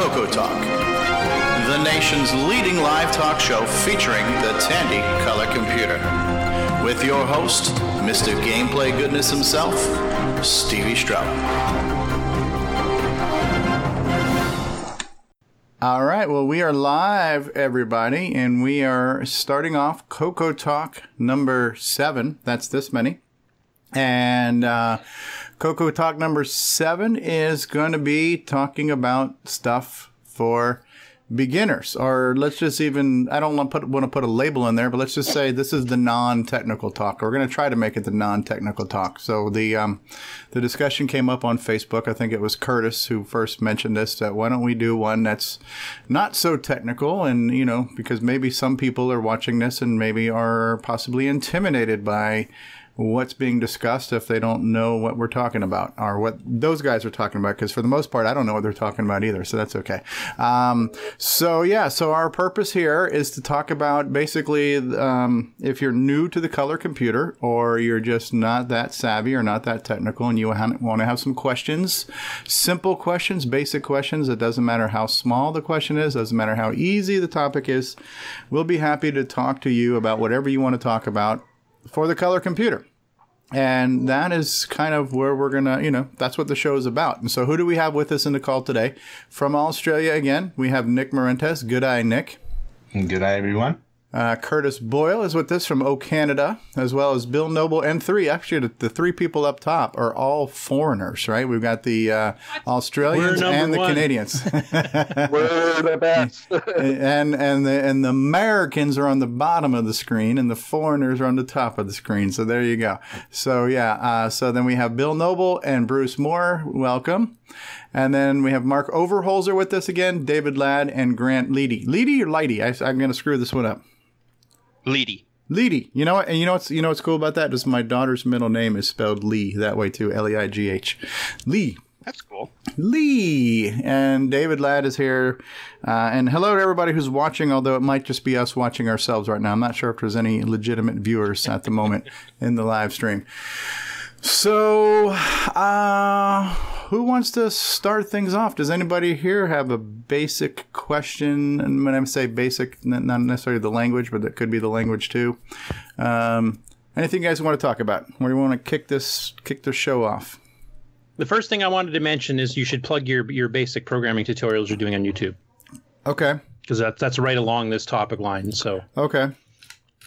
Coco Talk, the nation's leading live talk show featuring the Tandy color computer. With your host, Mr. Gameplay Goodness himself, Stevie Stroud. All right, well, we are live, everybody, and we are starting off Coco Talk number seven. That's this many. And uh, Coco Talk number seven is going to be talking about stuff for beginners, or let's just even, I don't want to put, want to put a label in there, but let's just say this is the non-technical talk. We're going to try to make it the non-technical talk. So the, um, the discussion came up on Facebook. I think it was Curtis who first mentioned this, that why don't we do one that's not so technical and, you know, because maybe some people are watching this and maybe are possibly intimidated by what's being discussed if they don't know what we're talking about or what those guys are talking about. Because for the most part, I don't know what they're talking about either. So that's okay. Um, so yeah, so our purpose here is to talk about basically um, if you're new to the color computer or you're just not that savvy or not that technical and you want to have some questions, simple questions, basic questions. It doesn't matter how small the question is, doesn't matter how easy the topic is. We'll be happy to talk to you about whatever you want to talk about for the color computer. And that is kind of where we're going to, you know, that's what the show is about. And so, who do we have with us in the call today? From Australia again, we have Nick Marentes. Good eye, Nick. Good eye, everyone. Uh, Curtis Boyle is with us from O Canada, as well as Bill Noble and three. Actually, the, the three people up top are all foreigners, right? We've got the uh, Australians and the one. Canadians. We're the best. and and the and the Americans are on the bottom of the screen, and the foreigners are on the top of the screen. So there you go. So yeah. Uh, so then we have Bill Noble and Bruce Moore. Welcome. And then we have Mark Overholzer with us again, David Ladd, and Grant Leedy. Leedy or Lighty? I, I'm going to screw this one up. Leedy. Leedy. You know what? And you know what's you know what's cool about that is my daughter's middle name is spelled Lee that way too. L E I G H. Lee. That's cool. Lee and David Ladd is here, uh, and hello to everybody who's watching. Although it might just be us watching ourselves right now. I'm not sure if there's any legitimate viewers at the moment in the live stream. So, uh, who wants to start things off? Does anybody here have a basic question? And when I say basic, not necessarily the language, but it could be the language too. Um, anything you guys want to talk about? Where do you want to kick this kick the show off? The first thing I wanted to mention is you should plug your your basic programming tutorials you're doing on YouTube. Okay. Because that's that's right along this topic line. So. Okay.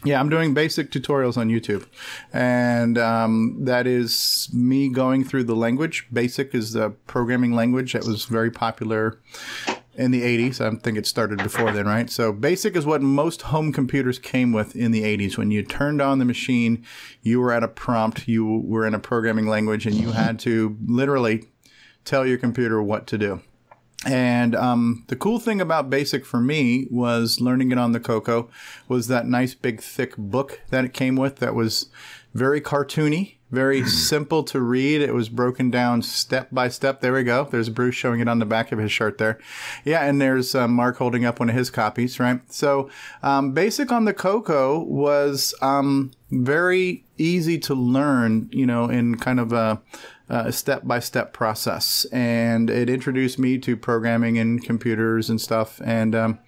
Yeah, I'm doing basic tutorials on YouTube. And um, that is me going through the language. Basic is the programming language that was very popular in the 80s. I think it started before then, right? So basic is what most home computers came with in the 80s. When you turned on the machine, you were at a prompt, you were in a programming language, and you had to literally tell your computer what to do. And um, the cool thing about Basic for me was learning it on the Coco was that nice big thick book that it came with that was very cartoony, very simple to read. It was broken down step by step. There we go. There's Bruce showing it on the back of his shirt there. Yeah, and there's uh, Mark holding up one of his copies, right? So um, Basic on the Coco was um, very easy to learn, you know, in kind of a a step by step process, and it introduced me to programming and computers and stuff. And um,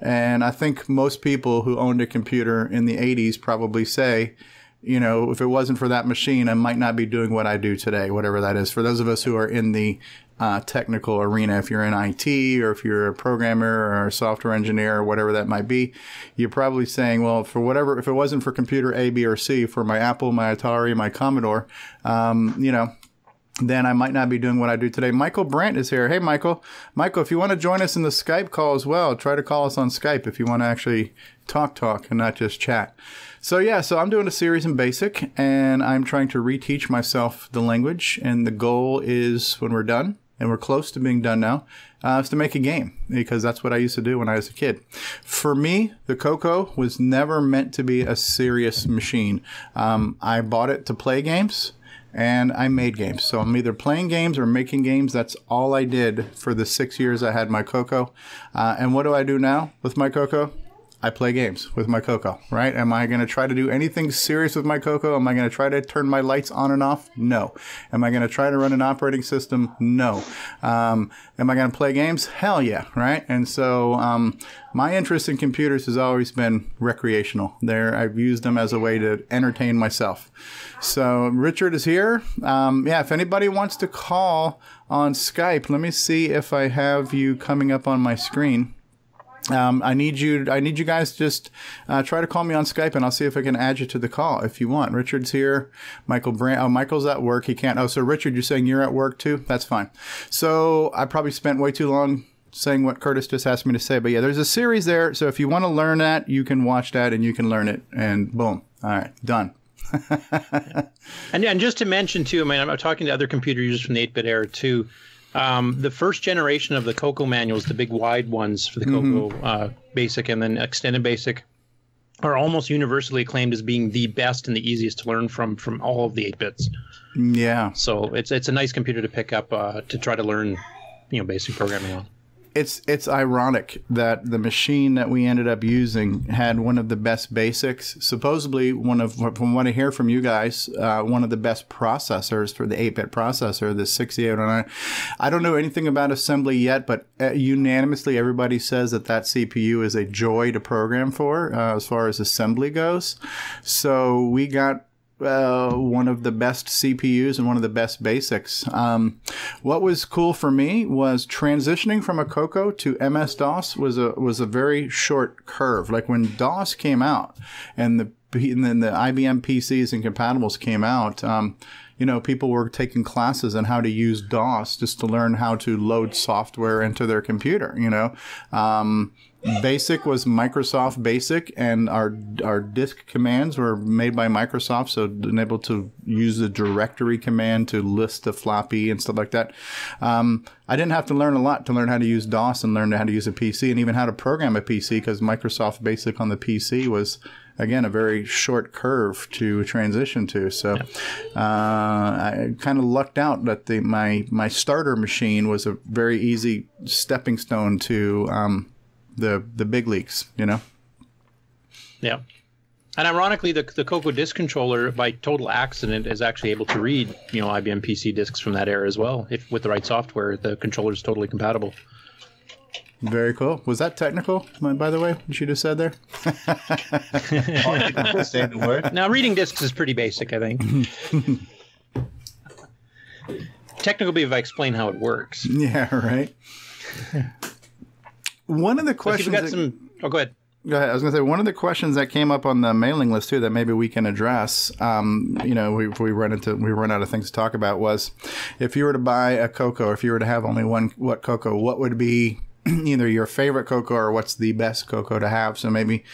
and I think most people who owned a computer in the '80s probably say, you know, if it wasn't for that machine, I might not be doing what I do today, whatever that is. For those of us who are in the uh, technical arena, if you're in IT or if you're a programmer or a software engineer or whatever that might be, you're probably saying, well, for whatever, if it wasn't for computer A, B, or C, for my Apple, my Atari, my Commodore, um, you know, then I might not be doing what I do today. Michael Brandt is here. Hey, Michael. Michael, if you want to join us in the Skype call as well, try to call us on Skype if you want to actually talk, talk, and not just chat. So, yeah, so I'm doing a series in BASIC and I'm trying to reteach myself the language. And the goal is when we're done, and we're close to being done now, uh, is to make a game because that's what I used to do when I was a kid. For me, the Coco was never meant to be a serious machine. Um, I bought it to play games and I made games. So I'm either playing games or making games. That's all I did for the six years I had my Coco. Uh, and what do I do now with my Coco? I play games with my Coco, right? Am I going to try to do anything serious with my Coco? Am I going to try to turn my lights on and off? No. Am I going to try to run an operating system? No. Um, am I going to play games? Hell yeah, right? And so um, my interest in computers has always been recreational. There, I've used them as a way to entertain myself. So Richard is here. Um, yeah, if anybody wants to call on Skype, let me see if I have you coming up on my screen. Um, I need you. I need you guys just uh, try to call me on Skype, and I'll see if I can add you to the call if you want. Richard's here. Michael Brand. Oh, Michael's at work. He can't. Oh, so Richard, you're saying you're at work too? That's fine. So I probably spent way too long saying what Curtis just asked me to say. But yeah, there's a series there. So if you want to learn that, you can watch that and you can learn it. And boom. All right, done. and, and just to mention too, I mean, I'm talking to other computer users from the 8-bit era too. Um, the first generation of the Coco manuals, the big wide ones for the Coco mm-hmm. uh, Basic and then Extended Basic, are almost universally acclaimed as being the best and the easiest to learn from from all of the 8 bits. Yeah. So it's it's a nice computer to pick up uh, to try to learn, you know, basic programming on it's it's ironic that the machine that we ended up using had one of the best basics, supposedly one of from what I hear from you guys, uh, one of the best processors for the 8-bit processor, the 6809. I don't know anything about assembly yet, but uh, unanimously everybody says that that CPU is a joy to program for uh, as far as assembly goes. So we got uh, one of the best CPUs and one of the best basics. Um, what was cool for me was transitioning from a Coco to MS DOS was a was a very short curve. Like when DOS came out, and the and then the IBM PCs and compatibles came out. Um, you know, people were taking classes on how to use DOS just to learn how to load software into their computer. You know, um, Basic was Microsoft Basic, and our our disk commands were made by Microsoft, so able to use the directory command to list the floppy and stuff like that. Um, I didn't have to learn a lot to learn how to use DOS and learn how to use a PC and even how to program a PC because Microsoft Basic on the PC was again a very short curve to transition to. So uh, I kind of lucked out that the my my starter machine was a very easy stepping stone to um, the the big leagues, you know. Yeah. And ironically, the, the Coco disk controller, by total accident, is actually able to read, you know, IBM PC disks from that era as well. If with the right software, the controller is totally compatible. Very cool. Was that technical, by the way? What you just said there? Oh, say the word. Now, reading disks is pretty basic, I think. technical be if I explain how it works. Yeah. Right. One of the questions. got that, some. Oh, go ahead. Go ahead. I was going to say one of the questions that came up on the mailing list too that maybe we can address. Um, you know, we, we run into we run out of things to talk about was if you were to buy a Coco, or if you were to have only one what Coco, what would be either your favorite Coco or what's the best Coco to have? So maybe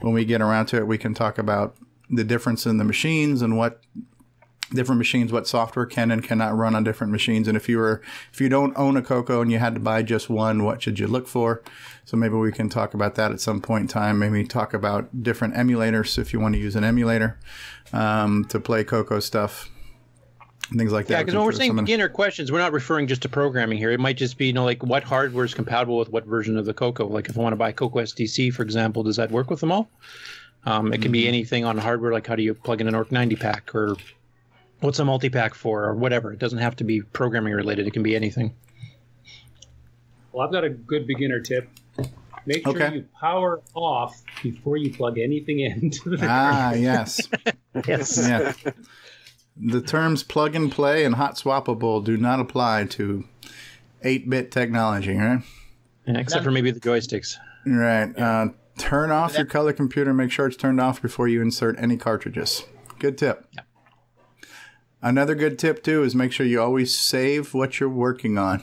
when we get around to it, we can talk about the difference in the machines and what different machines what software can and cannot run on different machines and if you were if you don't own a coco and you had to buy just one what should you look for so maybe we can talk about that at some point in time maybe talk about different emulators if you want to use an emulator um, to play coco stuff things like that. Yeah, because when we're saying beginner questions, we're not referring just to programming here. It might just be, you know, like what hardware is compatible with what version of the Coco. Like if I want to buy Coco SDC, for example, does that work with them all? Um, it can mm-hmm. be anything on hardware, like how do you plug in an Orch-90 pack or what's a multi-pack for or whatever. It doesn't have to be programming related. It can be anything. Well, I've got a good beginner tip. Make sure you power off before you plug anything into the Ah, yes. yes. Yeah. The terms plug and play and hot swappable do not apply to 8-bit technology, right? Yeah, except for maybe the joysticks. Right. Uh, turn off your color computer. Make sure it's turned off before you insert any cartridges. Good tip. Yeah. Another good tip too is make sure you always save what you're working on.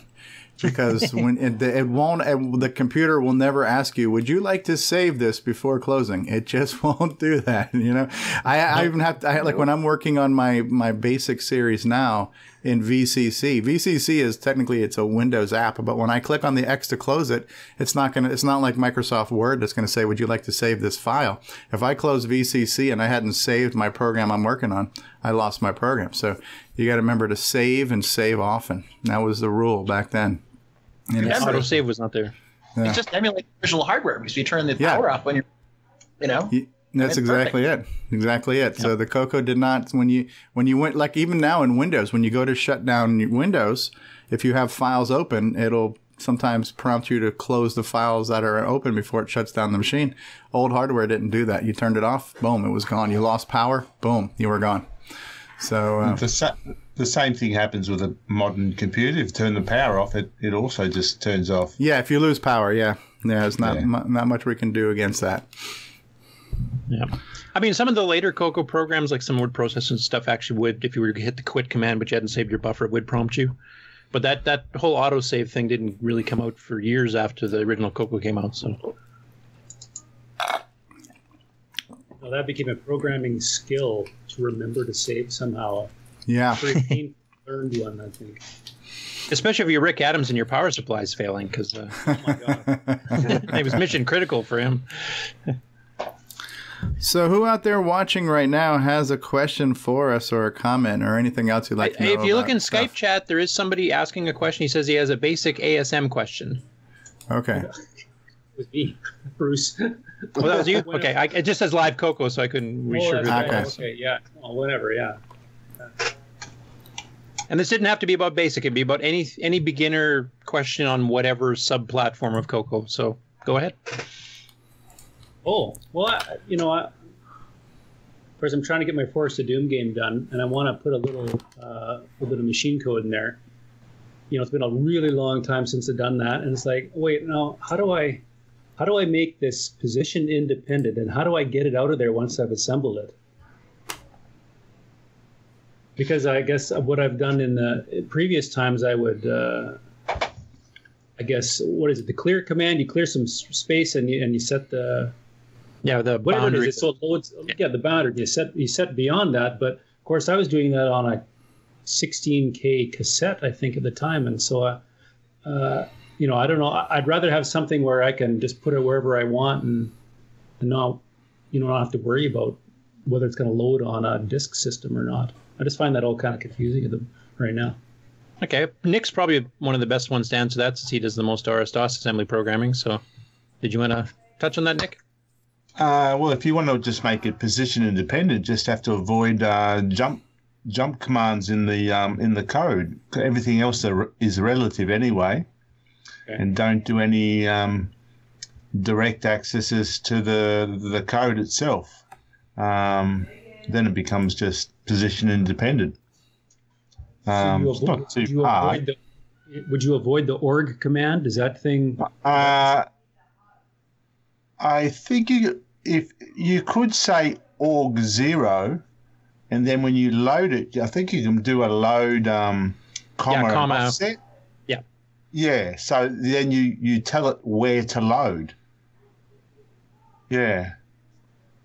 Because when it, it won't the computer will never ask you would you like to save this before closing? It just won't do that you know? I, I even have to I, like when i'm working on my my basic series now in vcc vcc is technically it's a windows app but when i click on the x to close it it's not gonna it's not like microsoft word that's gonna say would you like to save this file if i close vcc and i hadn't saved my program i'm working on i lost my program so you got to remember to save and save often that was the rule back then and auto save was not there. Yeah. It's just emulate original hardware because you turn the power yeah. off when you're You know. That's It's exactly it. Exactly it. So the Coco did not when you when you went like even now in Windows when you go to shut down Windows, if you have files open, it'll sometimes prompt you to close the files that are open before it shuts down the machine. Old hardware didn't do that. You turned it off, boom, it was gone. You lost power, boom, you were gone. So uh, The, sa- the same thing happens with a modern computer. If you turn the power off, it, it also just turns off. yeah, if you lose power, yeah, yeah, there's not Yeah. mu- not much we can do against that. Yeah. I mean, some of the later Coco programs, like some word processing stuff, actually would, if you were to hit the quit command, but you hadn't saved your buffer, it would prompt you. But that, that whole autosave thing didn't really come out for years after the original Coco came out. So Well, that became a programming skill to remember to save somehow. Yeah, Very painful learned one, I think. especially if you're Rick Adams and your power supply is failing, because uh, Oh my god. it was mission critical for him. So, who out there watching right now has a question for us, or a comment, or anything else you'd like to know? if you look in stuff? Skype chat, there is somebody asking a question. He says he has a basic ASM question. Okay. With me, Bruce. Well, that was you. Okay, I, it just says live Coco, so I couldn't be Oh, sure. right. Okay. okay, yeah. Oh, whatever, yeah. And this didn't have to be about basic; it'd be about any any beginner question on whatever sub platform of Coco. So go ahead. Oh, well, I, you know, I, of course, I'm trying to get my Forest of Doom game done, and I want to put a little, uh, little bit of machine code in there. You know, it's been a really long time since I've done that, and it's like, wait, no, how do I, how do I make this position independent, and how do I get it out of there once I've assembled it? Because I guess what I've done in the previous times, I would. Uh, I guess what is it? The clear command. You clear some space and you and you set the Yeah, the whatever boundary. it is. So it loads, yeah, the boundary. You set you set beyond that, but of course I was doing that on a 16k cassette, I think at the time, and so uh, uh, you know I don't know. I'd rather have something where I can just put it wherever I want and and not you know not have to worry about whether it's going to load on a disk system or not. I just find that all kind of confusing at the, right now. Okay, Nick's probably one of the best ones to answer that since he does the most RS-DOS assembly programming. So, did you want to touch on that, Nick? Uh, well, if you want to just make it position independent, just have to avoid uh, jump jump commands in the um, in the code. Everything else are- is relative anyway, Okay. and don't do any um, direct accesses to the the code itself. Um, then it becomes just position independent. Um, so you avoid, not too would you hard. the would you avoid the org command? Is that thing? Uh, I think you, if you could say org zero, and then when you load it, I think you can do a load um, comma, and comma. offset. Yeah. Yeah. So then you you tell it where to load. Yeah.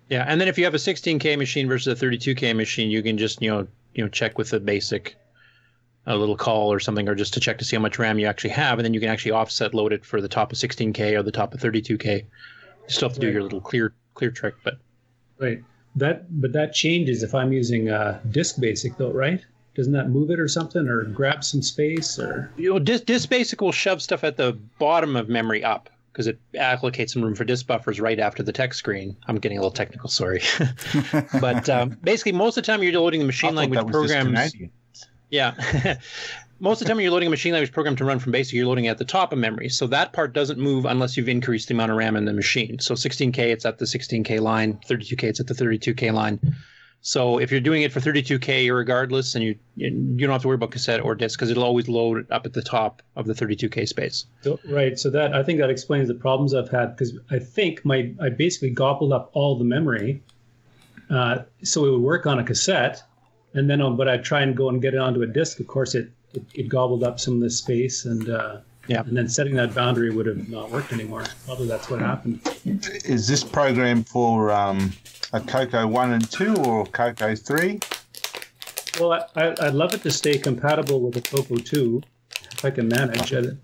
Yeah, and then if you have a 16k machine versus a 32k machine, you can just you know you know check with the basic a little call or something, or just to check to see how much RAM you actually have, and then you can actually offset load it for the top of 16k or the top of 32k. You still have to do your little clear clear trick, but Right. That but that changes if I'm using uh, disk basic though, right? Doesn't that move it or something, or grab some space, or you know disk, disk basic will shove stuff at the bottom of memory up because it allocates some room for disk buffers right after the text screen. I'm getting a little technical, sorry, but um, basically most of the time you're loading the machine thought language that was programs. Yeah. Most of the time, when you're loading a machine language program to run from BASIC, you're loading at the top of memory. So that part doesn't move unless you've increased the amount of RAM in the machine. So 16K, it's at the 16K line. 32K, it's at the 32K line. So if you're doing it for 32K, you're regardless, and you you don't have to worry about cassette or disk because it'll always load up at the top of the 32K space. so, right? So that I think that explains the problems I've had because I think my I basically gobbled up all the memory, uh, so it would work on a cassette, and then on, but I'd try and go and get it onto a disk. Of course, it it, it gobbled up some of the space, and uh, Yeah. and then setting that boundary would have not worked anymore. Probably that's what happened. Is this program for um, a Coco one and two or Coco three? Well, I, I, I'd love it to stay compatible with the Coco 2 if I can manage it.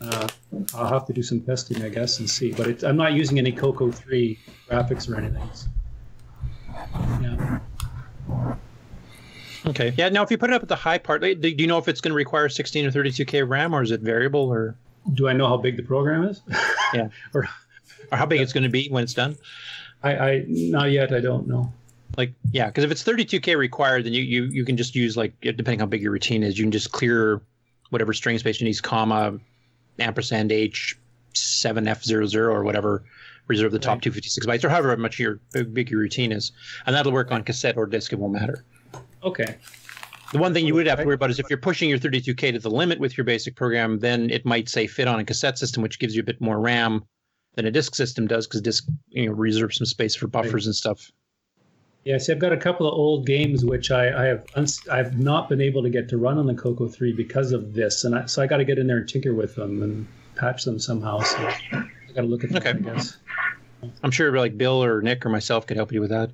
Uh, I'll have to do some testing, I guess, and see. But it, I'm not using any Coco 3 graphics or anything. Yeah. Okay. Yeah. Now, if you put it up at the high part, do you know if it's going to require 16 or 32K RAM, or is it variable, or Do I know how big the program is? Yeah. or or how big it's going to be when it's done? I, I not yet. I don't know. Like yeah, because if it's 32k required, then you, you you can just use like depending how big your routine is, you can just clear whatever string space you need, comma, ampersand h, seven f zero zero or whatever, reserve the top Right. 256 bytes or however much your big, big your routine is, and that'll work on cassette or disk. It won't matter. Okay. The one thing you would have to worry about is if you're pushing your 32k to the limit with your basic program, then it might say fit on a cassette system, which gives you a bit more RAM than a disk system does, because disk you know reserves some space for buffers and stuff. Yeah, see, I've got a couple of old games which I, I have uns- I've not been able to get to run on the Coco 3 because of this, and I, so I got to get in there and tinker with them and patch them somehow. So I got to look at them. Okay. I guess. I'm sure like Bill or Nick or myself could help you with that.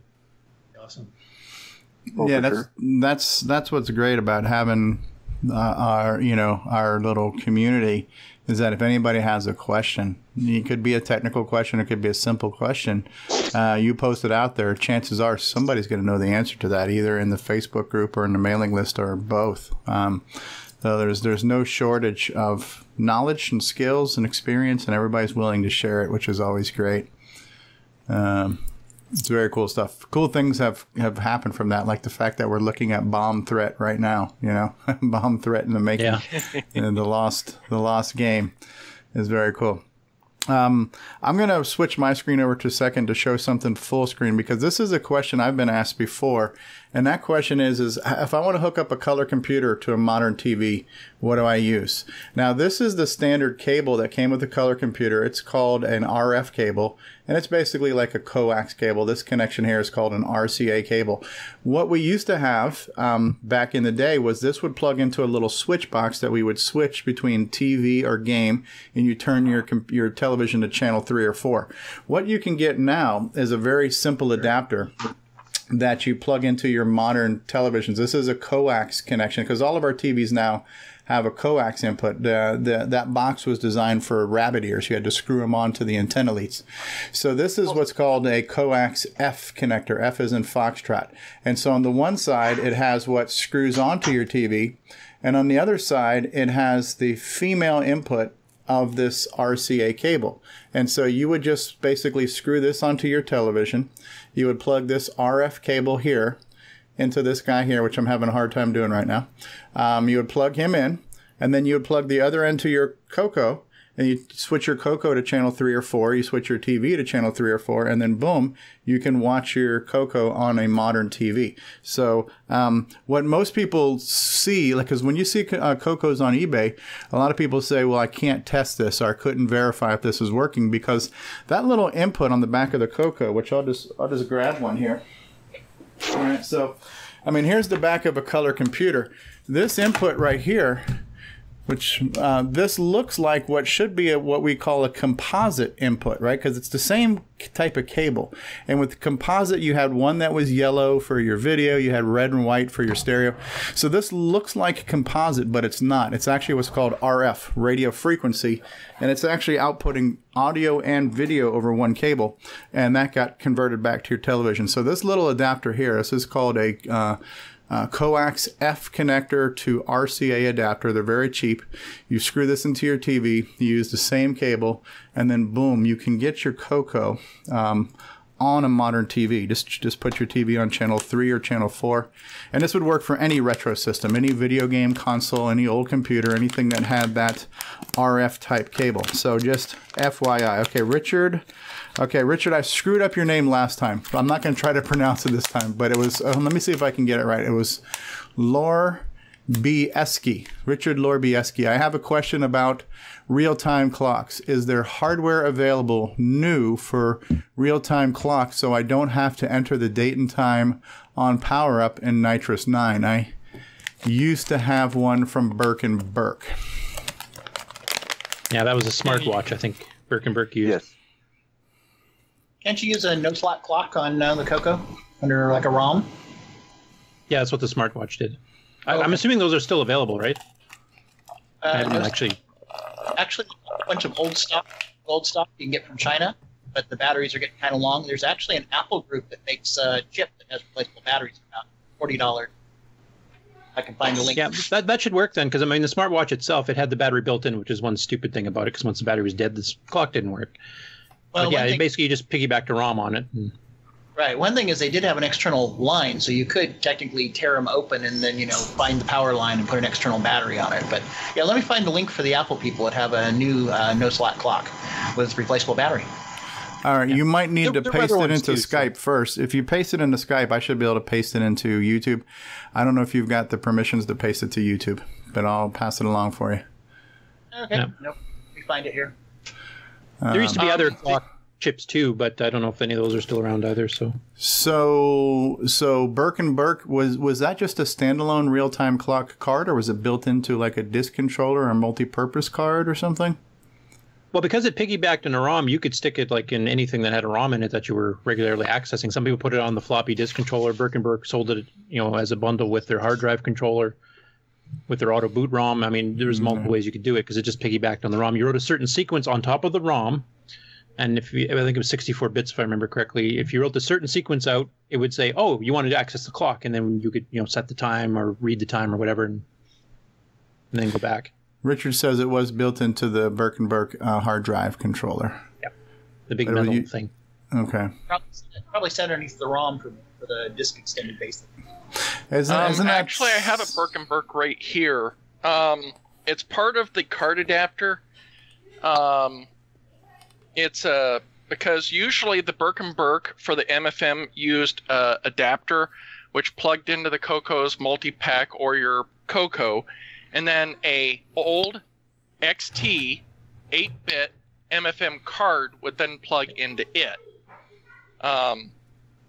Awesome. Yeah, that's sure. that's that's what's great about having uh, our you know our little community is that if anybody has a question, it could be a technical question, it could be a simple question. Uh, you post it out there, chances are somebody's going to know the answer to that, either in the Facebook group or in the mailing list or both. Um, so there's there's no shortage of knowledge and skills and experience, and everybody's willing to share it, which is always great. Um, it's very cool stuff. Cool things have, have happened from that, like the fact that we're looking at bomb threat right now. You know, bomb threat in the making. Yeah. and the lost the lost game is very cool. Um, I'm going to switch my screen over to second to show something full screen because this is a question I've been asked before, and that question is: is if I want to hook up a color computer to a modern TV, what do I use? Now, this is the standard cable that came with the color computer. It's called an RF cable, and it's basically like a coax cable. This connection here is called an RCA cable. What we used to have um, back in the day was this would plug into a little switch box that we would switch between TV or game, and you turn your your television to channel three or four. What you can get now is a very simple adapter that you plug into your modern televisions. This is a coax connection because all of our TVs now have a coax input. The, the, that box was designed for rabbit ears. You had to screw them onto the antenna leads. So this is what's called a coax F connector. F is in foxtrot. And so on the one side, it has what screws onto your TV. And on the other side, it has the female input of this RCA cable. And so you would just basically screw this onto your television. You would plug this RF cable here into this guy here, which I'm having a hard time doing right now. Um, you would plug him in, and then you would plug the other end to your Coco, and you switch your Coco to channel three or four. You switch your TV to channel three or four, and then boom, you can watch your Coco on a modern TV. So um, what most people see, like, because when you see uh, Cocos on eBay, a lot of people say, "Well, I can't test this, or I couldn't verify if this is working," because that little input on the back of the Coco, which I'll just I'll just grab one here. All right, so I mean, here's the back of a color computer. This input right here, which uh, this looks like what should be a, what we call a composite input, right? Because it's the same type of cable. And with composite, you had one that was yellow for your video, you had red and white for your stereo. So this looks like composite, but it's not. It's actually what's called RF, radio frequency, and it's actually outputting audio and video over one cable, and that got converted back to your television. So this little adapter here, this is called a uh, uh, coax F connector to RCA adapter. They're very cheap. You screw this into your TV, you use the same cable, and then boom, you can get your Coco um, on a modern TV. Just just put your TV on channel three or channel four, and this would work for any retro system, any video game console, any old computer, anything that had that RF type cable. So just FYI. Okay, Richard. Okay, Richard, I screwed up your name last time. I'm not going to try to pronounce it this time, but it was. Uh, let me see if I can get it right. It was Lor Bieski. Richard Lor Bieski. I have a question about real-time clocks. Is there hardware available new for real-time clocks so I don't have to enter the date and time on PowerUp in NitrOS-9? I used to have one from Burke and Burke. Yeah, that was a smartwatch. I think Burke and Burke used. Yes. Can't you use a no slot clock on uh, the Coco under like a ROM? Yeah, that's what the smartwatch did. I, I'm Okay. assuming those are still available, right? I Uh, haven't there's actually. actually a bunch of old stock, old stock you can get from China, but the batteries are getting kind of long. There's actually an Apple group that makes a chip that has replaceable batteries for about forty dollars. I can find the link. Yeah, that, that should work then, because I mean, the smartwatch itself, it had the battery built in, which is one stupid thing about it, because once the battery was dead, this clock didn't work. Well, but yeah, one thing- basically you just piggyback to ROM on it. and- Right. One thing is they did have an external line, so you could technically tear them open and then you know find the power line and put an external battery on it. But yeah, let me find the link for the Apple people that have a new uh, no slot clock with replaceable battery. All right, you might need There- to paste it into too, so- Skype first. If you paste it into Skype, I should be able to paste it into YouTube. I don't know if you've got the permissions to paste it to YouTube, but I'll pass it along for you. Okay. Yeah. Nope. We find it here. There used to be Um, other clock chips too, but I don't know if any of those are still around either. So So, so Burke and Burke was was that just a standalone real time clock card, or was it built into like a disk controller or multi purpose card or something? Well, because it piggybacked on a ROM, you could stick it like in anything that had a ROM in it that you were regularly accessing. Some people put it on the floppy disk controller. Burke and Burke sold it, you know, as a bundle with their hard drive controller, with their auto boot ROM. I mean, there's multiple ways you could do it because it just piggybacked on the ROM. You wrote a certain sequence on top of the ROM, and if you, I think it was 64 bits if I remember correctly. If you wrote the certain sequence out, it would say, "Oh, you wanted to access the clock," and then you could, you know, set the time or read the time or whatever, and, and then go back. Richard says it was built into the Burke and Burke uh, hard drive controller. The big But metal you- thing. Okay, Probably, probably set underneath the ROM for, for the disk extended base. Isn't, Um, isn't that actually, I have a Burke and Burke right here. Um, it's part of the card adapter. Um, it's a because usually the Burke and Burke for the MFM used a adapter, which plugged into the Coco's multi-pack or your Coco, and then a old XT 8-bit MFM card would then plug into it. Um,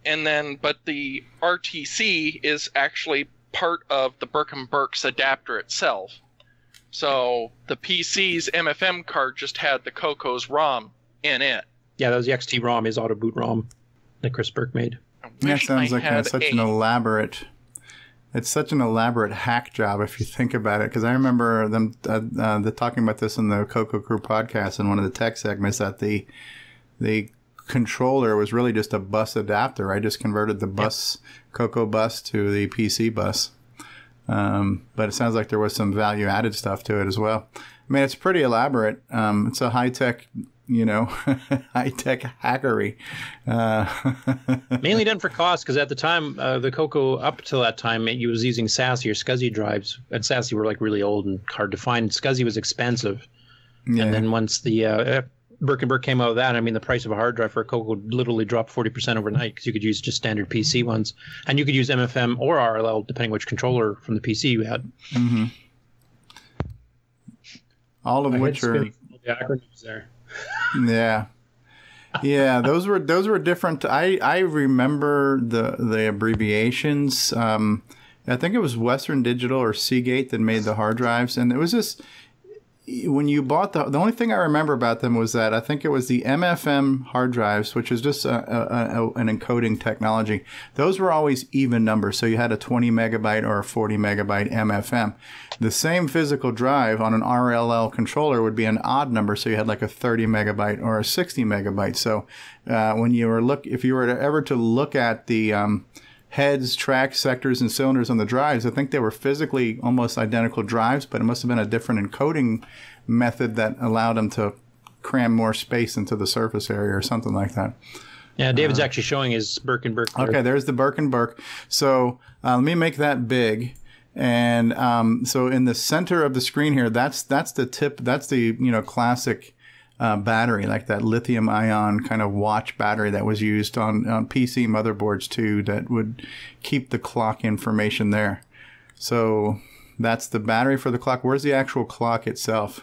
and then but the RTC is actually part of the Burke and Burke's adapter itself. So the PC's MFM card just had the Coco's ROM in it. Yeah, that was the XT ROM, is auto boot ROM that Chris Burke made. I That sounds I like had such a- an elaborate. It's such an elaborate hack job if you think about it. Because I remember them uh, uh, the talking about this in the Coco Crew podcast in one of the tech segments that the the controller was really just a bus adapter. I just converted the bus Coco bus to the PC bus. Um, but it sounds like there was some value added stuff to it as well. I mean, it's pretty elaborate. Um, it's a high tech, you know, high tech hackery. Uh, Mainly done for cost, because at the time, uh, the Coco up till that time, it was using SASI or SCSI drives, and SASI were like really old and hard to find. SCSI was expensive, yeah. and then once the uh, Burke and Burke came out of that, I mean, the price of a hard drive for a Coco literally dropped forty percent overnight because you could use just standard PC ones, and you could use MFM or RLL depending which controller from the PC you had. hmm All of My which are the acronyms there. yeah, yeah. Those were those were different. I I remember the the abbreviations. Um, I think it was Western Digital or Seagate that made the hard drives, and it was just when you bought the the only thing I remember about them was that I think it was the MFM hard drives, which is just a, a, a, an encoding technology. Those were always even numbers, so you had a 20 megabyte or a 40 megabyte MFM. The same physical drive on an RLL controller would be an odd number, so you had like a 30 megabyte or a 60 megabyte. So uh, when you were look, if you were ever to look at the um, heads, tracks, sectors, and cylinders on the drives. I think they were physically almost identical drives, but it must have been a different encoding method that allowed them to cram more space into the surface area or something like that. Yeah, David's actually showing his Burke and Burke. there. Okay, there's the Burke and Burke. So uh, let me make that big. And um, so in the center of the screen here, that's that's the tip. That's the you know classic uh, battery, like that lithium ion kind of watch battery that was used on, on PC motherboards too, that would keep the clock information there. So that's the battery for the clock. Where's the actual clock itself?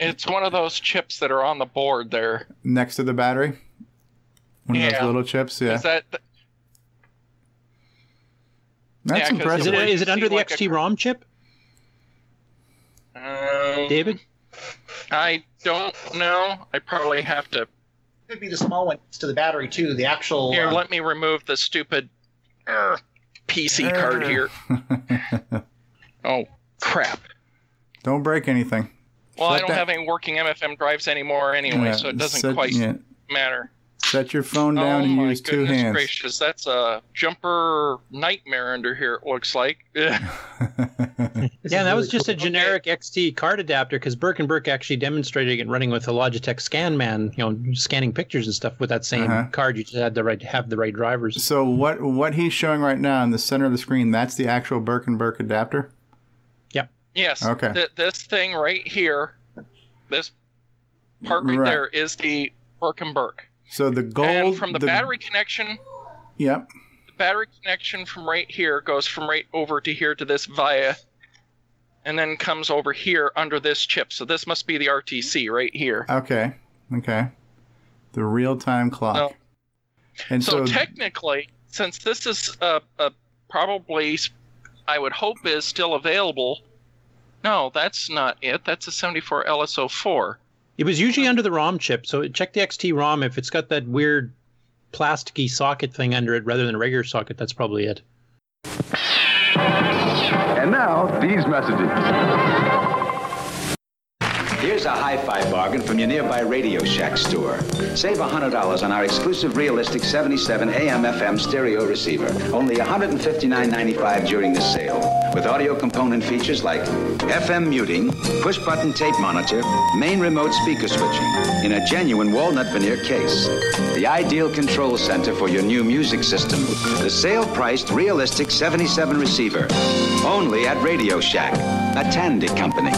It's one of those chips that are on the board there. Next to the battery? One of Yeah. those little chips? Yeah. Is that th- That's yeah, 'cause impressive. Is it, Where you is it under the like a XT ROM chip, um, David? I don't know. I probably have to. Could be the small one next to the battery too. The actual. Here, uh, let me remove the stupid er, PC card here. Oh crap! Don't break anything. Well, I don't that- have any working MFM drives anymore anyway, Yeah, so it doesn't set- quite yeah. matter. Set your phone down oh and use two goodness hands. gracious, that's a jumper nightmare under here. It looks like. Yeah, is that was just cool. a generic XT card adapter because Burke and Burke actually demonstrated it running with a Logitech ScanMan, you know, scanning pictures and stuff with that same Uh-huh. card. You just had the right have the right drivers. so what what he's showing right now in the center of the screen, that's the actual Burke and Burke adapter. Yep. Yes. Okay. th- this thing right here, this part right, Right. there is the Burke and Burke. So the gold and from the, battery connection, Yep. the battery connection from right here goes from right over to here to this via, and then comes over here under this chip. So this must be the RTC right here. Okay. Okay. The real time clock. No. And So, so, technically, since this is uh, uh, probably, I would hope is still available. No, that's not it. That's a 74 LS04. It was usually under the ROM chip, so check the XT ROM. If it's got that weird plasticky socket thing under it rather than a regular socket, that's probably it. And now, these messages. Here's a hi-fi bargain from your nearby Radio Shack store. Save $100 on our exclusive realistic 77 AM/FM stereo receiver. Only $159.95 during the sale. With audio component features like FM muting, push-button tape monitor, main remote speaker switching, in a genuine walnut veneer case. The ideal control center for your new music system. The sale-priced realistic 77 receiver. Only at Radio Shack, a Tandy company.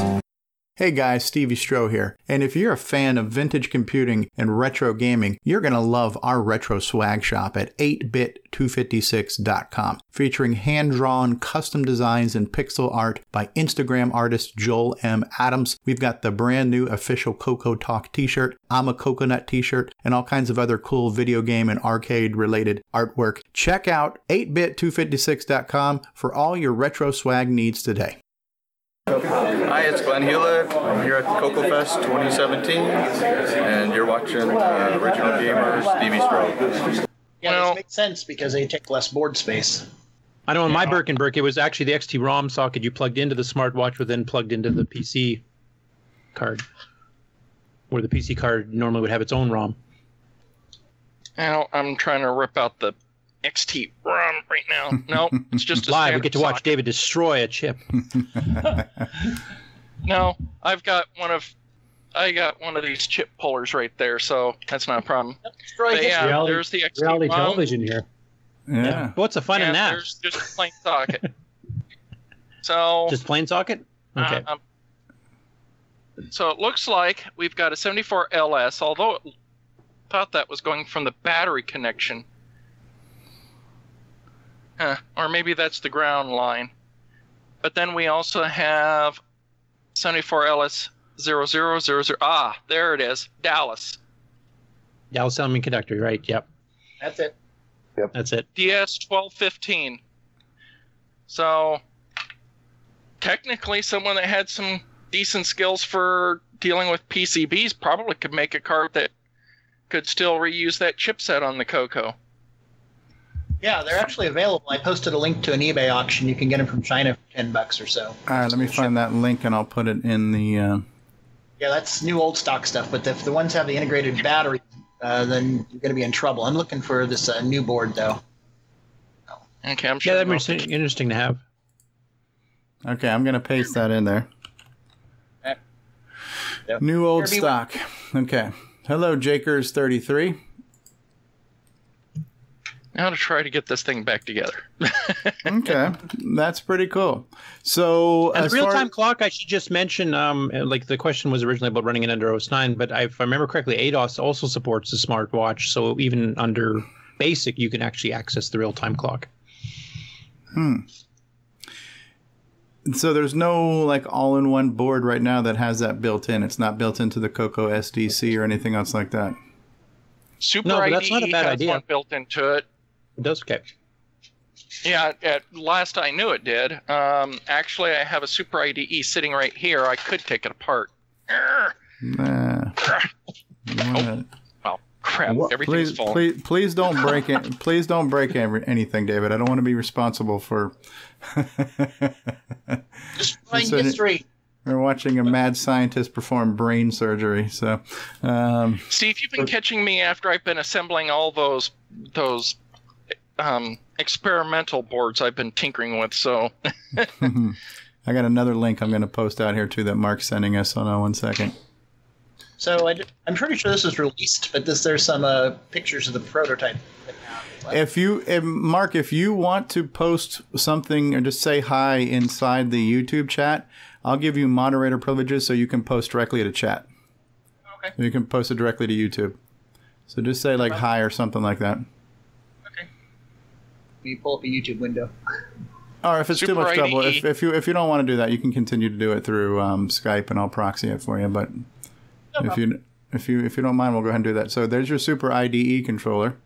Hey guys, Stevie Stroh here. And if you're a fan of vintage computing and retro gaming, you're going to love our retro swag shop at 8bit256.com, featuring hand-drawn custom designs and pixel art by Instagram artist Joel M. Adams. We've got the brand new official Coco Talk t-shirt, I'm a Coconut t-shirt, and all kinds of other cool video game and arcade related artwork. Check out 8bit256.com for all your retro swag needs today. Hi, it's Glenn Hewlett. I'm here at Coco Fest 2017, and you're watching uh, Original Gamer Stevie Stroh. Yeah, Well- this makes sense because they take less board space. I know on my Burke and Burke, it was actually the XT ROM socket you plugged into the smartwatch, but then plugged into the PC card, where the PC card normally would have its own ROM. Now I'm trying to rip out the XT ROM right now. No, it's just a Live, we get to watch socket. David destroy a chip. No, I've got one of, I got one of these chip pullers right there, so that's not a problem. Destroy But yeah, Reality- there's the XT Reality ROM. television here. Yeah. What's the fun in and that? There's just a plain socket. So Just plain socket? Okay. Uh, um, so it looks like we've got a 74 LS, although it thought that was going from the battery connection. Huh, or maybe that's the ground line. But then we also have 74 LS 0000. Ah, there it is. Dallas. Dallas Semiconductor, right? Yep, That's it. Yep. that's it. DS 1215. So technically, someone that had some decent skills for dealing with PCBs probably could make a card that could still reuse that chipset on the Coco. Yeah, they're actually available. I posted a link to an eBay auction. You can get them from China for ten bucks or so. All right, let me find that link and I'll put it in the. Uh, Yeah, that's new old stock stuff. But if the ones have the integrated battery, uh, then you're going to be in trouble. I'm looking for this uh, new board though. Okay, I'm sure. Yeah, that'd be interesting to have. okay, I'm going to paste that in there. Yep. New old Kirby- stock. Okay. Hello, Jakers33. Now to try to get this thing back together. Okay, that's pretty cool. So, And as the real far time clock, I should just mention, um, like the question was originally about running it under OS 9, but I, if I remember correctly, ADOS also supports the smartwatch. So even under basic, you can actually access the real time clock. Hmm. so there's no like all-in-one board right now that has that built in. It's not built into the Coco SDC or anything else like that. Super No, but IDE that's not a bad has idea. one built into it. It does okay. Yeah, at last I knew it did. Um, actually, I have a Super IDE sitting right here. I could take it apart. Nah. You wanna- Well, crap! Everything's please, falling. please, please don't break it. Please don't break every, anything, David. I don't want to be responsible for. Destroying So- history. We're watching a mad scientist perform brain surgery. So, um, Steve, you've been catching me after I've been assembling all those those um, experimental boards I've been tinkering with. So I got another link I'm going to post out here too that Mark's sending us. Hold on one second. So I, am pretty sure this was released, but this there's some uh, pictures of the prototype. If you, if, Mark, if you want to post something or just say hi inside the YouTube chat, I'll give you moderator privileges so you can post directly to chat. Okay. So you can post it directly to YouTube. So just say like hi or something like that. Okay. We pull up a YouTube window. Or if it's Super too much trouble, if, if you if you don't want to do that, you can continue to do it through um, Skype, and I'll proxy it for you. But if you if you if you don't mind, we'll go ahead and do that. So there's your Super IDE controller.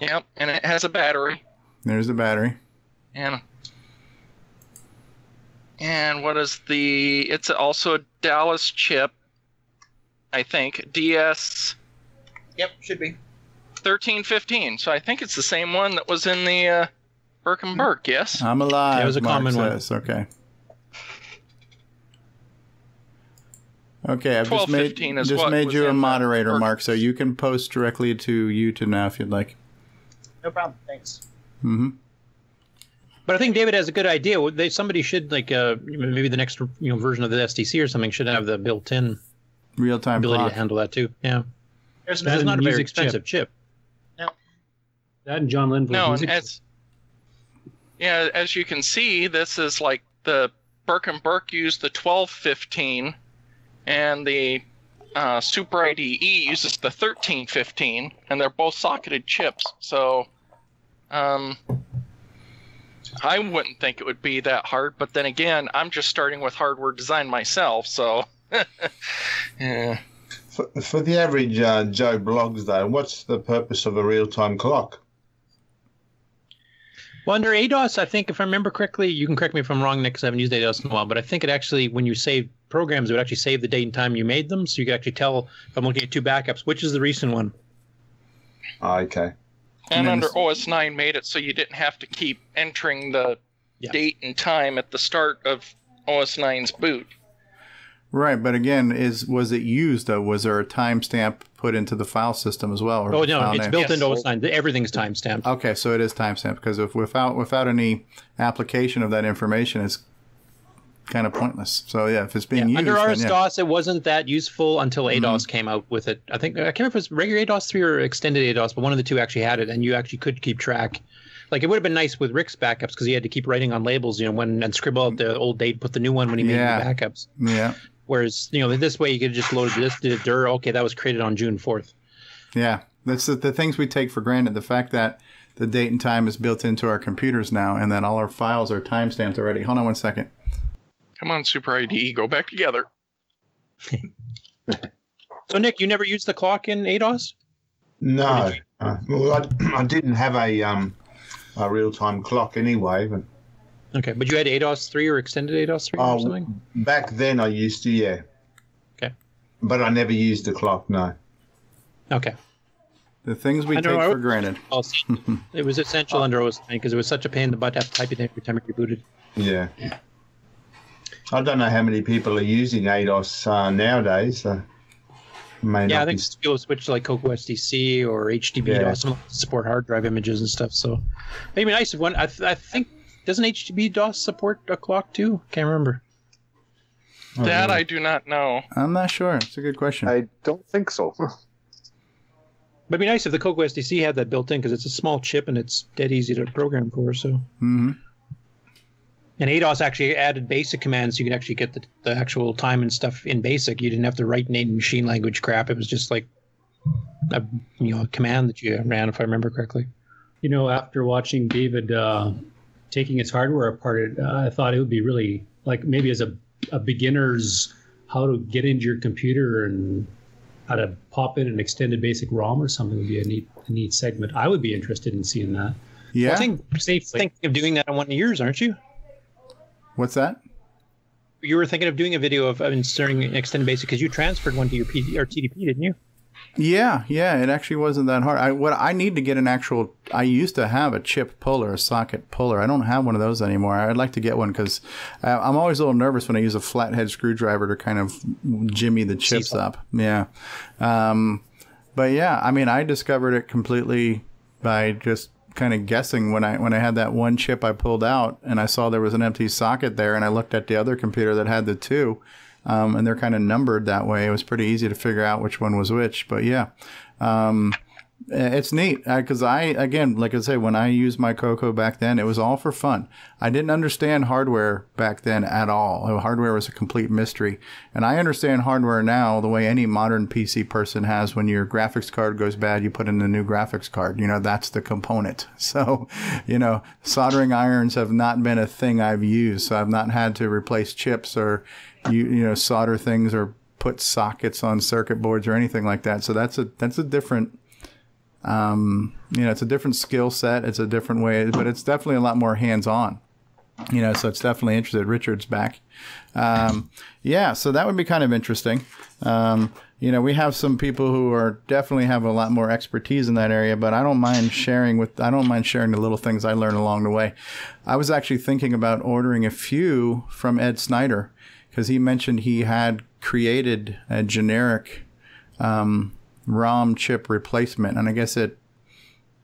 Yep, and it has a battery. There's the battery. And and what is the? It's also a Dallas chip, I think. DS Yep, should be. Thirteen fifteen. So I think it's the same one that was in the uh, Burke and Burke. Yes. I'm alive. Yeah, it was a Mark common one. Okay. Okay, I've just made just made you a moderator, Burke. Mark, so you can post directly to YouTube now if you'd like. No problem. Thanks. hmm But I think David has a good idea. They, somebody should like uh, maybe the next you know version of the SDC or something should have the built-in Real time ability clock. to handle that too. Yeah, There's That it's not a very music expensive chip. That and John Linville's No, and music. as yeah, as you can see, this is like the Burke and Burke used the twelve fifteen, and the uh, Super IDE uses the thirteen fifteen, and they're both socketed chips. So, um, I wouldn't think it would be that hard. But then again, I'm just starting with hardware design myself, so. yeah. For, for the average uh, Joe blogs, though, what's the purpose of a real time clock? Well, under ADOS, I think if I remember correctly, you can correct me if I'm wrong, Nick, because I haven't used ADOS in a while, but I think it actually, when you save programs, it would actually save the date and time you made them, so you could actually tell if I'm looking at two backups, which is the recent one. Ah, okay. And then under OS 9 made it so you didn't have to keep entering the Yeah. date and time at the start of OS 9's boot. Right, but again, is was it used though? Was there a timestamp put into the file system as well? Or Oh no, it's name? built Yes. into OS 9. Everything's timestamped. Okay, so it is timestamped because if without without any application of that information, it's kind of pointless. So yeah, if it's being Yeah, used, under then, RS yeah. It wasn't that useful until mm-hmm. ADOS came out with it. I think I can't remember if it was regular ADOS three or extended ADOS, but one of the two actually had it, and you actually could keep track. Like it would have been nice with Rick's backups because he had to keep writing on labels, you know, when and scribble out mm. the old date, put the new one when he made Yeah. the backups. yeah, Whereas you know this way you could just load this did dir okay that was created on June fourth. yeah. That's the, the things we take for granted. The fact that the date and time is built into our computers now, and that all our files are timestamped already. Hold on one second. Come on, Super IDE, go back together. So Nick, you never used the clock in ADOS? No, uh, well, I, I didn't have a um a real time clock anyway. But Okay, but you had ADOS three or extended ADOS three or oh, something? back then I used to, yeah. Okay. But I never used the clock. No. Okay. The things we I take don't for granted. It was essential under OS 9 because it was such a pain in the butt to have to type it in every time you rebooted. Yeah. I don't know how many people are using ADOS uh, nowadays. So may Yeah, not I think be- people switch to like Coco SDC or HDB Yeah. DOS, some of them support hard drive images and stuff. So maybe nice if one. I, th- I think doesn't HDB DOS support a clock too? Can't remember. Oh, that I do not know. I'm not sure. It's a good question. I don't think so. But it'd be nice if the Coco SDC had that built in because it's a small chip and it's dead easy to program for. So Mm-hmm. and ADOS actually added basic commands. So you could actually get the, the actual time and stuff in basic. You didn't have to write native machine language crap. It was just like a you know a command that you ran, if I remember correctly. You know, after watching David uh, taking its hardware apart, uh, I thought it would be really like maybe as a, a beginner's how to get into your computer and how to pop in an extended basic ROM or something would be a neat a neat segment. I would be interested in seeing that. Yeah. I think Safely. thinking of doing that on one of yours, aren't you? What's that? You were thinking of doing a video of of inserting extended basic because you transferred one to your PD or TDP, didn't you? Yeah, yeah, it actually wasn't that hard. I what I need to get an actual. I used to have a chip puller, a socket puller. I don't have one of those anymore. I'd like to get one because I'm always a little nervous when I use a flathead screwdriver to kind of jimmy the chips up. Yeah, um, but yeah, I mean, I discovered it completely by just kind of guessing when I when I had that one chip I pulled out and I saw there was an empty socket there, and I looked at the other computer that had the two um, and they're kind of numbered that way. It was pretty easy to figure out which one was which. But yeah, um, it's neat because I, again, like I say, when I used my Coco back then, it was all for fun. I didn't understand hardware back then at all. Hardware was a complete mystery, and I understand hardware now the way any modern PC person has. When your graphics card goes bad, you put in a new graphics card. You know that's the component. So, you know, soldering irons have not been a thing I've used, so I've not had to replace chips or you you know solder things or put sockets on circuit boards or anything like that. So that's a that's a different um, you know, it's a different skill set. It's a different way, but it's definitely a lot more hands on. You know, so it's definitely interested. Richard's back. Um, yeah, so that would be kind of interesting. Um, you know, we have some people who are definitely have a lot more expertise in that area, but I don't mind sharing with I don't mind sharing the little things I learned along the way. I was actually thinking about ordering a few from Ed Snider because he mentioned he had created a generic um, ROM chip replacement, and I guess it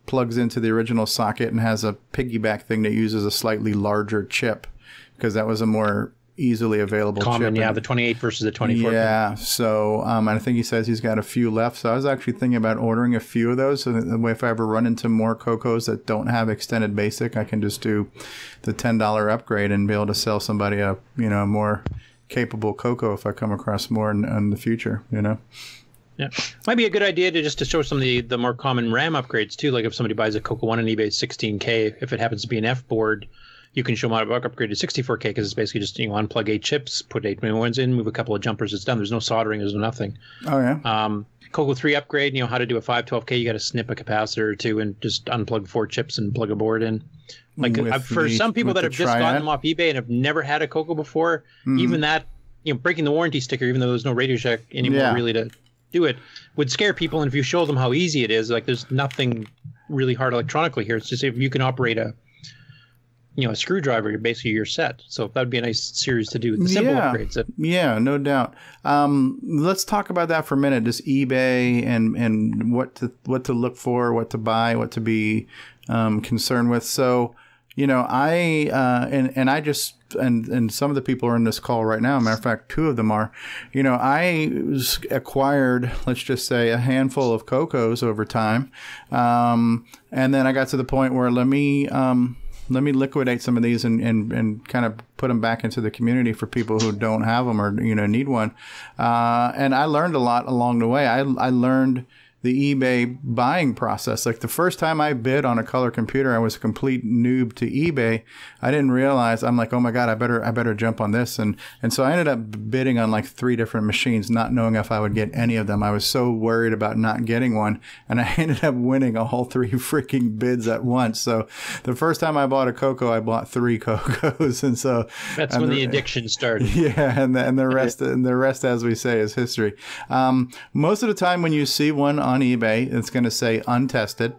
plugs into the original socket and has a piggyback thing that uses a slightly larger chip because that was a more easily available Common, chip. yeah, And- the 28 versus the 24. yeah. So um, I think he says he's got a few left. So I was actually thinking about ordering a few of those. So that way, if I ever run into more Cocos that don't have extended basic, I can just do the ten dollar upgrade and be able to sell somebody a you know a more capable Coco if I come across more in, in the future. You know. Yeah, might be a good idea to just to show some of the, the more common RAM upgrades too. Like if somebody buys a Coco One on eBay, 16K, if it happens to be an F board, you can show them how to upgrade to 64K because it's basically just you know unplug eight chips, put eight new ones in, move a couple of jumpers, it's done. There's no soldering, there's no nothing. Oh yeah. Um, Coco 3 upgrade, you know how to do a 512K. You got to snip a capacitor or two and just unplug four chips and plug a board in. Like With for the- some people that have just gotten them off eBay and have never had a Coco before, Mhm. even that, you know, breaking the warranty sticker, even though there's no Radio Shack anymore Yeah. really to do it, would scare people. And if you show them how easy it is, like there's nothing really hard electronically here. It's just if you can operate a, you know, a screwdriver, you're basically you're set. So that'd be a nice series to do. The simple yeah. upgrades. That, Yeah, no doubt. Um, let's talk about that for a minute. Just eBay and and what to what to look for, what to buy, what to be um, concerned with. So, you know, I uh, and and I just and and some of the people are in this call right now. Matter of fact, two of them are. You know, I acquired, let's just say, a handful of cocos over time, um, and then I got to the point where let me. Um, let me liquidate some of these and, and, and kind of put them back into the community for people who don't have them or you know need one. Uh, and I learned a lot along the way. I, I learned the eBay buying process. Like the first time I bid on a color computer, I was a complete noob to eBay. I didn't realize I'm like, oh my god, I better I better jump on this. And and so I ended up bidding on like three different machines, not knowing if I would get any of them. I was so worried about not getting one, and I ended up winning all three freaking bids at once. So the first time I bought a Coco, I bought three Cocos, and so that's and when the- the addiction started. yeah, and the, and the rest and the rest, as we say, is history. Um, most of the time, when you see one on eBay, it's going to say untested.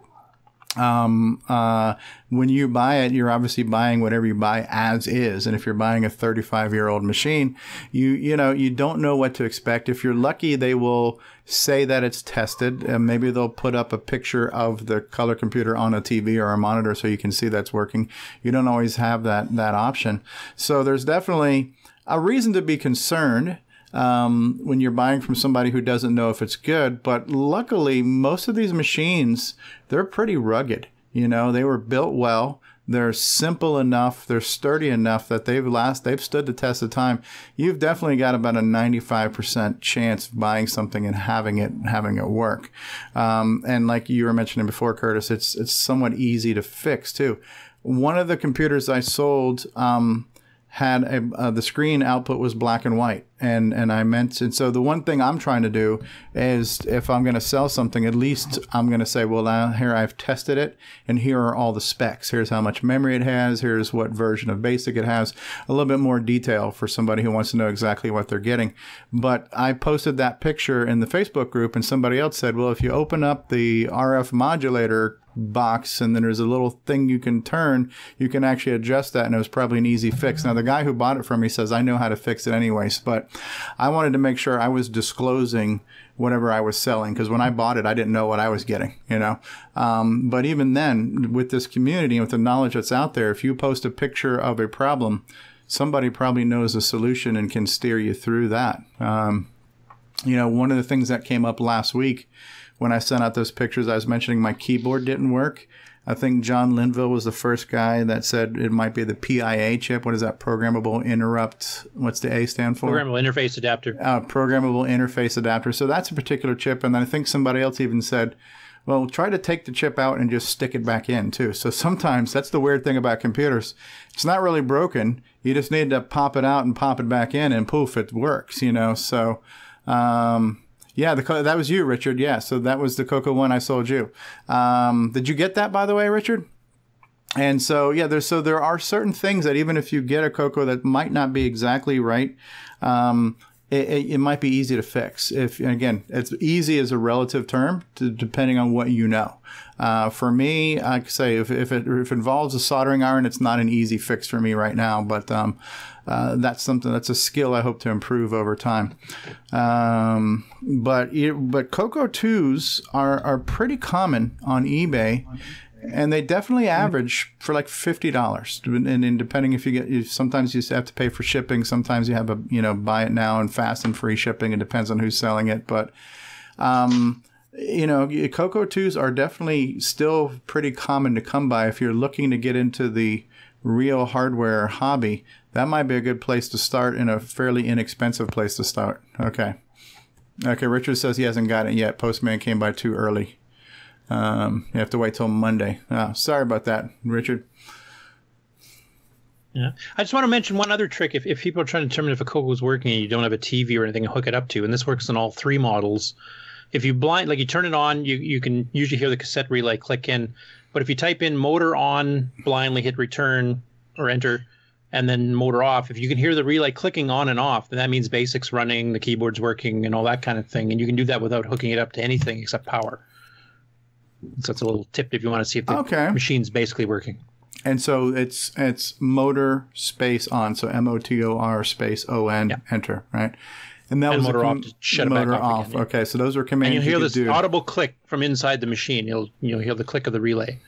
Um, uh, when you buy it, you're obviously buying whatever you buy as is. And if you're buying a 35 year old machine, you you know you don't know what to expect. If you're lucky, they will say that it's tested, and maybe they'll put up a picture of the color computer on a TV or a monitor so you can see that's working. You don't always have that that option. So there's definitely a reason to be concerned um, when you're buying from somebody who doesn't know if it's good. But luckily, most of these machines they're pretty rugged. You know, they were built well. They're simple enough. They're sturdy enough that they've last. They've stood the test of time. You've definitely got about a 95% chance of buying something and having it having it work. Um, and like you were mentioning before, Curtis, it's it's somewhat easy to fix too. One of the computers I sold. Um, had a, uh, the screen output was black and white and and I meant and so the one thing I'm trying to do is if I'm going to sell something at least I'm going to say well now here I've tested it and here are all the specs. Here's how much memory it has. Here's what version of basic it has. A little bit more detail for somebody who wants to know exactly what they're getting. But I posted that picture in the Facebook group and somebody else said well if you open up the RF modulator box and then there's a little thing you can turn. You can actually adjust that and it was probably an easy fix. Now the guy who bought it from me says i know how to fix it anyways but i wanted to make sure i was disclosing whatever i was selling because when i bought it i didn't know what i was getting you know? Um, but even then with this community and with the knowledge that's out there if you post a picture of a problem somebody probably knows a solution and can steer you through that. Um, you know one of the things that came up last week when I sent out those pictures, I was mentioning my keyboard didn't work. I think John Linville was the first guy that said it might be the PIA chip. What is that? Programmable interrupt. What's the A stand for? Programmable interface adapter. Uh, programmable interface adapter. So that's a particular chip. And then I think somebody else even said, well, try to take the chip out and just stick it back in too. So sometimes that's the weird thing about computers. It's not really broken. You just need to pop it out and pop it back in, and poof, it works. You know. So. Um, yeah, the that was you, Richard. Yeah, so that was the Coco one I sold you. Um, did you get that, by the way, Richard? And so yeah, there's so there are certain things that even if you get a Coco that might not be exactly right, um, it, it, it, might be easy to fix. If again, it's easy as a relative term, to, depending on what you know. Uh, for me, I say if, if it if it involves a soldering iron, it's not an easy fix for me right now. But um, uh, that's something that's a skill I hope to improve over time. Um, but but Coco twos are are pretty common on eBay. And they definitely average for like fifty dollars, and, and depending if you get, you, sometimes you have to pay for shipping. Sometimes you have a, you know, buy it now and fast and free shipping. It depends on who's selling it, but, um, you know, Coco twos are definitely still pretty common to come by if you're looking to get into the real hardware hobby that might be a good place to start and a fairly inexpensive place to start. Okay. Okay, Richard says he hasn't got it yet. Postman came by too early. Um, you have to wait till Monday. Oh, sorry about that, Richard. Yeah. I just want to mention one other trick. If, if people are trying to determine if a Coco is working and you don't have a TV or anything to hook it up to, and this works on all three models, if you blind, like you turn it on, you, you can usually hear the cassette relay click in. But if you type in motor on, blindly hit return or enter, and then motor off. If you can hear the relay clicking on and off, then that means basics running, the keyboard's working, and all that kind of thing. And you can do that without hooking it up to anything except power. So it's a little tip if you want to see if the okay. machine's basically working. And so it's it's motor space on, so M O T O R space O N yeah. enter, right? And that and was motor com- off. shut motor off. off. Again. Okay, so those are commands. And you'll hear you this do. audible click from inside the machine. You'll you'll hear the click of the relay.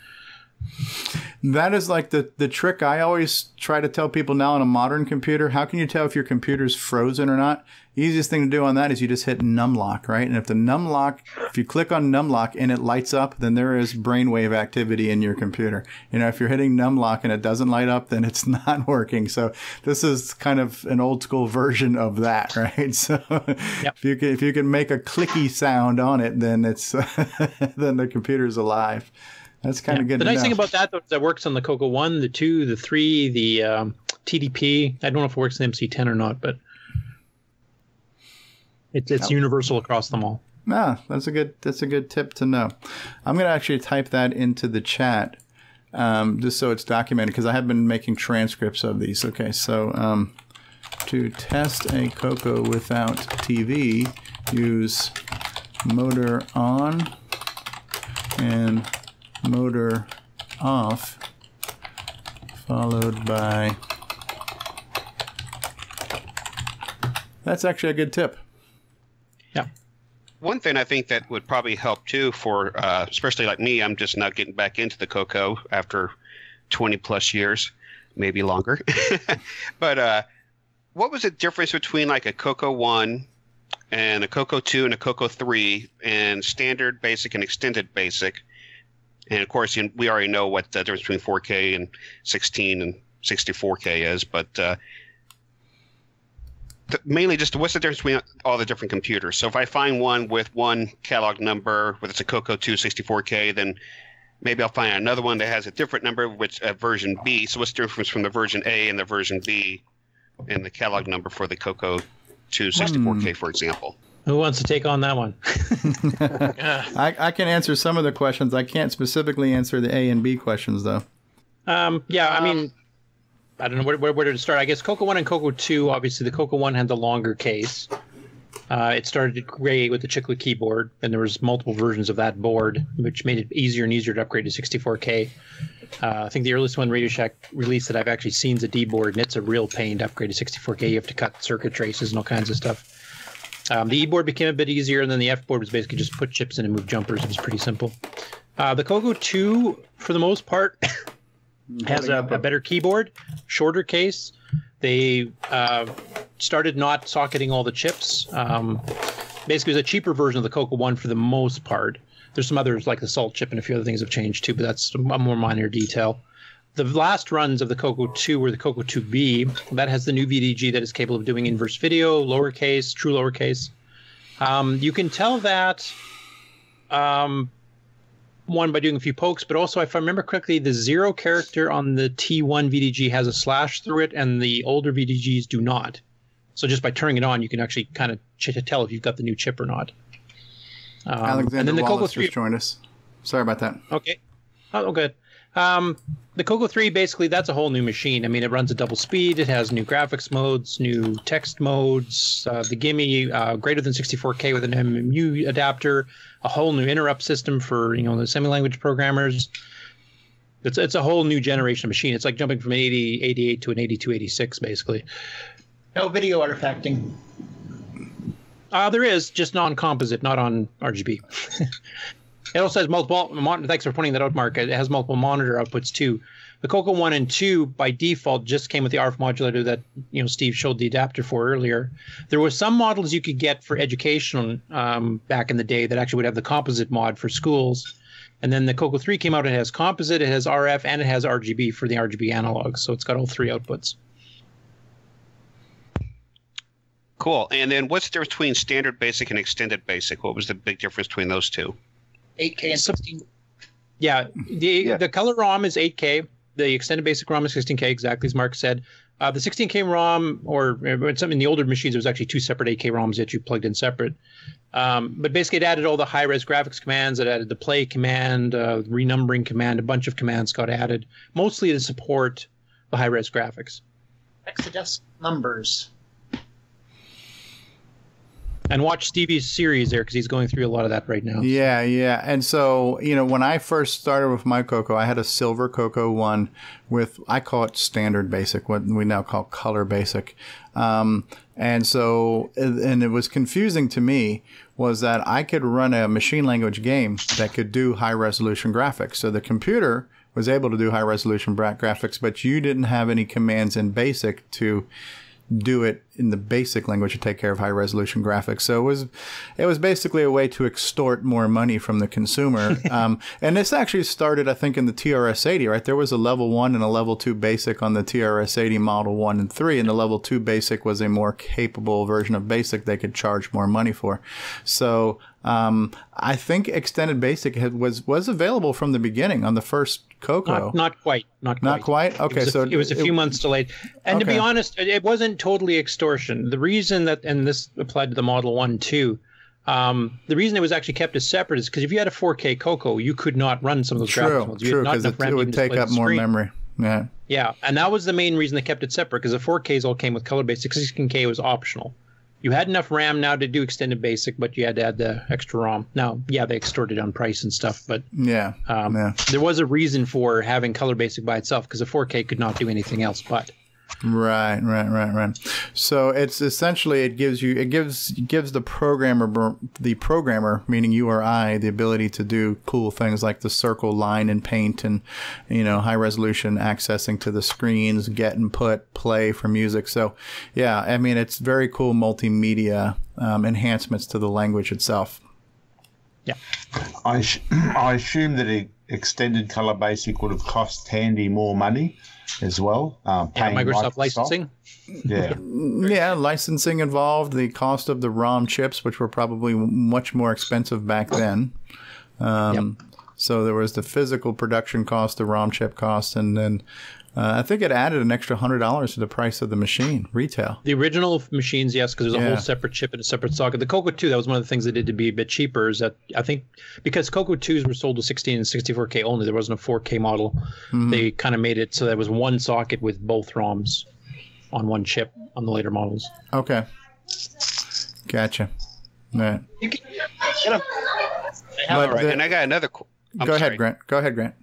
That is like the, the trick I always try to tell people now on a modern computer. How can you tell if your computer's frozen or not? Easiest thing to do on that is you just hit numlock, right? And if the numlock, if you click on numlock and it lights up, then there is brainwave activity in your computer. You know, if you're hitting numlock and it doesn't light up, then it's not working. So this is kind of an old school version of that, right? So yep. if you can, if you can make a clicky sound on it, then it's, then the computer's alive. That's kind yeah. of good. The nice thing about that though, that works on the Coco One, the Two, the Three, the um, TDP. I don't know if it works in MC10 or not, but it's it's oh. universal across them all. Ah, that's a good that's a good tip to know. I'm gonna actually type that into the chat. Um, just so it's documented because I have been making transcripts of these. Okay, so um, to test a Coco without TV, use motor on and motor off, followed by. That's actually a good tip. Yeah. One thing I think that would probably help too for, uh, especially like me, I'm just not getting back into the Coco after 20 plus years, maybe longer. but uh, what was the difference between like a Coco 1 and a Coco 2 and a Coco 3 and standard basic and extended basic? And of course, we already know what the difference between 4K and 16 and 64K is, but uh, mainly just what's the difference between all the different computers? So if I find one with one catalog number, whether it's a Coco 2 64K, then maybe I'll find another one that has a different number, which a uh, version B. So what's the difference from the version A and the version B in the catalog number for the Coco 2 64K, for example. Who wants to take on that one? I, I can answer some of the questions. I can't specifically answer the A and B questions though. Um, yeah, I mean, I don't know where, where, where to start. I guess Coco 1 and Coco 2, obviously, the Coco 1 had the longer case. Uh, it started gray with the chiclet keyboard, and there was multiple versions of that board, which made it easier and easier to upgrade to 64K. Uh, I think the earliest one Radio Shack released that I've actually seen is a D board, and it's a real pain to upgrade to 64K. You have to cut circuit traces and all kinds of stuff. Um, the E board became a bit easier, and then the F board was basically just put chips in and move jumpers. It was pretty simple. Uh, the Coco 2, for the most part, has a, a better keyboard, shorter case. They uh, started not socketing all the chips. Um, basically, it was a cheaper version of the Coco 1 for the most part. There's some others like the salt chip and a few other things have changed too, but that's a more minor detail. The last runs of the Coco 2 were the Coco 2B. That has the new VDG that is capable of doing inverse video, lowercase, true lowercase. Um, you can tell that um, one by doing a few pokes, but also, if I remember correctly, the zero character on the T1 VDG has a slash through it, and the older VDGs do not. So just by turning it on, you can actually kind of ch- tell if you've got the new chip or not. Um, Alexander and then the Wallace Coco 3 just joined us. Sorry about that. Okay. Oh, good. Um, the Coco 3 basically that's a whole new machine. I mean, it runs at double speed. It has new graphics modes, new text modes, uh, the GIME uh, greater than 64K with an MMU adapter, a whole new interrupt system for you know the semi-language programmers. It's it's a whole new generation of machine. It's like jumping from an 80, 88 to an 8286 basically. No video artifacting. Uh, there is just non-composite, not on RGB. it also has multiple. Thanks for pointing that out, Mark. It has multiple monitor outputs too. The Coco One and Two by default just came with the RF modulator that you know Steve showed the adapter for earlier. There were some models you could get for education um, back in the day that actually would have the composite mod for schools. And then the Coco 3 came out. It has composite, it has RF, and it has RGB for the RGB analog. So it's got all three outputs. Cool. And then what's the difference between standard basic and extended basic? What was the big difference between those two? 8K and 16. Yeah, the the color ROM is 8K. The extended basic ROM is 16K, exactly as Mark said. Uh, the 16K ROM, or some in the older machines, it was actually two separate 8K ROMs that you plugged in separate. Um, but basically, it added all the high res graphics commands. It added the play command, uh, renumbering command. A bunch of commands got added, mostly to support the high res graphics. Exodus numbers. And watch Stevie's series there because he's going through a lot of that right now. Yeah, yeah. And so, you know, when I first started with my Coco, I had a silver Coco one with, I call it standard basic, what we now call color basic. Um, and so, and it was confusing to me was that I could run a machine language game that could do high resolution graphics. So the computer was able to do high resolution graphics, but you didn't have any commands in basic to do it in the basic language to take care of high resolution graphics. So it was, it was basically a way to extort more money from the consumer. um, and this actually started, I think, in the TRS-80. Right, there was a level one and a level two basic on the TRS-80 Model One and Three, and the level two basic was a more capable version of basic they could charge more money for. So um, I think extended basic had, was was available from the beginning on the first Coco. Not, not quite. Not quite. Not quite. Okay, it so a, it was a few months delayed. And to be honest, it- it wasn't totally extortion. The reason that, and this applied to the Model One too. Um, the reason it was actually kept as separate is because if you had a 4K Coco, you could not run some of those graphics True, modes. You had true, because it, it would take up more screen. memory. Yeah. Yeah, and that was the main reason they kept it separate because the 4Ks all came with color basic. 16K was optional. You had enough RAM now to do extended basic, but you had to add the extra ROM. Now, yeah, they extorted on price and stuff, but Yeah. um, yeah. there was a reason for having color basic by itself because the 4K could not do anything else but. Right, right, right, right. So it's essentially it gives you it gives gives the programmer the programmer meaning you or I the ability to do cool things like the circle line and paint and you know high resolution accessing to the screens, get and put, play for music. So yeah, I mean it's very cool multimedia um, enhancements to the language itself. Yeah, I, sh- I assume that extended color basic would have cost Tandy more money as well. Um, Yeah, paying Microsoft licensing. Yeah. Yeah, licensing involved, the cost of the ROM chips, which were probably much more expensive back then. Um, So there was the physical production cost, the ROM chip cost, and then uh, I think it added an extra hundred dollars to the price of the machine retail. The original machines, yes, because there's a Yeah. whole separate chip and a separate socket. The Coco 2, that was one of the things they did to be a bit cheaper. Is that I think because Coco 2s were sold to 16 and 64K only, there wasn't a 4K model. Mhm. They kind of made it so there was one socket with both ROMs on one chip on the later models. Okay, gotcha. Right. You can get them. But All right, the- and I got another. I'm Go sorry. ahead, Grant. Go ahead, Grant.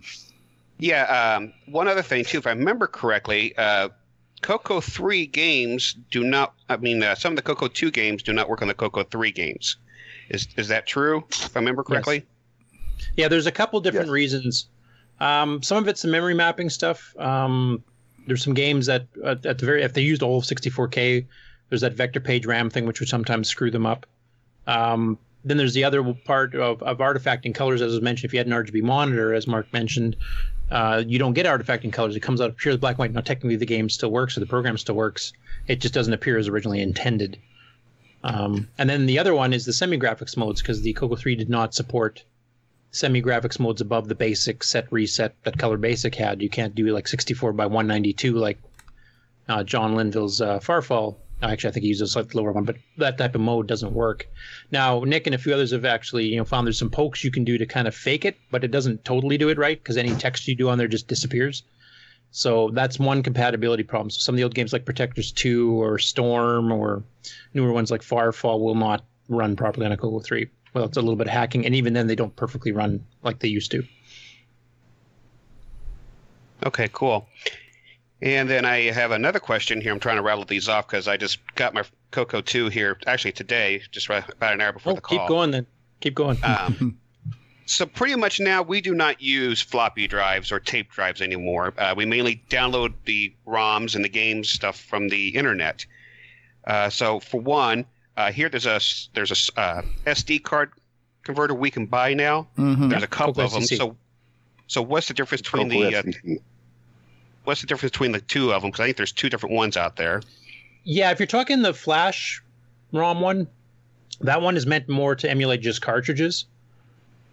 Yeah, um, one other thing too, if I remember correctly, uh, Coco three games do not. I mean, uh, some of the Coco two games do not work on the Coco three games. Is is that true? If I remember correctly. Yeah, there's a couple different reasons. Um, some of it's the memory mapping stuff. Um, there's some games that uh, at the very if they used all of 64K, there's that vector page RAM thing which would sometimes screw them up. Um, then there's the other part of, of artifacting colors, as was mentioned. If you had an RGB monitor, as Mark mentioned, uh, you don't get artifacting colors. It comes out pure black and white. Now, technically, the game still works or the program still works. It just doesn't appear as originally intended. Um, and then the other one is the semi-graphics modes because the Coco 3 did not support semi-graphics modes above the basic set reset that Color Basic had. You can't do like 64 by 192 like uh, John Linville's uh, Fahrfall. Actually, I think he uses a slightly lower one, but that type of mode doesn't work. Now, Nick and a few others have actually, you know, found there's some pokes you can do to kind of fake it, but it doesn't totally do it right because any text you do on there just disappears. So that's one compatibility problem. So some of the old games like Protectors 2 or Storm or newer ones like Fahrfall will not run properly on a Coco 3. Well, it's a little bit of hacking, and even then, they don't perfectly run like they used to. Okay, cool. And then I have another question here. I'm trying to rattle these off because I just got my Coco 2 here actually today, just right, about an hour before Oh, the call. keep going then. Keep going. Um, so pretty much now we do not use floppy drives or tape drives anymore. Uh, we mainly download the ROMs and the games stuff from the internet. Uh, so for one, uh, here there's a there's a s- uh, SD card converter we can buy now. Mhm. There's a couple Coco of them. SDC. So so what's the difference between Coco the uh, SDC. What's the difference between the two of them? Because I think there's two different ones out there. Yeah, if you're talking the Flash ROM one, that one is meant more to emulate just cartridges.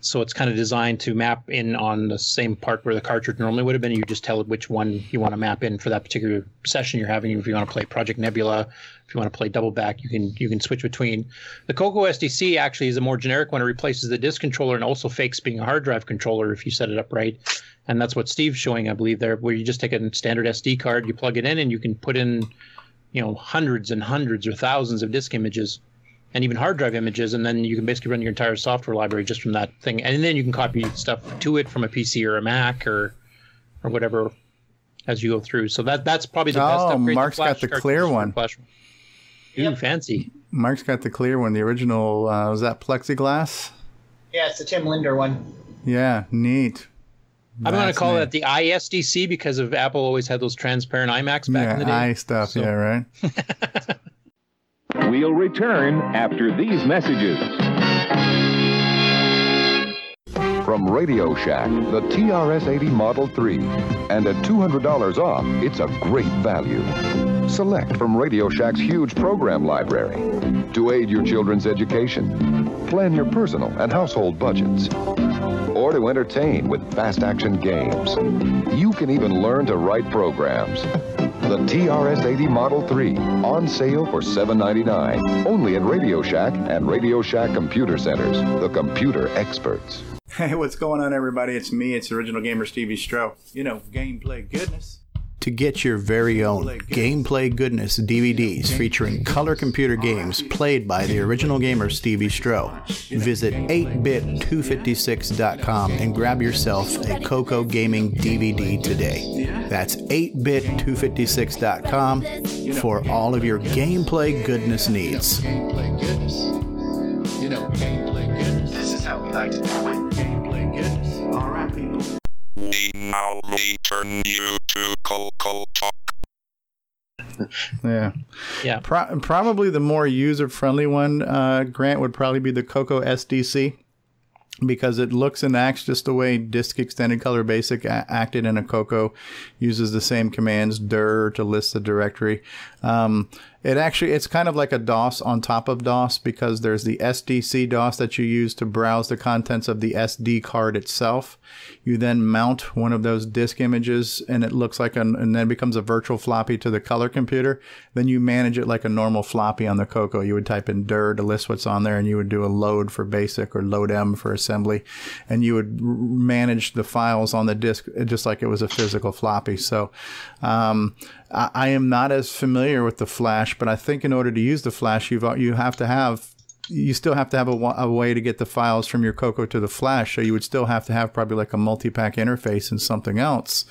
So it's kind of designed to map in on the same part where the cartridge normally would have been. You just tell it which one you want to map in for that particular session you're having. If you want to play Project Nebula, if you want to play Double Back, you can you can switch between. The Coco SDC actually is a more generic one. It replaces the disk controller and also fakes being a hard drive controller if you set it up right. And that's what Steve's showing, I believe, there, where you just take a standard SD card, you plug it in, and you can put in you know hundreds and hundreds or thousands of disk images and even hard drive images and then you can basically run your entire software library just from that thing and then you can copy stuff to it from a pc or a mac or or whatever as you go through so that that's probably the best Oh, upgrade to Mark's got the clear one. Flash. Ooh, fancy Mark's got the clear one. The original uh, was that plexiglass. Yeah, it's the Tim Lindner one. Yeah, neat. I'm going to call neat. that the isdc because of apple always had those transparent imacs back yeah, in the day eye stuff. So- Yeah, right. We'll return after these messages. From Radio Shack, the TRS 80 Model 3. And at $200 off, it's a great value. Select from Radio Shack's huge program library to aid your children's education, plan your personal and household budgets, or to entertain with fast action games. You can even learn to write programs. The TRS 80 Model 3, on sale for $7.99. Only at Radio Shack and Radio Shack Computer Centers, the computer experts. Hey, what's going on, everybody? It's me. It's original gamer Stevie Strow. You know, gameplay goodness. To get your very own gameplay goodness DVDs featuring color computer games played by the original gamer Stevie Strow, visit 8bit256.com and grab yourself a Coco Gaming DVD today. That's 8bit256.com for all of your gameplay goodness needs. You know, gameplay goodness. This is how we like to do it. Now return you to Coco Talk. Yeah. Yeah. Pro- probably the more user friendly one, uh, Grant, would probably be the Coco SDC because it looks and acts just the way Disk Extended Color Basic a- acted in a Coco, uses the same commands, dir to list the directory. Um, It actually it's kind of like a DOS on top of DOS because there's the SDC DOS that you use to browse the contents of the SD card itself. You then mount one of those disk images and it looks like an and then becomes a virtual floppy to the color computer. Then you manage it like a normal floppy on the Coco. You would type in dir to list what's on there and you would do a load for basic or load M for assembly and you would manage the files on the disk just like it was a physical floppy. So um, I, am not as familiar with the Flash, but I think in order to use the Flash, you've uh, you have to have you still have to have a, a way to get the files from your Coco to the Flash. So you would still have to have probably like a multi-pack interface and something else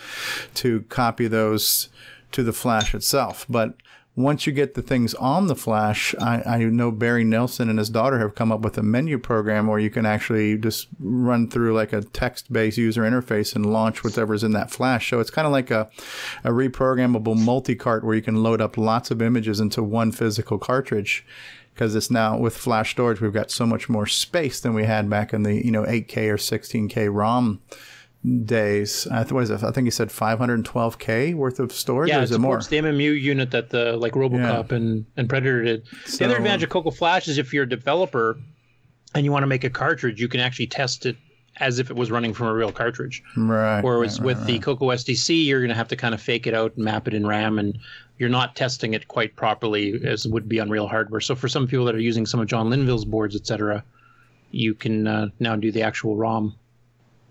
to copy those to the Flash itself. But once you get the things on the Flash, I, I know Barry Nelson and his daughter have come up with a menu program where you can actually just run through like a text-based user interface and launch whatever's in that Flash. So it's kind of like a, a reprogrammable multi-cart where you can load up lots of images into one physical cartridge because it's now with flash storage we've got so much more space than we had back in the you know 8k or 16k rom days i th- what is it i think he said 512k worth of storage Yeah, or it is it more supports the MMU unit that the like RoboCop and, and Predator did. the other advantage of Coco Flash is if you're a developer and you want to make a cartridge, you can actually test it as if it was running from a real cartridge. right Whereas right, with right, the right. Coco SDC, you're going to have to kind of fake it out and map it in RAM, and you're not testing it quite properly as would be on real hardware. So for some people that are using some of John Linville's boards, etc., you can uh, now do the actual ROM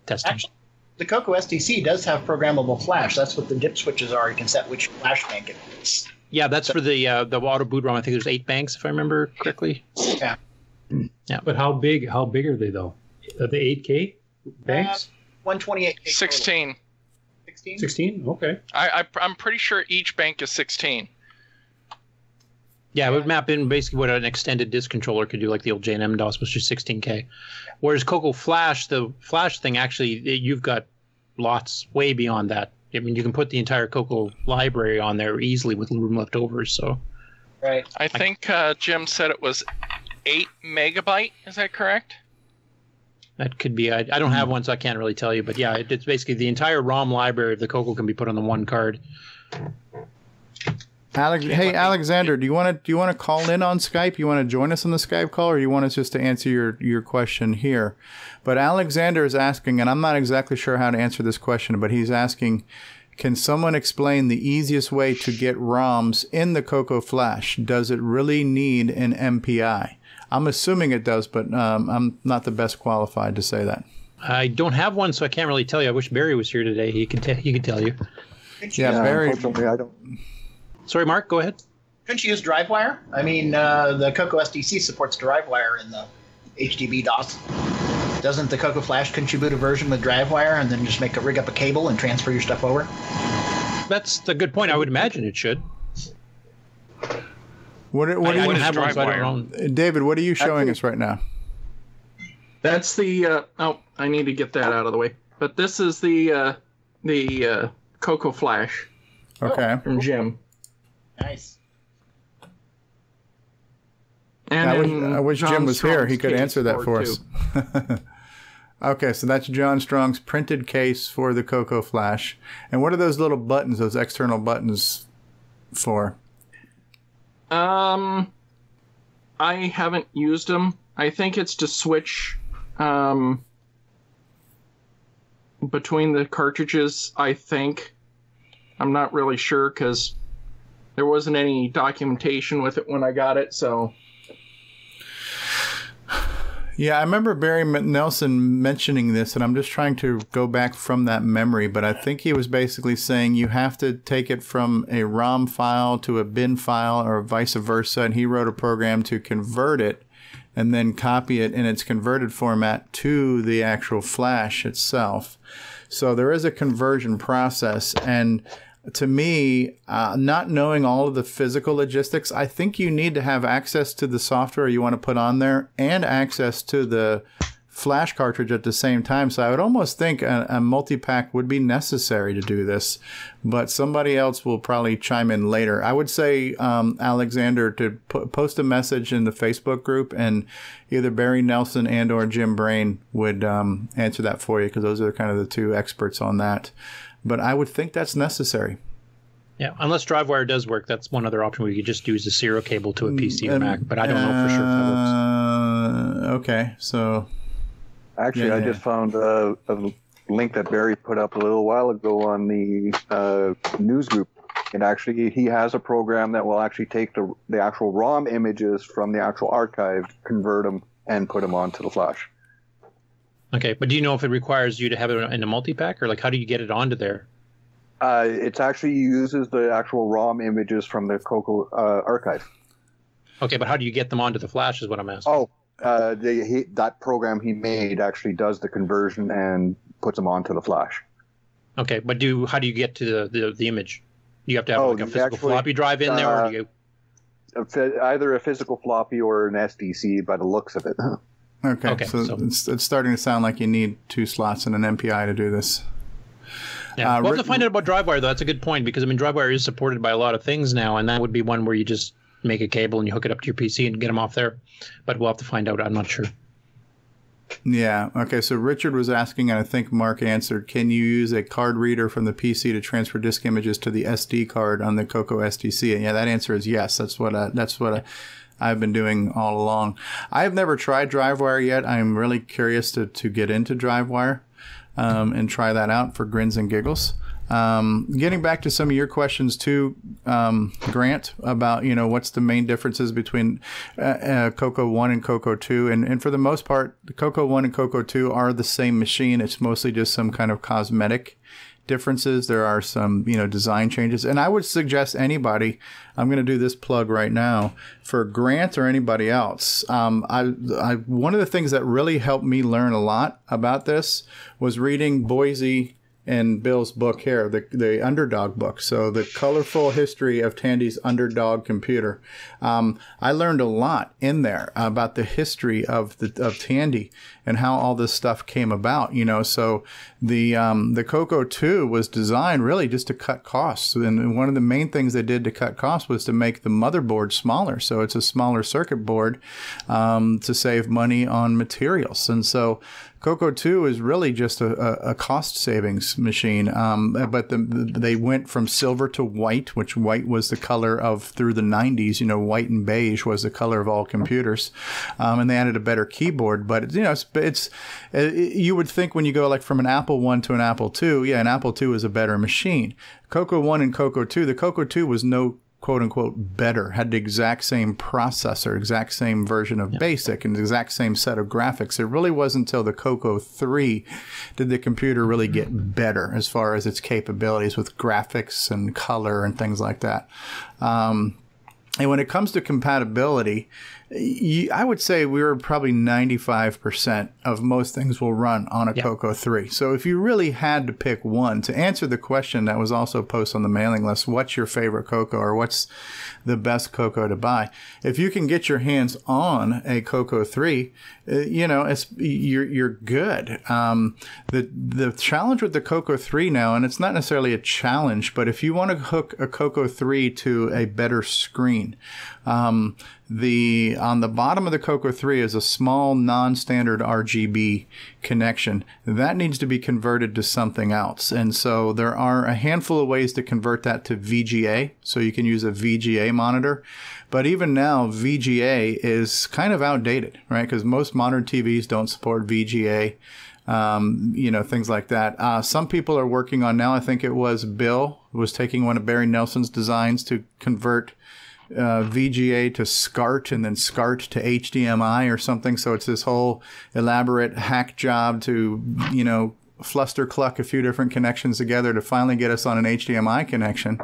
testing. Actually, the Coco SDC does have programmable flash. That's what the dip switches are. You can set which flash bank it is. yeah, that's for the uh, the auto boot ROM. I think there's eight banks, if I remember correctly. Yeah. Yeah. But how big? How big are they though? Are they 8K banks? 128. 16. 16? 16? Okay. I, I I'm pretty sure each bank is 16. Yeah, it would map in basically what an extended disk controller could do, like the old J&M DOS, which is 16K. Whereas Coco Flash, the Flash thing, actually, you've got lots way beyond that. I mean, you can put the entire Coco library on there easily with room left over. So, Right. I think uh, Jim said it was 8 megabyte. Is that correct? that could be. I, I don't have one, so I can't really tell you. But yeah, it, it's basically the entire ROM library of the Coco can be put on the one card. Alex, hey Alexander, do you want to do you want to call in on Skype? You want to join us on the Skype call, or you want us just to answer your your question here? But Alexander is asking, and I'm not exactly sure how to answer this question, but he's asking, can someone explain the easiest way to get ROMs in the Coco Flash? Does it really need an MPI? I'm assuming it does, but um, I'm not the best qualified to say that. I don't have one, so I can't really tell you. I wish Barry was here today. He could te- he could tell you. Yeah, Barry. Unfortunately, I don't. Sorry, Mark. Go ahead. Couldn't you use DriveWire? I mean, uh, the Coco SDC supports DriveWire in the HDB DOS. Doesn't the Coco Flash couldn't you boot a version with DriveWire and then just make a rig up a cable and transfer your stuff over? That's a good point. I would imagine it should. What, are- what I, are I you, don't have one, so I don't. David? What are you showing us right now? That's the uh, oh, I need to get that out of the way. But this is the uh, the uh, Coco Flash Okay. from Jim. Nice. And I wish, I wish Jim was here. He could answer that for too. us. okay, so that's John Strong's printed case for the Coco Flash. And what are those little buttons, those external buttons for? Um, I haven't used them. I think it's to switch um, between the cartridges. I think. I'm not really sure because there wasn't any documentation with it when I got it. So Yeah, I remember Barry Nelson mentioning this, and I'm just trying to go back from that memory. But I think he was basically saying you have to take it from a ROM file to a bin file, or vice versa. And he wrote a program to convert it and then copy it in its converted format to the actual flash itself. So there is a conversion process. And to me, uh, not knowing all of the physical logistics, I think you need to have access to the software you want to put on there and access to the flash cartridge at the same time. So I would almost think a, a multi pack would be necessary to do this, but somebody else will probably chime in later. I would say, um, Alexander, to po- post a message in the Facebook group, and either Barry Nelson and or Jim Brain would um, answer that for you because those are kind of the two experts on that. But I would think that's necessary. Yeah, unless DriveWire does work, that's one other option where you could just use a serial cable to a PC or Mac. But I don't know for sure if that works. Uh, okay, so Actually, Yeah, I yeah. just found a, a link that Barry put up a little while ago on the uh, news group. And actually, he has a program that will actually take the, the actual ROM images from the actual archive, convert them, and put them onto the flash. Okay, but do you know if it requires you to have it in a multi-pack, or like how do you get it onto there? Uh, it actually uses the actual ROM images from the Coco uh, archive. Okay, but how do you get them onto the flash? Is what I'm asking. Oh, uh, the, he, that program he made actually does the conversion and puts them onto the flash. Okay, but do how do you get to the the, the image? You have to have Oh, like a physical actually- floppy drive in there, or uh, do you? Either a physical floppy or an SDC by the looks of it. okay, Okay, so, so- It's, it's starting to sound like you need two slots and an MPI to do this. Yeah, uh, we'll have to find out about DriveWire though. That's a good point because I mean DriveWire is supported by a lot of things now, and that would be one where you just make a cable and you hook it up to your PC and get them off there. But we'll have to find out. I'm not sure. Yeah. Okay. So Richard was asking, and I think Mark answered. Can you use a card reader from the PC to transfer disk images to the SD card on the Coco SDC? And yeah, that answer is yes. That's what I, that's what I, I've been doing all along. I have never tried DriveWire yet. I'm really curious to to get into DriveWire um, and try that out for grins and giggles. Um, getting back to some of your questions too, um, Grant, about you know what's the main differences between uh, uh, Coco One and Coco Two, and and for the most part, the Coco One and Coco Two are the same machine. It's mostly just some kind of cosmetic differences. There are some, you know, design changes. And I would suggest anybody, I'm going to do this plug right now for Grant or anybody else. Um, I, I, one of the things that really helped me learn a lot about this was reading Boisy and Bill's book here, the the underdog book. So the colorful history of Tandy's underdog computer. Um, I learned a lot in there about the history of the of Tandy and how all this stuff came about. You know, so the um, the Coco Two was designed really just to cut costs, and one of the main things they did to cut costs was to make the motherboard smaller. So it's a smaller circuit board um, to save money on materials, and so. Coco 2 is really just a, a, a cost savings machine, um, but the, the, they went from silver to white, which white was the color of through the 90s. You know, white and beige was the color of all computers, um, and they added a better keyboard. But you know, it's, it's it, you would think when you go like from an Apple One to an Apple Two, yeah, an Apple Two is a better machine. Coco One and Coco Two, the Coco Two was no quote unquote better, had the exact same processor, exact same version of BASIC, and the exact same set of graphics. It really wasn't until the Coco 3 did the computer really get better as far as its capabilities with graphics and color and things like that. Um, and when it comes to compatibility, I would say we were probably 95% of most things will run on a Coco 3. So if you really had to pick one to answer the question that was also posted on the mailing list, what's your favorite Coco or what's the best Coco to buy? If you can get your hands on a Coco 3, uh, you know, it's, you're, you're good. Um, the, the challenge with the Coco 3 now, and it's not necessarily a challenge, but if you want to hook a Coco 3 to a better screen, um, the on the bottom of the Coco 3 is a small non-standard RGB connection. That needs to be converted to something else. And so there are a handful of ways to convert that to VGA so you can use a VGA monitor. But even now VGA is kind of outdated right? Because most modern TVs don't support VGA um, you know things like that. Uh, some people are working on now I think it was Bill who was taking one of Barry Nelson's designs to convert uh, VGA to SCART and then SCART to HDMI or something. So it's this whole elaborate hack job to, you know, fluster cluck a few different connections together to finally get us on an HDMI connection.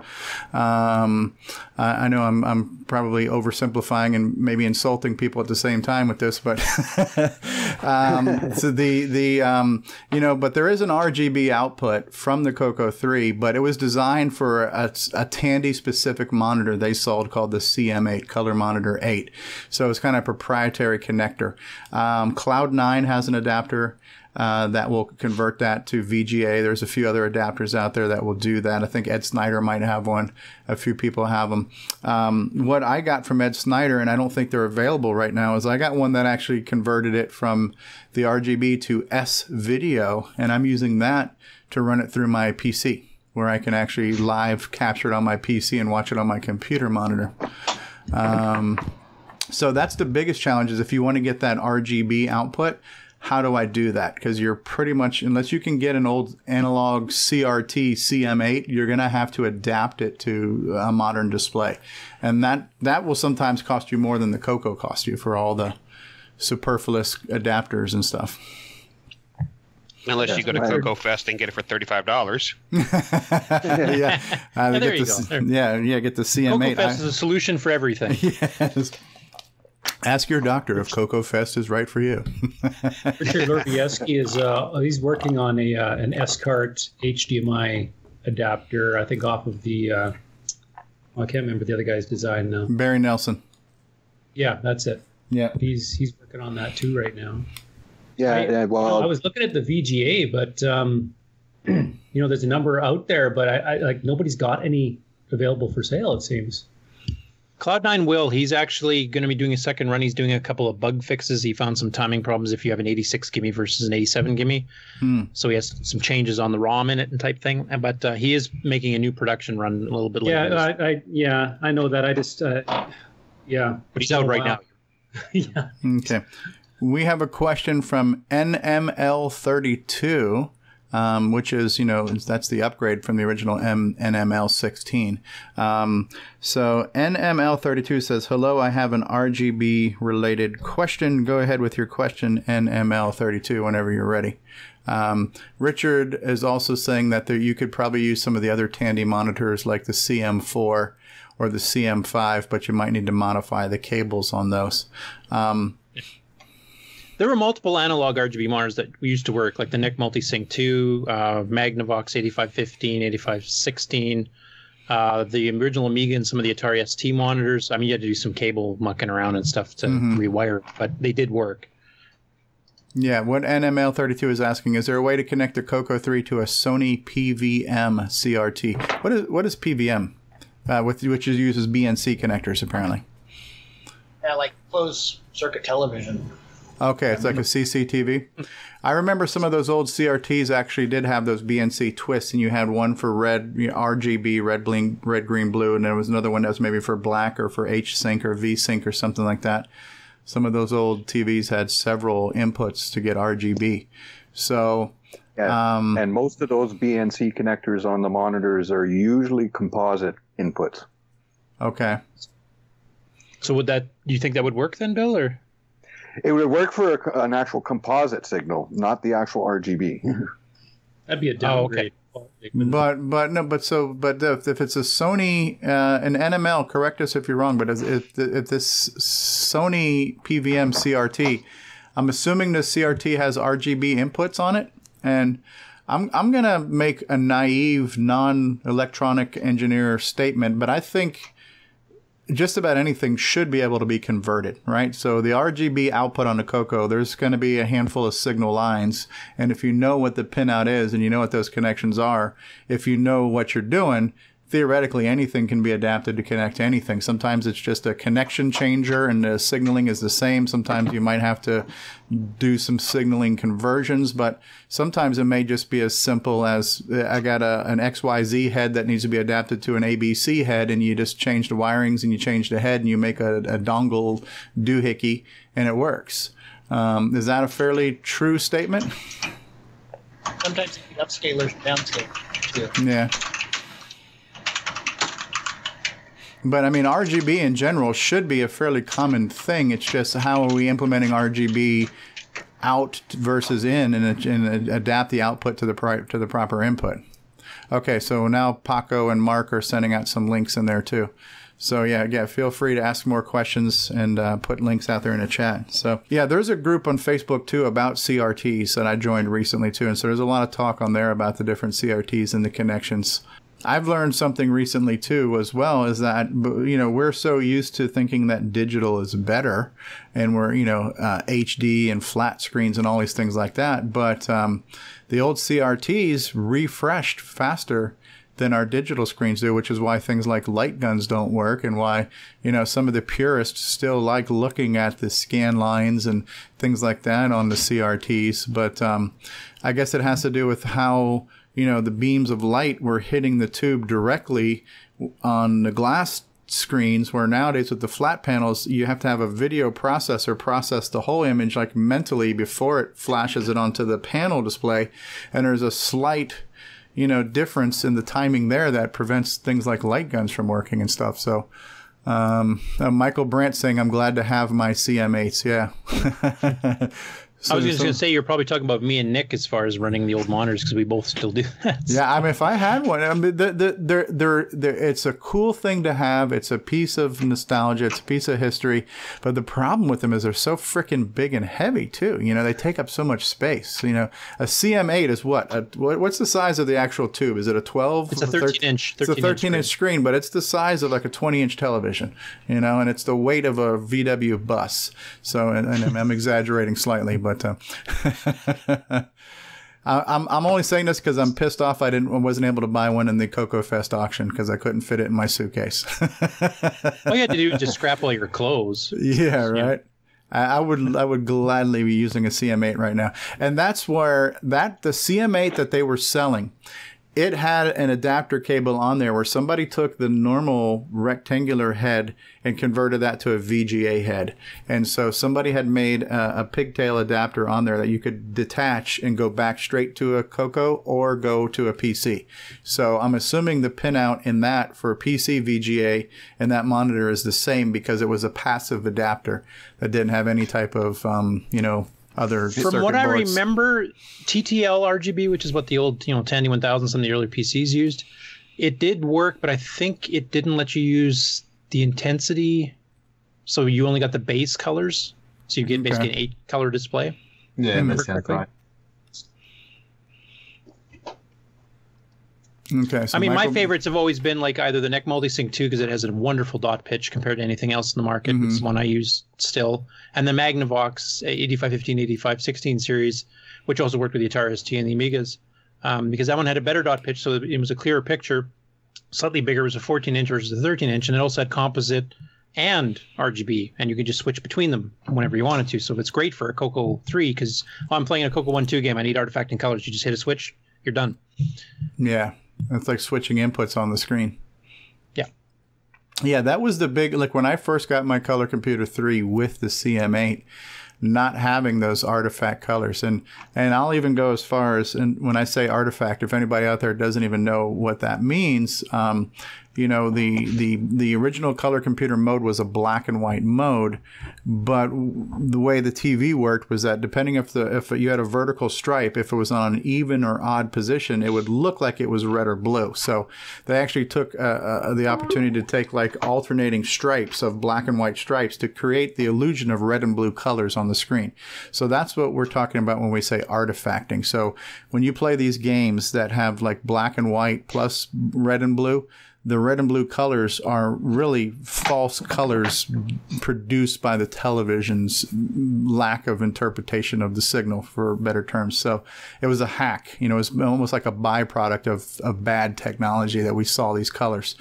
Um, I I know I'm, I'm probably oversimplifying and maybe insulting people at the same time with this, but um, so the the um, you know, but there is an RGB output from the Coco 3, but it was designed for a, a Tandy specific monitor they sold called the CM8 Color Monitor 8. So it's kind of a proprietary connector. Um, Cloud9 has an adapter. Uh, that will convert that to VGA. There's a few other adapters out there that will do that. I think Ed Snyder might have one. A few people have them. Um, what I got from Ed Snyder, and I don't think they're available right now, is I got one that actually converted it from the RGB to S video, and I'm using that to run it through my PC where I can actually live capture it on my PC and watch it on my computer monitor. Um, so that's the biggest challenge is if you want to get that RGB output, how do I do that? Because you're pretty much, unless you can get an old analog CRT CM8, you're going to have to adapt it to a modern display. And that, that will sometimes cost you more than the Coco cost you for all the superfluous adapters and stuff. Unless you go to Right. Coco Fest and get it for thirty-five dollars. yeah, uh, there get you the, go. Yeah, yeah, get the CM8. CocoFest is a solution for everything. yes. Ask your doctor if Coco Fest is right for you. Richard Lorvieski is uh, he's working on a uh, an SCART HDMI adapter. I think off of the uh, oh, I can't remember the other guy's design now. Barry Nelson. Yeah, that's it. Yeah, he's he's working on that too right now. Yeah, I, yeah, well, I was looking at the VGA, but um, you know, there's a number out there, but I, I like nobody's got any available for sale. It seems. Cloud9 will. He's actually going to be doing a second run. He's doing a couple of bug fixes. He found some timing problems if you have an 86 GIME versus an 87 GIME. Hmm. So he has some changes on the ROM in it and type thing. But uh, he is making a new production run a little bit later. Yeah, I, I yeah I know that. I just uh, yeah. but he's out right now. yeah. Okay. We have a question from NML32, um, which is, you know, that's the upgrade from the original M- NML16. Um, so NML32 says, Hello, I have an RGB related question. Go ahead with your question, NML32, whenever you're ready. Um, Richard is also saying that there, you could probably use some of the other Tandy monitors like the CM4 or the CM5, but you might need to modify the cables on those. Um, There were multiple analog RGB monitors that used to work, like the NEC Multisync 2, uh, Magnavox 8515, 8516, uh, the original Amiga, and some of the Atari ST monitors. I mean, you had to do some cable mucking around and stuff to Mhm. rewire, but they did work. Yeah, what NML32 is asking is there a way to connect the Coco 3 to a Sony PVM CRT? What is what is PVM? Uh, with which is uses BNC connectors apparently. Yeah, like closed circuit television. Okay, it's like a CCTV. I remember some of those old CRTs actually did have those BNC twists, and you had one for red, you know, RGB, red, bling, red, green, blue, and there was another one that was maybe for black or for H sync or V sync or something like that. Some of those old TVs had several inputs to get RGB. So, Yeah. um, and most of those BNC connectors on the monitors are usually composite inputs. okay. So would that? Do you think that would work then, Bill? Or It would work for a, an actual composite signal, not the actual RGB. That'd be a downgrade. Oh, okay. But but no but so but if, if it's a Sony uh, an NML correct us if you're wrong but if if, if this Sony PVM CRT I'm assuming the CRT has RGB inputs on it and I'm I'm gonna make a naive non-electronic engineer statement but I think just about anything should be able to be converted, right? So the RGB output on the Coco, there's going to be a handful of signal lines, and if you know what the pinout is and you know what those connections are, if you know what you're doing, theoretically anything can be adapted to connect to anything. Sometimes it's just a connection changer and the signaling is the same. Sometimes you might have to do some signaling conversions, but sometimes it may just be as simple as uh, I got a, an XYZ head that needs to be adapted to an ABC head, and you just change the wirings and you change the head and you make a, a dongle doohickey and it works. Um, is that a fairly true statement? Sometimes you get upscalers and downscalers too. Yeah. But I mean, RGB in general should be a fairly common thing. It's just how are we implementing RGB out versus in and, and adapt the output to the pri- to the proper input. Okay, so now Paco and Mark are sending out some links in there too. So yeah, yeah, feel free to ask more questions and uh, put links out there in the chat. So yeah, there's a group on Facebook too about CRTs that I joined recently too, and so there's a lot of talk on there about the different CRTs and the connections. I've learned something recently too, as well, is that you know we're so used to thinking that digital is better, and we're you know uh, HD and flat screens and all these things like that. But um, the old CRTs refreshed faster than our digital screens do, which is why things like light guns don't work, and why you know some of the purists still like looking at the scan lines and things like that on the CRTs. But um, I guess it has to do with how you know, the beams of light were hitting the tube directly on the glass screens where nowadays with the flat panels you have to have a video processor process the whole image like mentally before it flashes it onto the panel display and there's a slight you know difference in the timing there that prevents things like light guns from working and stuff so um, uh, Michael Brandt saying, "I'm glad to have my CM8s." Yeah. I was just going to say you're probably talking about me and Nick as far as running the old monitors because we both still do that. Yeah, I mean, if I had one, I mean, the, the, they're, they're, they're, it's a cool thing to have. It's a piece of nostalgia. It's a piece of history. But the problem with them is they're so freaking big and heavy too. You know, they take up so much space. You know, a CM8 is what? A, what what's the size of the actual tube? Is it a 12? It's a 13 inch. 13 it's a 13 inch screen. screen, but it's the size of like a 20 inch television. You know, and it's the weight of a VW bus. So, and, and I'm exaggerating slightly, but. Uh, I'm I'm only saying this because I'm pissed off. I didn't wasn't able to buy one in the Coco Fest auction because I couldn't fit it in my suitcase. All you had to do was just scrap all your clothes. Yeah, right. I, I would I would gladly be using a CM8 right now, and that's where that the CM8 that they were selling it had an adapter cable on there where somebody took the normal rectangular head and converted that to a VGA head. And so somebody had made a, a, pigtail adapter on there that you could detach and go back straight to a Coco or go to a PC. So I'm assuming the pinout in that for PC VGA and that monitor is the same because it was a passive adapter that didn't have any type of, um, you know, other. From what I remember, TTL RGB, which is what the old you know Tandy 1000 some of the early PCs used, it did work, but I think it didn't let you use the intensity, so you only got the base colors. So you get basically an eight color display. Yeah, that sounds right. Okay. So I mean, Michael... my favorites have always been like either the NEC Multisync 2 because it has a wonderful dot pitch compared to anything else in the market. Mm-hmm. It's one I use still. And the Magnavox 8515, 8516 series, which also worked with the Atari ST and the Amigas, um, because that one had a better dot pitch, so it was a clearer picture. Slightly bigger, it was a 14 inch versus a 13 inch, and it also had composite and RGB, and you could just switch between them whenever you wanted to. So it's great for a Coco 3 because I'm playing a Coco 1 2 game, I need artifact and colors. You just hit a switch, you're done. Yeah, it's like switching inputs on the screen. Yeah. Yeah, that was the big like when I first got my color computer 3 with the CM8 not having those artifact colors and and I'll even go as far as and when I say artifact if anybody out there doesn't even know what that means um, you know the the the original color computer mode was a black and white mode but the way the TV worked was that depending if the if you had a vertical stripe if it was on an even or odd position it would look like it was red or blue. So they actually took uh, uh, the opportunity to take like alternating stripes of black and white stripes to create the illusion of red and blue colors on the screen. So that's what we're talking about when we say artifacting. So when you play these games that have like black and white plus red and blue the red and blue colors are really false colors produced by the television's lack of interpretation of the signal, for better terms. So it was a hack. You know, it was almost like a byproduct of, of bad technology that we saw these colors.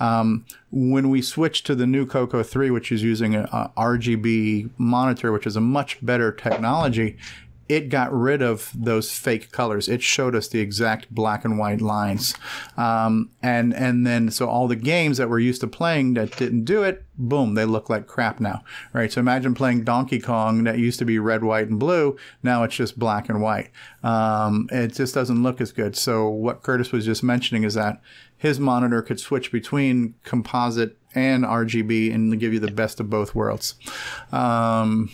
Um, when we switched to the new Coco 3, which is using a, a RGB monitor, which is a much better technology, it got rid of those fake colors. It showed us the exact black and white lines. Um, and and then so all the games that we're used to playing that didn't do it, boom, they look like crap now. Right? So imagine playing Donkey Kong that used to be red, white, and blue. Now it's just black and white. Um, it just doesn't look as good. So what Curtis was just mentioning is that his monitor could switch between composite and RGB and give you the best of both worlds. Um,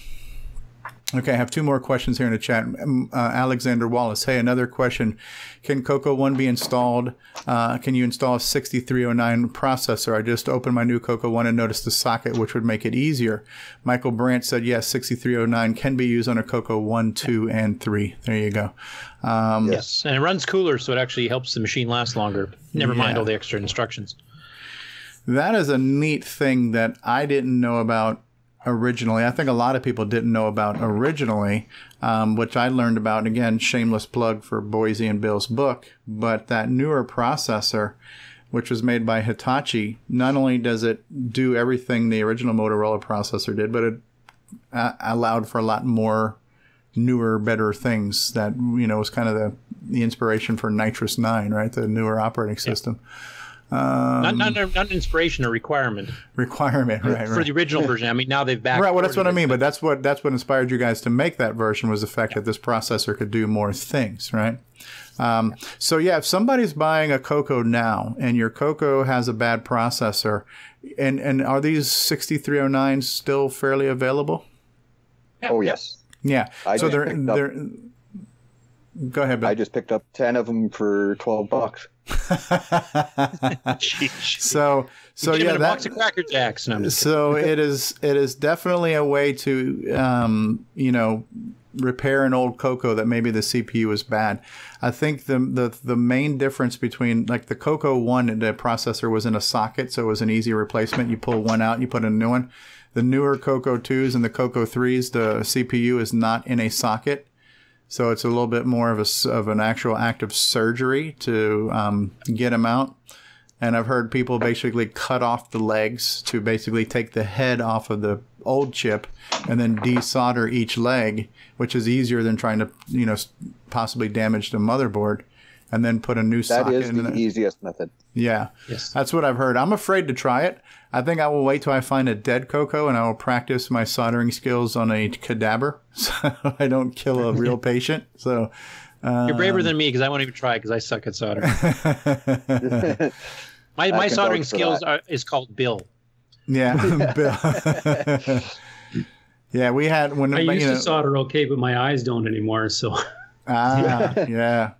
Okay, I have two more questions here in the chat. Uh, Alexander Wallace. Hey, another question. Can Coco 1 be installed? Uh, can you install a 6309 processor? I just opened my new Coco 1 and noticed the socket, which would make it easier. Michael Brandt said, yes, 6309 can be used on a Coco 1, 2, and 3. There you go. Um, yes, and it runs cooler, so it actually helps the machine last longer. Never yeah. mind all the extra instructions. That is a neat thing that I didn't know about originally. I think a lot of people didn't know about originally, um, which I learned about. Again, shameless plug for Boisy and Bill's book, but that newer processor, which was made by Hitachi, not only does it do everything the original Motorola processor did, but it uh, allowed for a lot more newer, better things that, you know, was kind of the the inspiration for NitrOS-9, right? The newer operating system. Um, not, not, not an inspiration, a requirement. requirement, right? For the original version. I mean, now they've back. Right, well, that's what I mean. But that's what that's what inspired you guys to make that version was the fact that this processor could do more things, right? Um, so yeah, if somebody's buying a Coco now and your Coco has a bad processor, and and are these 6309s still fairly available? Oh yes. Yeah. I so they're up- they're. Go ahead, Bill. I just picked up ten of them for twelve bucks. so so yeah, a that, box of Cracker Jacks. No, so it is it is definitely a way to um, you know repair an old Coco that maybe the CPU is bad. I think the the the main difference between like the Coco one, the processor was in a socket, so it was an easy replacement. You pull one out, you put a new one. The newer Coco twos and the Coco threes, the CPU is not in a socket. So it's a little bit more of a of an actual act of surgery to um, get them out. And I've heard people basically cut off the legs to basically take the head off of the old chip and then desolder each leg, which is easier than trying to you know possibly damage the motherboard, and then put a new That socket is in the it. easiest method. Yeah. Yes. That's what I've heard. I'm afraid to try it. I think I will wait till I find a dead Coco and I will practice my soldering skills on a cadaver so I don't kill a real patient. So You're braver um, than me because I won't even try because I suck at soldering. my my soldering skills are, is called Bill. Yeah. Bill. yeah, we had when I you used know, to solder okay, but my eyes don't anymore. So Ah, yeah. Yeah,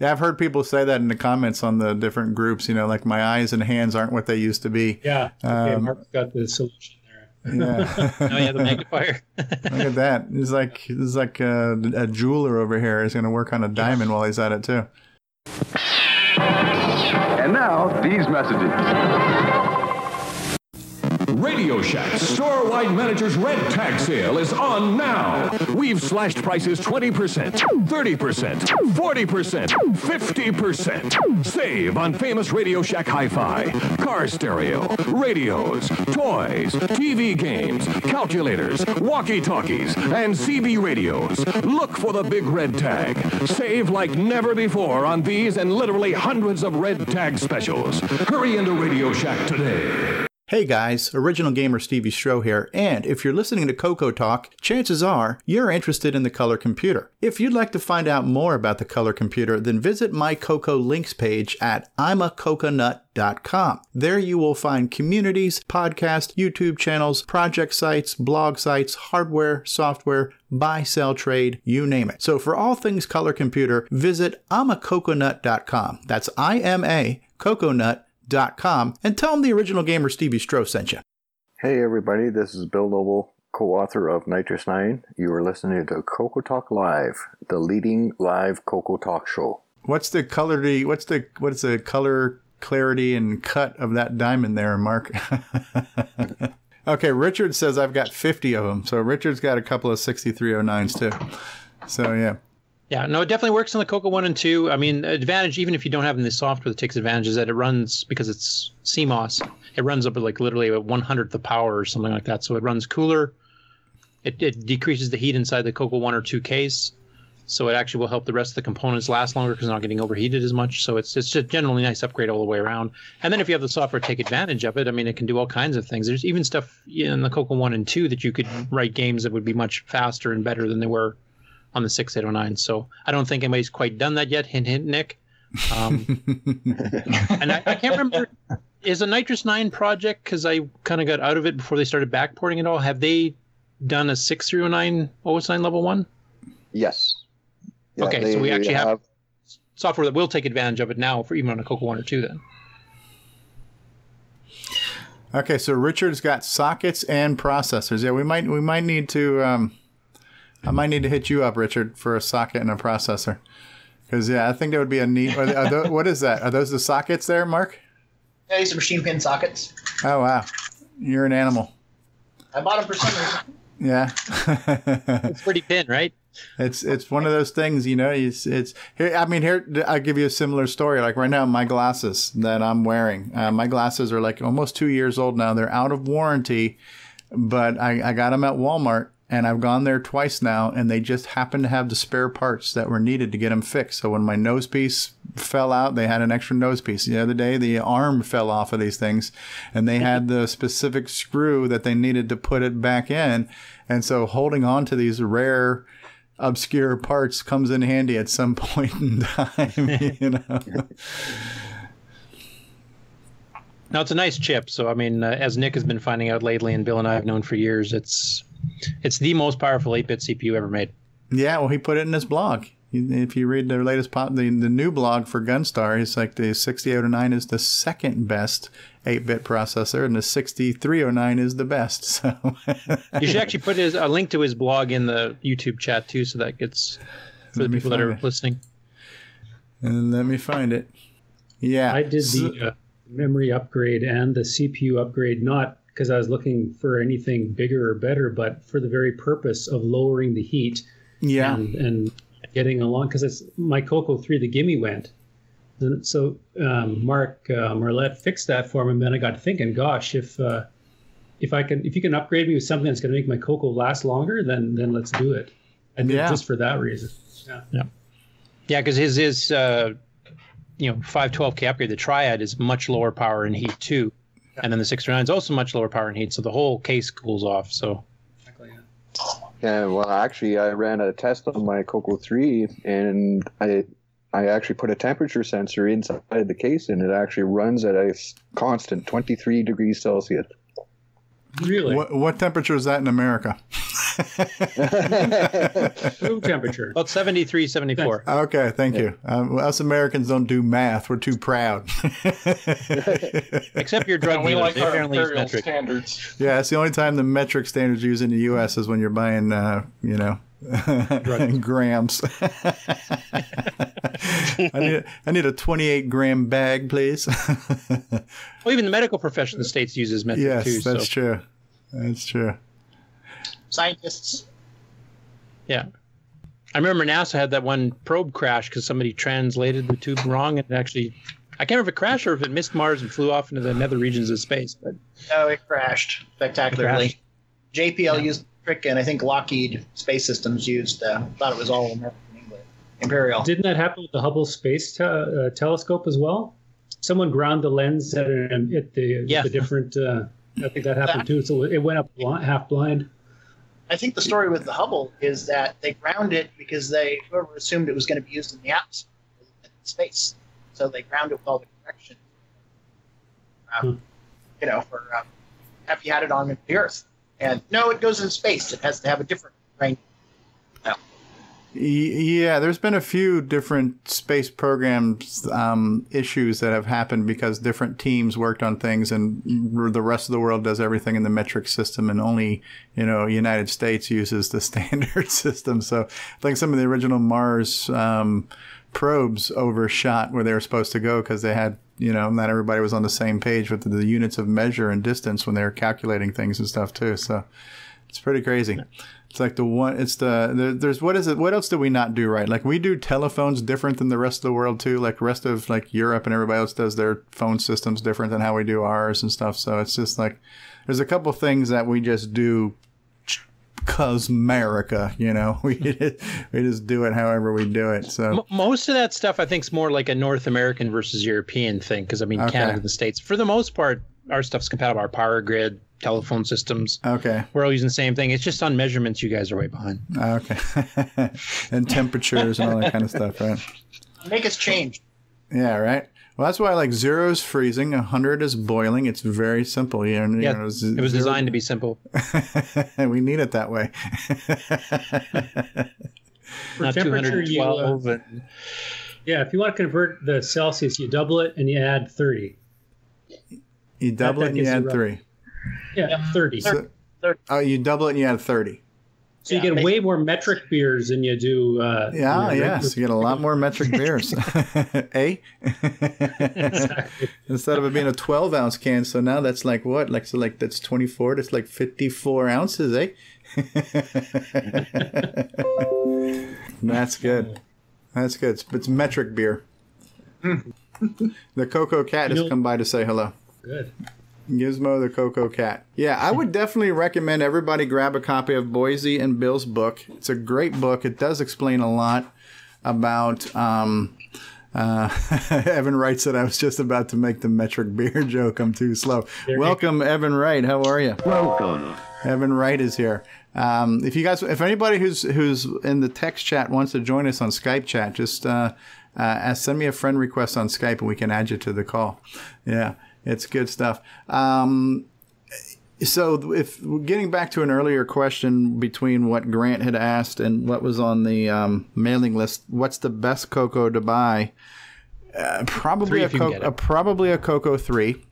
I've heard people say that in the comments on the different groups, you know, like my eyes and hands aren't what they used to be. yeah, okay, Um, Mark's got the solution there. Yeah. oh yeah, the magnifier. Look at that. He's like he's like a, a jeweler over here. He's going to work on a diamond while he's at it too. And now, these messages. Radio Shack store-wide manager's red tag sale is on now. We've slashed prices 20%, 30%, 40%, 50%. Save on famous Radio Shack hi-fi, car stereo, radios, toys, TV games, calculators, walkie-talkies, and CB radios. Look for the big red tag. Save like never before on these and literally hundreds of red tag specials. Hurry into Radio Shack today. Hey guys, original gamer Stevie Strow here, and if you're listening to Coco Talk, chances are you're interested in the color computer. If you'd like to find out more about the color computer, then visit my Coco links page at imacoconut.com. There you will find communities, podcasts, YouTube channels, project sites, blog sites, hardware, software, buy, sell, trade, you name it. So for all things color computer, visit imacoconut.com. That's I M A coconut com and tell them the original gamer Stevie Strow sent you. Hey everybody, this is Bill Noble, co-author of NitrOS-9. You are listening to Coco Talk Live, the leading live Coco Talk show. What's the color? What's the what's the color clarity and cut of that diamond there, Mark? okay, Richard says I've got 50 of them. So Richard's got a couple of 6309s too. So yeah. Yeah, no, it definitely works on the Coco one and two. I mean, advantage even if you don't have the software that takes advantage is that it runs because it's CMOS. It runs up at like literally at one hundredth the power or something like that. So it runs cooler. It, it decreases the heat inside the Coco one or two case, so it actually will help the rest of the components last longer because they're not getting overheated as much. So it's it's just generally a nice upgrade all the way around. And then if you have the software take advantage of it, I mean, it can do all kinds of things. There's even stuff in the Coco one and two that you could mm-hmm. write games that would be much faster and better than they were on the 6809. So I don't think anybody's quite done that yet. Hint, hint, Nick. Um, and I, I can't remember. Is a NitrOS-9 project, because I kind of got out of it before they started backporting it all, have they done a 6309 OS9 level 1? Yes. Yeah, okay, they- so we actually have, software that will take advantage of it now for even on a Coco 1 or 2 then. Okay, so Richard's got sockets and processors. Yeah, we might we might need to. Um, I might need to hit you up, Richard, for a socket and a processor. Because yeah, I think that would be a neat. Are, are tho- what is that? Are those the sockets there, Mark? Yeah, these are machine pin sockets. Oh wow, you're an animal. I bought them for some reason. Yeah. it's pretty pin, right? It's it's one of those things, you know. It's it's here. I mean, here I'll give you a similar story. Like right now, my glasses that I'm wearing, uh, my glasses are like almost two years old now. They're out of warranty, but I, I got them at Walmart and I've gone there twice now, and they just happened to have the spare parts that were needed to get them fixed. So when my nose piece fell out, they had an extra nose piece. The other day, the arm fell off of these things, and they had the specific screw that they needed to put it back in. And so holding on to these rare, obscure parts comes in handy at some point in time, you know. Now it's a nice chip. So I mean, uh, as Nick has been finding out lately, and Bill and I have known for years, it's it's the most powerful 8-bit CPU ever made. Yeah, well, he put it in his blog. If you read the latest pop, the, the new blog for Gunstar, it's like the 6809 is the second best 8-bit processor, and the 6309 is the best. So you should actually put his, a link to his blog in the YouTube chat too, so that gets for Let the people that are it. listening. And let me find it. Yeah, I did so- the uh, memory upgrade and the CPU upgrade not because I was looking for anything bigger or better, but for the very purpose of lowering the heat. Yeah. And, and getting along because it's my Coco 3, the GIME went. And so um, Mark uh, Marlette fixed that for me, and then I got thinking, gosh, if uh, if I can if you can upgrade me with something that's going to make my Coco last longer, then then let's do it. I did Yeah. just for that reason. Yeah. Yeah. Yeah, because his is uh, you know 512k upgrade, the Triad is much lower power in heat too, and then the 609 is also much lower power and heat, so the whole case cools off. So Yeah, well, actually, I ran a test on my Coco 3, and I I actually put a temperature sensor inside the case, and it actually runs at a constant 23 degrees Celsius. Really? What, what temperature is that in America? Room temperature. About 73, 74. Okay, thank you. Um, us Americans don't do math. We're too proud. Except your drug And we dealers, like they apparently use metric. standards. yeah, it's the only time the metric standards used in the U.S. is when you're buying, uh, you know, grams. I need, a, I need a 28 gram bag, please. Well, even the medical profession in the states uses metric yes, too. that's so. true. That's true. Scientists. Yeah. I remember NASA had that one probe crash because somebody translated the tube wrong and it actually, I can't remember if it crashed or if it missed Mars and flew off into the nether regions of space. But No, it crashed spectacularly. JPL used and I think Lockheed Space Systems used. Uh, thought it was all American England. Imperial. Didn't that happen with the Hubble Space te- uh, Telescope as well? Someone ground the lens at, an, at the, Yeah. the different. Uh, I think that happened too. So it went up bl- half blind. I think the story with the Hubble is that they ground it because they whoever assumed it was going to be used in the atmosphere, in space. So they ground it with all the correction. Um, You know, for um, if you had it on the Earth, and no, it goes in space. It has to have a different range. Y- Yeah, there's been a few different space programs um, issues that have happened because different teams worked on things, and the rest of the world does everything in the metric system, and only you know United States uses the standard system. So I think some of the original Mars um, probes overshot where they were supposed to go because they had you know not everybody was on the same page with the, the units of measure and distance when they were calculating things and stuff too. So it's pretty crazy. It's like the one. It's the there, there's what is it? What else do we not do right? Like we do telephones different than the rest of the world too. Like rest of like Europe and everybody else does their phone systems different than how we do ours and stuff. So it's just like there's a couple things that we just do cause America. You know, we hmm. we just do it however we do it. So most of that stuff, I think, is more like a North American versus European thing. Because I mean, Okay. Canada, and the states, for the most part, our stuff's compatible. Our power grid, telephone systems, okay, we're all using the same thing. It's just on measurements, you guys are way behind. okay, and temperatures and all that kind of stuff, right? Make us change. Yeah, right. Well, that's why like zero is freezing, hundred is boiling. It's very simple. You know, Yeah, you know, it was designed to be simple. and we need it that way. For Not temperature, you, uh, 212 and Yeah, if you want to convert the Celsius, you double it and you add 30. You double that it and you add rough- three. Yeah, 30. So, oh, you double it and you add thirty. So you get way more metric beers than you do. Uh, Yeah, you know, yes, you get a lot more metric beers. eh? Exactly. Instead of it being a twelve ounce can, so now that's like what? Like so, like that's twenty four. That's like fifty four ounces, eh? that's good. That's good. It's, it's metric beer. the Coco Cat You has know- come by to say hello. Good. Gizmo the Coco Cat. Yeah, I would definitely recommend everybody grab a copy of Boisy and Bill's book. It's a great book. It does explain a lot about. Um, uh, Evan Wright said I was just about to make the metric beer joke. I'm too slow. Welcome, Evan Wright. How are you? Welcome. Evan Wright is here. Um, if you guys, if anybody who's who's in the text chat wants to join us on Skype chat, just uh, uh, send me a friend request on Skype and we can add you to the call. Yeah, it's good stuff. Um, so, if getting back to an earlier question between what Grant had asked and what was on the um, mailing list, what's the best Coco to buy? Uh, probably Three a, co- a probably a Coco three.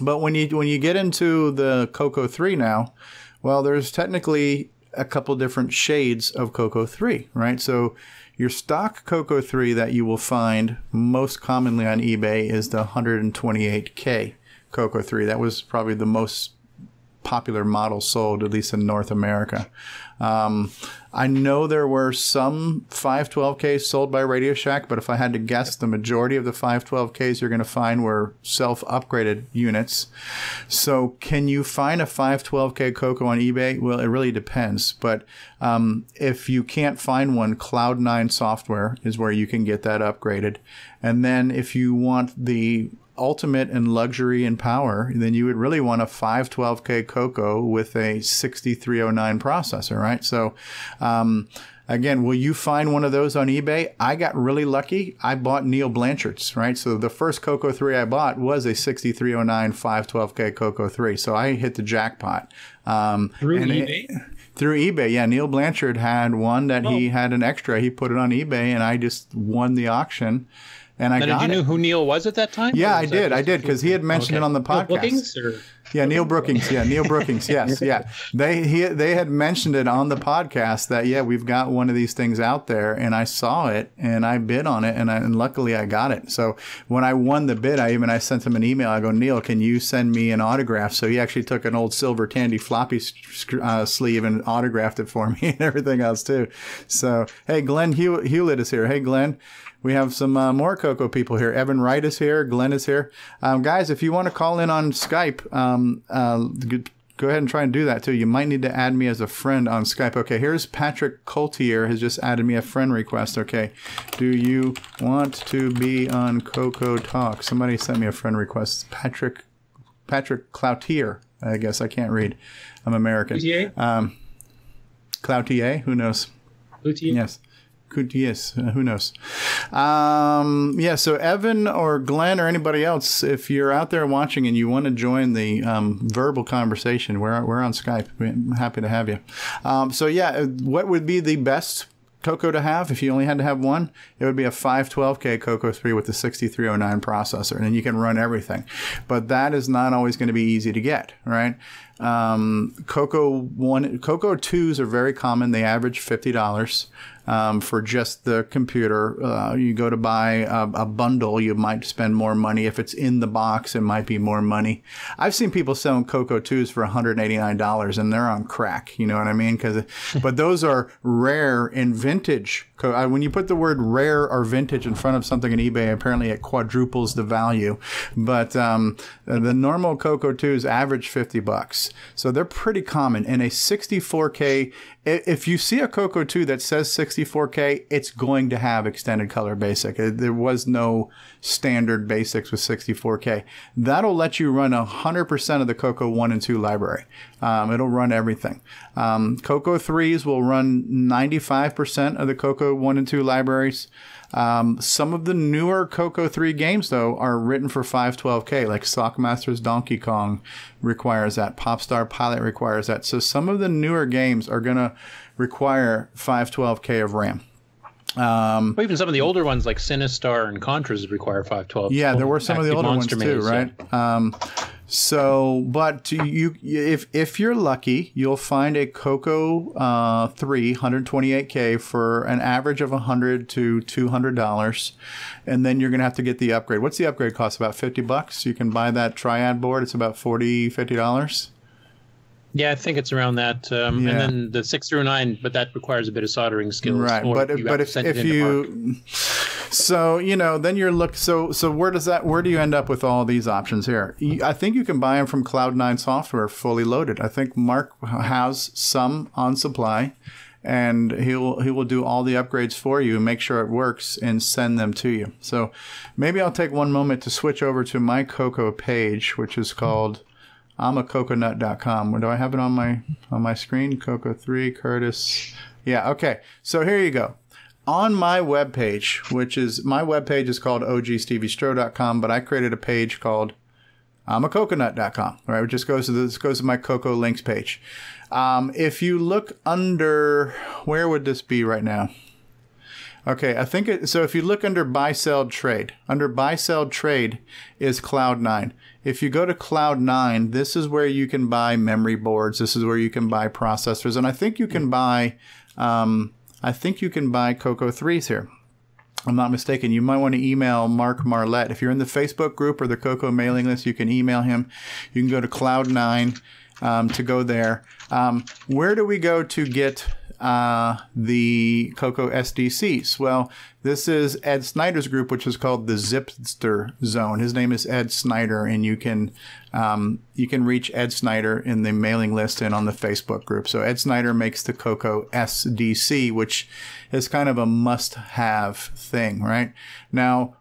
But when you when you get into the Coco 3 now, well, there's technically a couple different shades of Coco 3, right? So your stock Coco 3 that you will find most commonly on eBay is the 128K Coco 3. That was probably the most popular model sold, at least in North America. Um, I know there were some 512Ks sold by Radio Shack, but if I had to guess, the majority of the 512Ks you're going to find were self upgraded units. So, can you find a 512K Coco on eBay? Well, it really depends. But um, if you can't find one, Cloud9 software is where you can get that upgraded. And then if you want the ultimate in luxury and power, then you would really want a 512K Coco with a 6309 processor, right? So, um, again, will you find one of those on eBay? I got really lucky. I bought Neil Blanchard's, right? So the first Coco 3 I bought was a 6309 512K Coco 3. So I hit the jackpot. Um, Through and it- eBay? through eBay, yeah. Neil Blanchard had one that he had an extra. He put it on eBay, and I just won the auction, and I Now, got did you it. know who Neil was at that time? Yeah, I did. I did because he had mentioned it on the Neil podcast. Brookings, or- Yeah, Neil Brookings. Yeah, Neil Brookings. Yes, yeah. They he they had mentioned it on the podcast that yeah we've got one of these things out there, and I saw it and I bid on it, and, I, and luckily I got it. So when I won the bid, I even I sent him an email. I go, Neil, can you send me an autograph? So he actually took an old silver Tandy floppy uh, sleeve and autographed it for me and everything else too. So hey, Glenn Hew- Hewlett is here. Hey, Glenn. We have some uh, more Coco people here. Evan Wright is here. Glenn is here. Um, guys, if you want to call in on Skype, um, uh, go ahead and try and do that too. You might need to add me as a friend on Skype. Okay, here's Patrick Coltier has just added me a friend request. Okay, do you want to be on Coco Talk? Somebody sent me a friend request. Patrick Patrick Cloutier. I guess I can't read. I'm American. Cloutier? Um, Cloutier. Who knows? Cloutier? Yes. Could yes, uh, who knows? Um, yeah, so Evan or Glenn or anybody else, if you're out there watching and you want to join the um, verbal conversation, we're we're on Skype. We're happy to have you. Um, so yeah, uh, what would be the best Coco to have if you only had to have one? It would be a 512K Coco 3 with the 6309 processor, and then you can run everything. But that is not always going to be easy to get, right? Um, Coco one, Coco twos are very common. They average fifty dollars um, for just the computer. Uh, you go to buy a, a bundle, you might spend more money. If it's in the box, it might be more money. I've seen people selling Coco twos for one hundred eighty nine dollars, and they're on crack. You know what I mean? Because, but those are rare and vintage. Co- uh, When you put the word rare or vintage in front of something in eBay, apparently it quadruples the value. But um, the normal Coco twos average fifty bucks, so they're pretty common. And a sixty four K, if you see a Coco 2 that says 64K, it's going to have extended color basic. Uh, There was no standard basics with 64K. That'll let you run 100% of the Coco 1 and 2 library. Um, it'll run everything. Um, Coco 3s will run 95% of the Coco 1 and 2 libraries. Um, some of the newer Coco 3 games, though, are written for 512K, like Sockmasters Donkey Kong requires that. Popstar Pilot requires that. So some of the newer games are going to require 512K of RAM. Um, Well, even some of the older ones like Sinistar and Contras require 512. yeah, there were some of the older ones too, right? Um, so, but you, if if you're lucky, you'll find a Coco uh, three 128k for an average of 100 to 200 dollars, and then you're gonna have to get the upgrade. What's the upgrade cost? About 50 bucks. You can buy that Triad board. It's about 40 50 dollars. Yeah, I think it's around that. Um, Yeah. And then the six through nine, but that requires a bit of soldering skills. Right, but you but if if you So you know, then you're look. So so where does that? Where do you end up with all these options here? I think you can buy them from Cloud9 Software, fully loaded. I think Mark has some on supply, and he'll he will do all the upgrades for you and make sure it works and send them to you. So maybe I'll take one moment to switch over to my Coco page, which is called I'm a coconut.com. Where do I have it on my on my screen? Coco 3 Curtis. Yeah, okay. So here you go. On my webpage, which is my webpage is called ogsteviestro.com, but I created a page called I'm a coconut.com, right? It just goes to this goes to my Coco links page. Um, if you look under where would this be right now? Okay, I think it, so. If you look under buy, sell, trade, under buy, sell, trade is Cloud9. If you go to Cloud9, this is where you can buy memory boards. This is where you can buy processors, and I think you can buy, um, I think you can buy Coco threes here. I'm not mistaken. You might want to email Mark Marlette. If you're in the Facebook group or the Coco mailing list, you can email him. You can go to Cloud9 um, to go there. Um, where do we go to get uh, the Coco SDCs? Well, this is Ed Snyder's group, which is called the Zippster Zone. His name is Ed Snyder, and you can um, you can reach Ed Snyder in the mailing list and on the Facebook group. So Ed Snyder makes the Coco SDC, which is kind of a must-have thing, right? Now,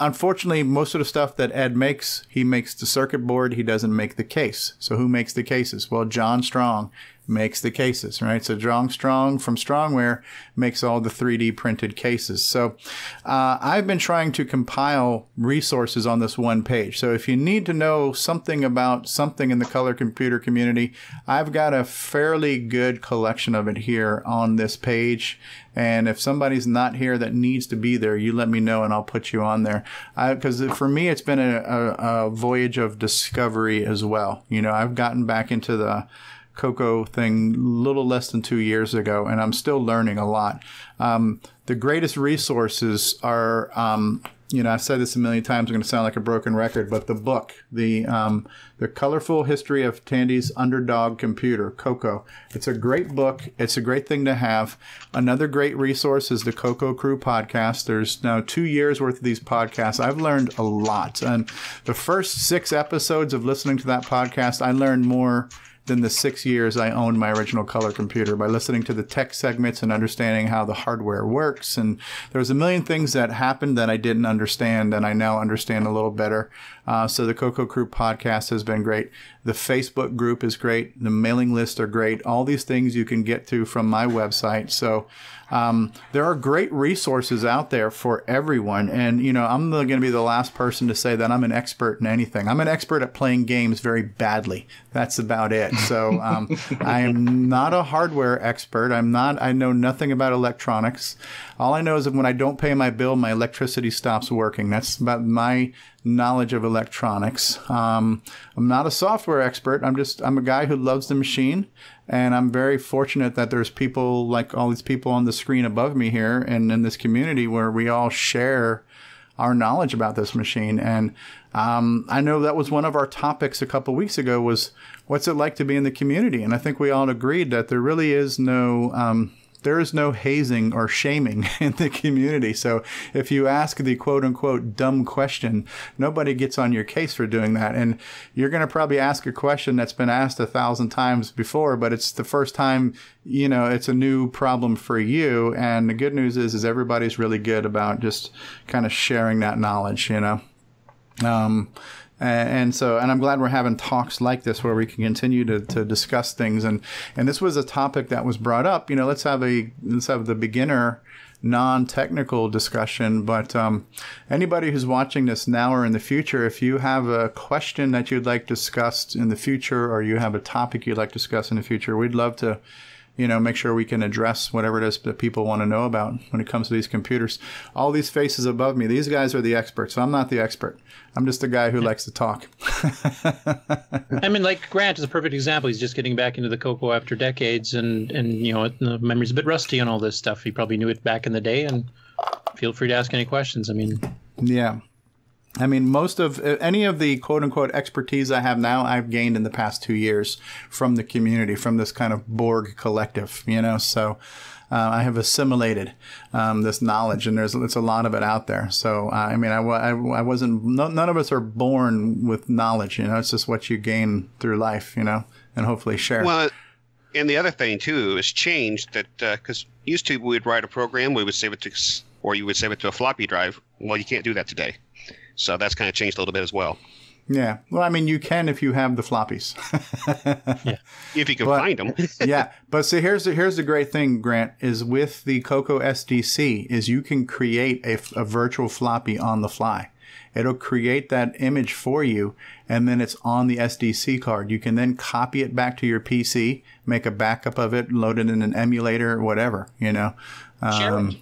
unfortunately, most of the stuff that Ed makes, he makes the circuit board. He doesn't make the case. So who makes the cases? Well, John Strong makes the cases, right? So John Strong from Strongware makes all the 3D printed cases. So uh, I've been trying to compile resources on this one page. So if you need to know something about something in the color computer community, I've got a fairly good collection of it here on this page. And if somebody's not here that needs to be there, you let me know and I'll put you on there. Because for me, it's been a, a, a voyage of discovery as well. You know, I've gotten back into the Coco thing a little less than two years ago, and I'm still learning a lot. Um, the greatest resources are, um, you know, I've said this a million times. I'm going to sound like a broken record, but the book, the um, the colorful history of Tandy's underdog computer, Coco. It's a great book. It's a great thing to have. Another great resource is the Coco Crew podcast. There's now two years worth of these podcasts. I've learned a lot, and the first six episodes of listening to that podcast, I learned more than the six years I owned my original color computer by listening to the tech segments and understanding how the hardware works. And there was a million things that happened that I didn't understand, and I now understand a little better. Uh, so the Coco Crew podcast has been great. The Facebook group is great. The mailing lists are great. All these things you can get to from my website. So um, there are great resources out there for everyone. And, you know, I'm going to be the last person to say that I'm an expert in anything. I'm an expert at playing games very badly. That's about it. So um, I am not a hardware expert. I'm not, I know nothing about electronics. All I know is that when I don't pay my bill, my electricity stops working. That's about my knowledge of electronics. Um, I'm not a software expert. I'm just I'm a guy who loves the machine, and I'm very fortunate that there's people like all these people on the screen above me here and in this community where we all share our knowledge about this machine. And um, I know that was one of our topics a couple weeks ago was what's it like to be in the community, and I think we all agreed that there really is no um, there is no hazing or shaming in the community. So if you ask the quote unquote dumb question, nobody gets on your case for doing that. And you're going to probably ask a question that's been asked a thousand times before, but it's the first time, you know, it's a new problem for you. And the good news is, is everybody's really good about just kind of sharing that knowledge, you know? Um, and so, and I'm glad we're having talks like this where we can continue to, to discuss things. And, and this was a topic that was brought up, you know, let's have a, let's have the beginner non-technical discussion but um, anybody who's watching this now or in the future if you have a question that you'd like discussed in the future or you have a topic you'd like to discuss in the future we'd love to you know, make sure we can address whatever it is that people want to know about when it comes to these computers. All these faces above me, these guys are the experts. I'm not the expert. I'm just a guy who likes to talk. I mean, like Grant is a perfect example. He's just getting back into the Coco after decades, and and you know, the memory's a bit rusty on all this stuff. He probably knew it back in the day, and feel free to ask any questions. I mean, yeah. I mean, most of any of the quote unquote expertise I have now, I've gained in the past two years from the community, from this kind of Borg collective, you know. So, uh, I have assimilated um, this knowledge, and there's it's a lot of it out there. So uh, I mean, I, I, I wasn't. No, none of us are born with knowledge. You know, it's just what you gain through life. You know, and hopefully share. Well, and the other thing too is changed that because used to we'd write a program, we would save it to, or you would save it to a floppy drive. Well, you can't do that today, so that's kind of changed a little bit as well. Yeah. Well, I mean, you can if you have the floppies. yeah. If you can But- find them. yeah, but see, here's the here's the great thing, Grant, is with the Coco SDC, is you can create a, a virtual floppy on the fly. It'll create that image for you, and then it's on the SDC card. You can then copy it back to your PC, make a backup of it, load it in an emulator, or whatever. You know. Share Um,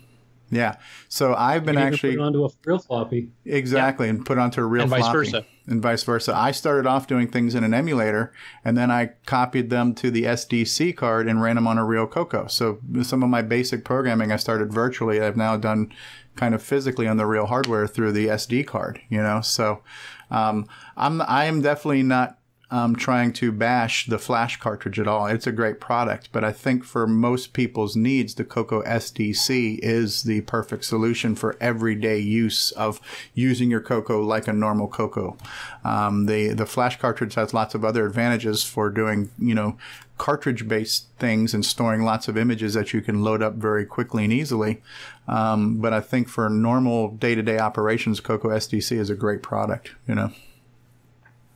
yeah. So I've been You can actually put it onto a real floppy. Exactly, and put onto a real And vice floppy. versa. And vice versa. I started off doing things in an emulator, and then I copied them to the SDC card and ran them on a real Coco. So some of my basic programming I started virtually. I've now done kind of physically on the real hardware through the SD card. You know, so um, I'm I am definitely not um, trying to bash the flash cartridge at all. It's a great product, but I think for most people's needs, the Coco SDC is the perfect solution for everyday use of using your Coco like a normal Coco. Um, the the flash cartridge has lots of other advantages for doing you know cartridge based things and storing lots of images that you can load up very quickly and easily. Um, but I think for normal day to day operations, Coco SDC is a great product. You know.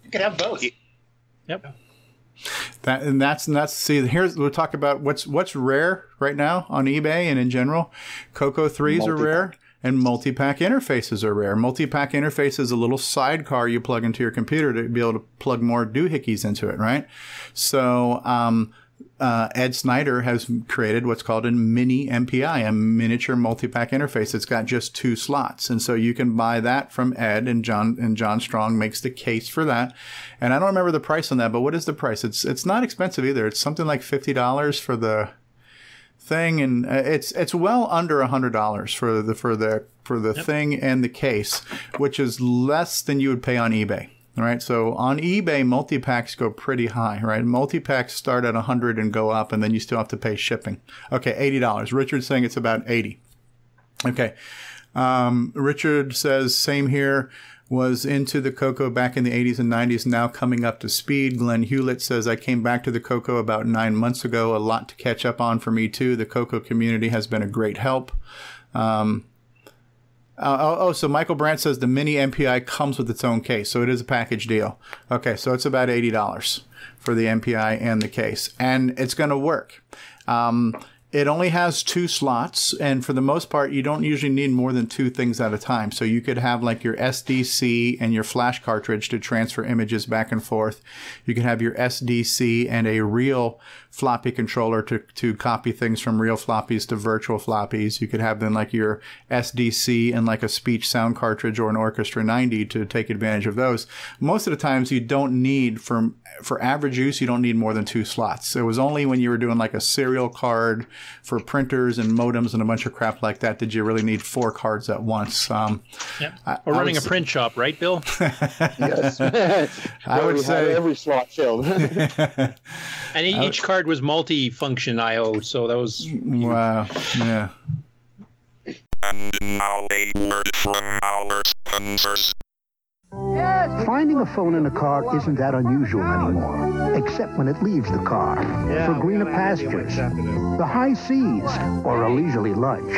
You could have both. Yep. That and that's and that's see here's we'll talk about what's what's rare right now on eBay and in general. Coco threes are Multi-pack. rare and multi-pack interfaces are rare. Multi-pack interface is a little sidecar you plug into your computer to be able to plug more doohickeys into it, right? So um, uh, Ed Snyder has created what's called a mini MPI, a miniature multi-pack interface. It's got just two slots, and so you can buy that from Ed and John. And John Strong makes the case for that. And I don't remember the price on that, but what is the price? It's it's not expensive either. It's something like fifty dollars for the thing, and uh, it's it's well under a hundred dollars for the for the for the thing and the case, which is less than you would pay on eBay. All right, so on eBay, multi packs go pretty high, right? Multi packs start at a hundred and go up, and then you still have to pay shipping. Okay, eighty dollars. Richard's saying it's about eighty. Okay. Um, Richard says, same here. Was into the Coco back in the 80s and 90s, now coming up to speed. Glenn Hewlett says, I came back to the Coco about nine months ago. A lot to catch up on for me, too. The Coco community has been a great help. Um, uh, oh, oh, so Michael Brandt says the mini MPI comes with its own case, so it is a package deal. Okay, so it's about eighty dollars for the MPI and the case, and it's going to work. Um, it only has two slots, and for the most part, you don't usually need more than two things at a time. So you could have like your SDC and your flash cartridge to transfer images back and forth. You can have your SDC and a real floppy controller to, to copy things from real floppies to virtual floppies. You could have then like your SDC and like a speech sound cartridge or an Orchestra 90 to take advantage of those. Most of the times you don't need for for average use you don't need more than two slots. It was only when you were doing like a serial card for printers and modems and a bunch of crap like that did you really need four cards at once. Um, Yep. I- We're I running would a print shop, right, Bill? Yes. I Where would have say- every slot filled. And each card was multi-function I/O, so that was Wow. Yeah. And now a word from our sponsors. Finding a phone in a car isn't that unusual anymore, except when it leaves the car for greener pastures, the high seas, or a leisurely lunch.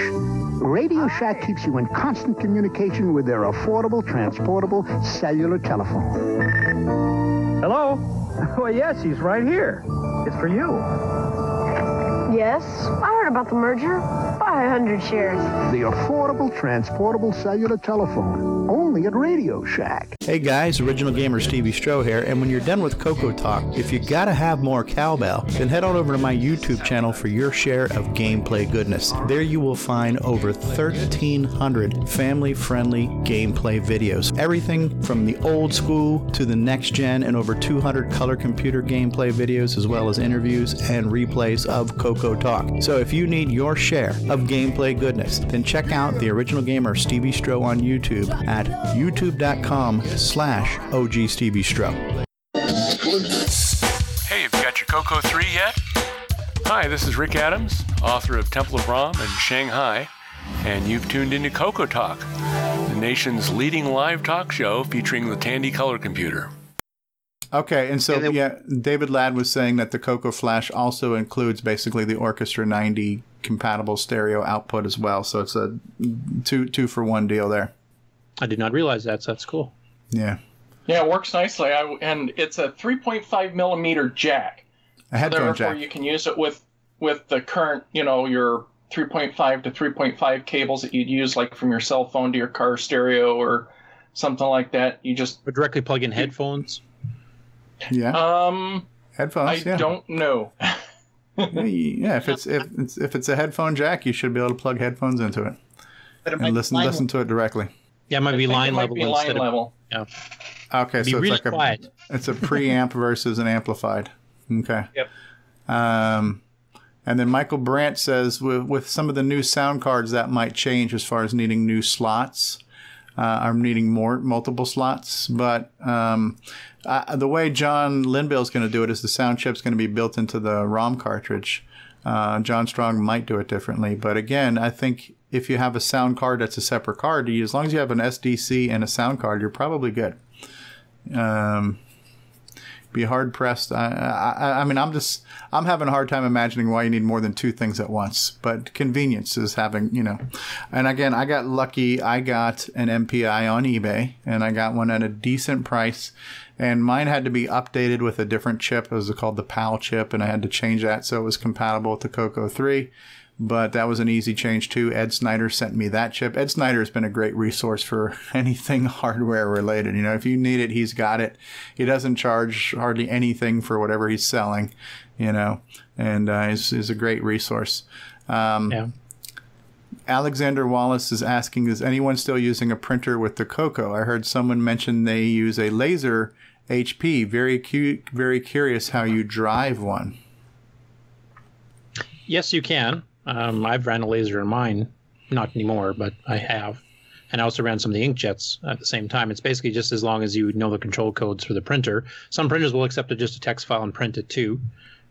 Radio Shack keeps you in constant communication with their affordable, transportable cellular telephone. Hello? Well, yes, he's right here. It's for you. Yes, I heard about the merger. 500 shares. The affordable, transportable cellular telephone, only at Radio Shack. Hey guys, Original Gamer Stevie Strow here, and when you're done with Coco Talk, if you gotta have more cowbell, then head on over to my YouTube channel for your share of gameplay goodness. There you will find over 1,300 family-friendly gameplay videos. Everything from the old school to the next gen, and over 200 color computer gameplay videos, as well as interviews and replays of Coco Talk. So if you need your share of gameplay goodness, then check out the Original Gamer Stevie Strow on YouTube at youtube.com slash OG Stevie Strow. Hey, have you got your Coco 3 yet? Hi, this is Rick Adams, author of Temple of ROM and Shanghai, and you've tuned into Coco Talk, the nation's leading live talk show featuring the Tandy color computer. Okay, and so yeah, David Ladd was saying that the Coco Flash also includes basically the Orchestra 90 compatible stereo output as well. So it's a two two for one deal there. I did not realize that, so that's cool. Yeah. Yeah, it works nicely. I, and it's a 3.5 millimeter jack. A headphone Therefore, jack. you can use it with with the current, you know, your 3.5 to 3.5 cables that you'd use, like from your cell phone to your car stereo or something like that. You just Or directly plug in headphones. Yeah. um, Headphones. I yeah. don't know. yeah, if it's if it's if it's a headphone jack, you should be able to plug headphones into it But it and listen listen to it directly. Yeah, it might be line might level be line instead level. of yeah. Okay, Be so it's really like a it's a preamp versus an amplified. Okay. Yep. Um, and then Michael Brandt says with, with some of the new sound cards that might change as far as needing new slots. Uh, I'm needing more multiple slots, but um, the way John Linville is going to do it is the sound chip is going to be built into the ROM cartridge. Uh, John Strong might do it differently, but again, I think if you have a sound card that's a separate card as long as you have an SDC and a sound card, you're probably good. Um, be hard pressed. I, I, I mean, I'm just, I'm having a hard time imagining why you need more than two things at once. But convenience is having, you know. And again, I got lucky. I got an MPI on eBay, and I got one at a decent price. And mine had to be updated with a different chip. It was called the PAL chip, and I had to change that so it was compatible with the Coco 3 but that was an easy change too. Ed Snyder sent me that chip. Ed Snyder has been a great resource for anything hardware related. You know, if you need it, he's got it. He doesn't charge hardly anything for whatever he's selling, you know, and uh, is is a great resource. Um, yeah. Alexander Wallace is asking, is anyone still using a printer with the Coco? I heard someone mention they use a laser HP. Very cu- very curious how you drive one. Yes, you can. Um, I've ran a laser in mine, not anymore, but I have. And I also ran some of the inkjets at the same time. It's basically just as long as you know the control codes for the printer. Some printers will accept it just a text file and print it too.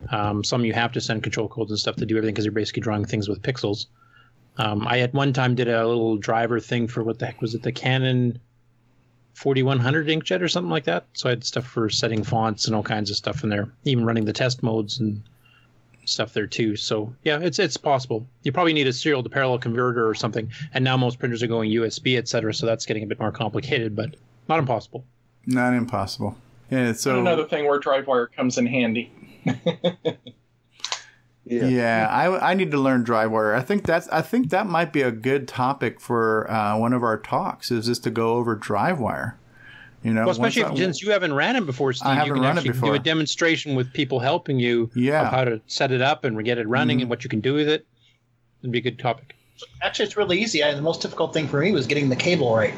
Um, some you have to send control codes and stuff to do everything because you're basically drawing things with pixels. Um, I at one time did a little driver thing for what the heck was it? The Canon 4100 inkjet or something like that. So I had stuff for setting fonts and all kinds of stuff in there, even running the test modes and stuff there too. So yeah, it's it's possible. You probably need a serial to parallel converter or something. And now most printers are going USB, etc. So that's getting a bit more complicated, but not impossible. Not impossible. Yeah. So Another thing where DriveWire comes in handy. Yeah, I, I need to learn DriveWire. I think that's I think that might be a good topic for uh, one of our talks. Is just to go over DriveWire. You know, well, especially if, I- since you haven't ran it before, Steve, I you haven't can run it actually before. do a demonstration with people helping you Yeah. of how to set it up and get it running Mhm. and what you can do with it. It'd be a good topic. Actually, it's really easy. I, the most difficult thing for me was getting the cable right.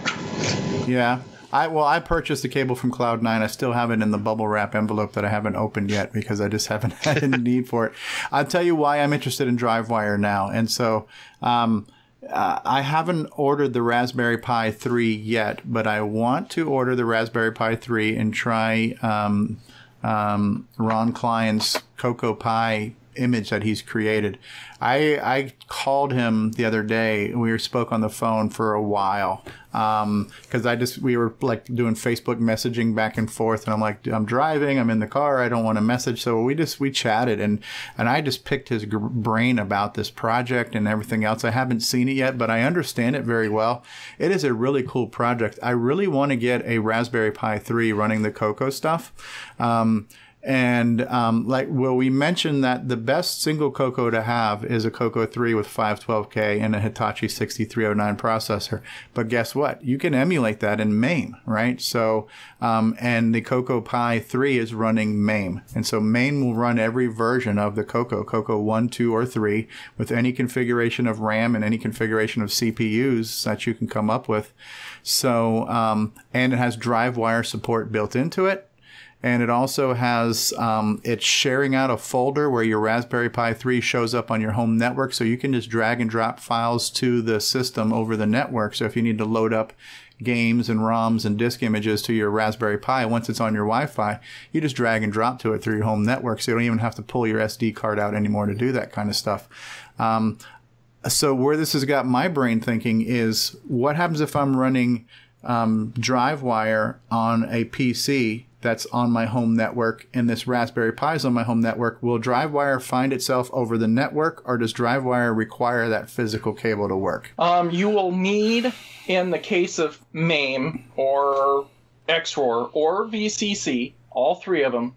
Yeah. I well, I purchased the cable from Cloud9. I still have it in the bubble wrap envelope that I haven't opened yet because I just haven't had a need for it. I'll tell you why I'm interested in DriveWire now. And so, um, uh, I haven't ordered the Raspberry Pi 3 yet, but I want to order the Raspberry Pi 3 and try um, um, Ron Klein's Coco Pi image that he's created. I I called him the other day. We spoke on the phone for a while because I just we were like doing Facebook messaging back and forth, and I'm like, I'm driving, I'm in the car, I don't want to message, so we just we chatted, and and I just picked his brain about this project and everything else. I haven't seen it yet, but I understand it very well. It is a really cool project. I really want to get a Raspberry Pi 3 running the Coco stuff. Um, and um, like, well, we mentioned that the best single Coco to have is a Coco 3 with 512K and a Hitachi 6309 processor. But guess what? You can emulate that in MAME, right? So, um, and the Coco Pi 3 is running MAME. And so MAME will run every version of the Coco, Coco 1, 2, or 3, with any configuration of RAM and any configuration of CPUs that you can come up with. So, um, and it has DriveWire support built into it and it also has um, it's sharing out a folder where your Raspberry Pi 3 shows up on your home network, so you can just drag and drop files to the system over the network. So if you need to load up games and ROMs and disk images to your Raspberry Pi. Once it's on your Wi-Fi, you just drag and drop to it through your home network, so you don't even have to pull your SD card out anymore to do that kind of stuff. Um, so where this has got my brain thinking is, what happens if I'm running um, DriveWire on a PC that's on my home network and this Raspberry Pi is on my home network, will DriveWire find itself over the network or does DriveWire require that physical cable to work? Um, you will need, in the case of MAME or XRoar or VCC, all three of them,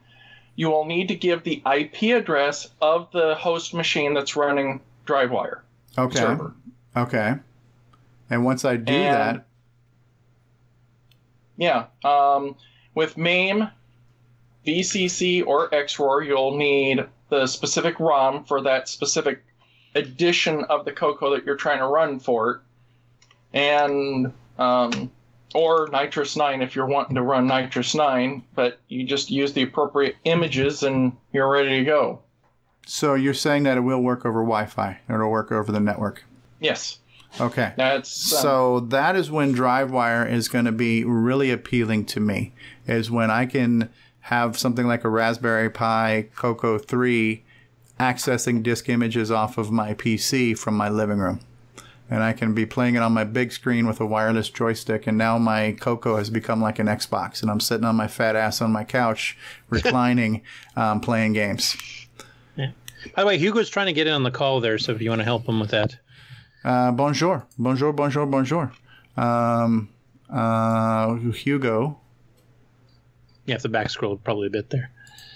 you will need to give the IP address of the host machine that's running DriveWire. Okay. Server. Okay. And once I do And- that, Yeah. Um, with MAME, VCC, or XRoar, you'll need the specific ROM for that specific edition of the Coco that you're trying to run for it. And, um, or NitrOS-9 if you're wanting to run NitrOS-9, but you just use the appropriate images and you're ready to go. so you're saying that it will work over Wi-Fi. It'll work over the network. Yes. Okay. That's um, So that is when DriveWire is going to be really appealing to me. Is when I can have something like a Raspberry Pi Coco 3 accessing disk images off of my PC from my living room. And I can be playing it on my big screen with a wireless joystick. And now my Coco has become like an Xbox. And I'm sitting on my fat ass on my couch, reclining, um, playing games. By the way, Hugo's trying to get in on the call there, so if you want to help him with that. Uh, bonjour, bonjour, bonjour, bonjour. Um, uh, Hugo. You have to back scroll probably a bit there.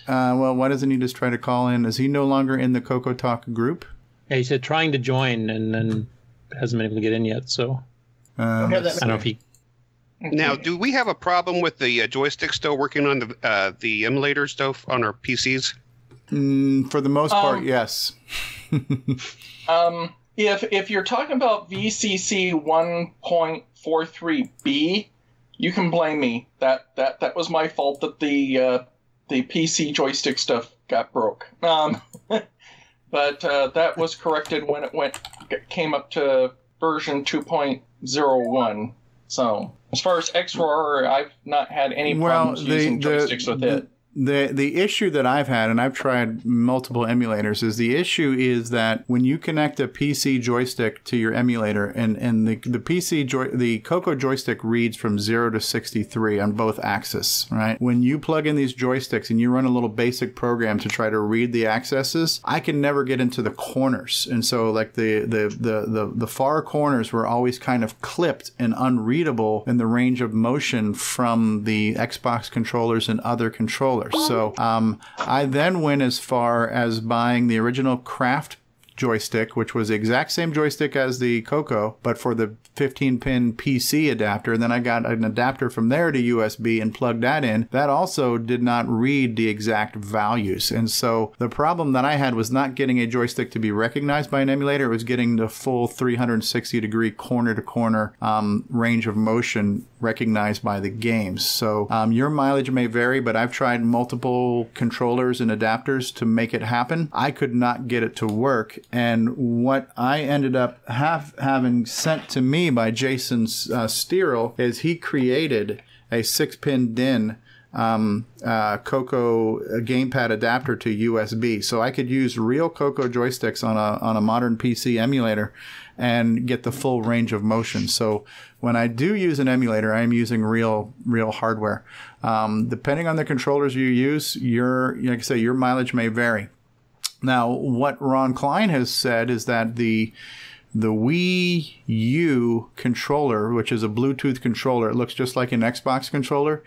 Uh, well, why doesn't he just try to call in? Is he no longer in the Coco Talk group? Yeah, he said trying to join and then hasn't been able to get in yet. So Um, I don't know if he. Now, do we have a problem with the uh, joystick still working on the uh, the emulator stuff on our PCs? Mm, for the most part, Um, yes. Um, if if you're talking about VCC 1.43b, you can blame me. That that that was my fault that the uh, the PC joystick stuff got broke. Um, but uh, that was corrected when it went came up to version 2.01. So as far as XRoar, I've not had any Well, problems the, using the, joysticks with it. The the issue that I've had, and I've tried multiple emulators, is the issue is that when you connect a PC joystick to your emulator, and and the the PC joy, the Coco joystick reads from zero to sixty three on both axes, right? When you plug in these joysticks and you run a little basic program to try to read the accesses, I can never get into the corners, and so like the the the the, the far corners were always kind of clipped and unreadable in the range of motion from the Xbox controllers and other controllers. So um, I then went as far as buying the original Kraft joystick, which was the exact same joystick as the Coco, but for the 15 pin PC adapter. And then I got an adapter from there to USB and plugged that in. That also did not read the exact values. And so the problem that I had was not getting a joystick to be recognized by an emulator, it was getting the full 360 degree corner to corner um, range of motion recognized by the games. So um, your mileage may vary, but I've tried multiple controllers and adapters to make it happen. I could not get it to work. And what I ended up having sent to me by Jason uh, Steerle is he created a six pin DIN um, uh, Coco gamepad adapter to USB. So I could use real Coco joysticks on a, on a modern PC emulator and get the full range of motion. So when I do use an emulator, I am using real real hardware. Um, depending on the controllers you use, your like I say, your mileage may vary. Now, what Ron Klein has said is that the the Wii U controller, which is a Bluetooth controller, it looks just like an Xbox controller.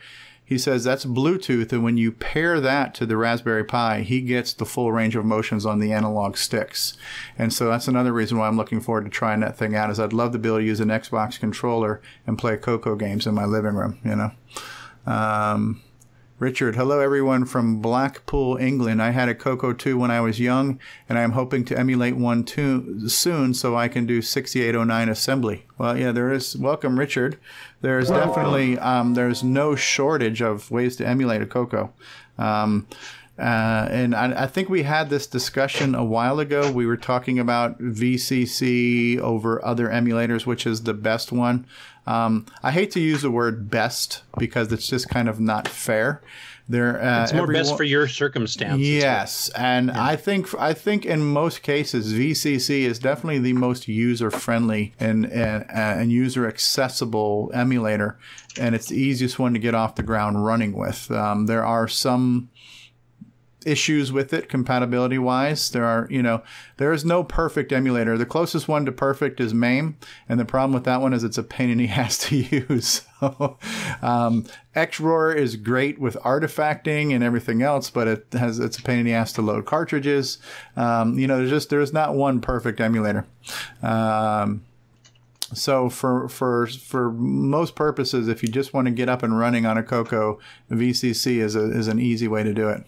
He says that's Bluetooth, and when you pair that to the Raspberry Pi, he gets the full range of motions on the analog sticks. And so that's another reason why I'm looking forward to trying that thing out. Is I'd love to be able to use an Xbox controller and play Coco games in my living room. You know. Um, Richard, hello everyone from Blackpool, England. I had a Coco 2 when I was young, and I am hoping to emulate one too, soon so I can do 6809 assembly. Well, yeah, there is. Welcome, Richard. There is definitely um, there's no shortage of ways to emulate a Coco. Um, uh, and I, I think we had this discussion a while ago. We were talking about VCC over other emulators, which is the best one. Um, I hate to use the word best because it's just kind of not fair. There, uh, It's more best for your circumstances. Yes, and I think I think in most cases VCC is definitely the most user friendly and and, and user accessible emulator, and it's the easiest one to get off the ground running with. Um, there are some issues with it compatibility wise there are you know there is no perfect emulator. The closest one to perfect is MAME and the problem with that one is it's a pain in the ass to use. So um, XRoar is great with artifacting and everything else but it has it's a pain in the ass to load cartridges. Um, you know there's just there's not one perfect emulator. Um, so for for for most purposes if you just want to get up and running on a coco VCC is a, is an easy way to do it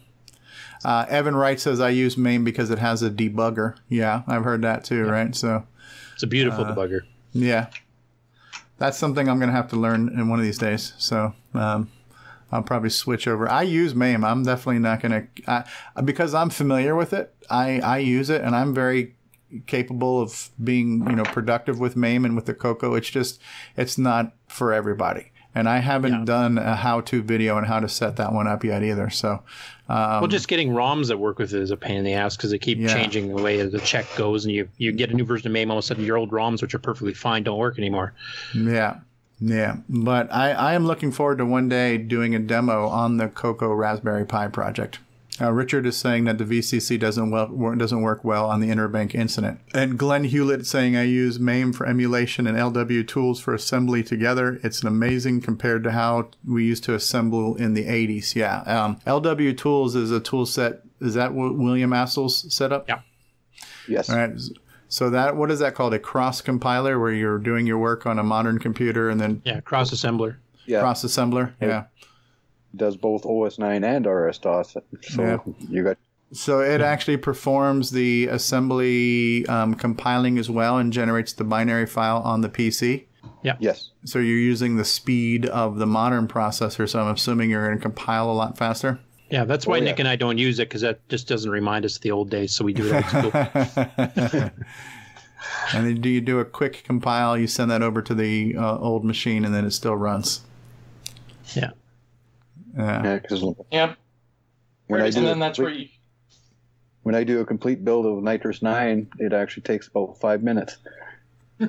uh, Evan Wright says I use MAME because it has a debugger. Yeah, I've heard that too, right? So it's a beautiful uh, debugger. Yeah, that's something I'm going to have to learn in one of these days. So um, I'll probably switch over. I use MAME. I'm definitely not going to because I'm familiar with it. I I use it and I'm very capable of being you know productive with MAME and with the Coco. It's just it's not for everybody. And I haven't done a how-to video on how to set that one up yet either. So, um, well, just getting ROMs that work with it is a pain in the ass because they keep Yeah. changing the way the check goes, and you you get a new version of MAME, all of a sudden your old ROMs, which are perfectly fine, don't work anymore. Yeah. Yeah. But I, I am looking forward to one day doing a demo on the Coco Raspberry Pi project. Uh, Richard is saying that the VCC doesn't well doesn't work well on the Interbank incident, and Glenn Hewlett saying I use MAME for emulation and LW tools for assembly together. It's an amazing compared to how we used to assemble in the 80s. Yeah, um, LW tools is a tool set. Is that what William Astle's setup? Yeah. Yes. All right. So that what is that called? A cross compiler where you're doing your work on a modern computer and then Yeah, cross assembler. Yeah. cross assembler. Yeah. Does both OS9 and RS DOS. So Yeah. you got So it actually performs the assembly um, compiling as well and generates the binary file on the PC. Yeah. Yes. So you're using the speed of the modern processor. So I'm assuming you're going to compile a lot faster. Yeah, that's Oh, why Nick and I don't use it because that just doesn't remind us of the old days. So we do it old school. And then do you do a quick compile? You send that over to the uh, old machine, and then it still runs. Yeah. Yeah. Yeah, 'cause Yeah. when I and then a that's where you. when I do a complete build of NitrOS-9, it actually takes about five minutes.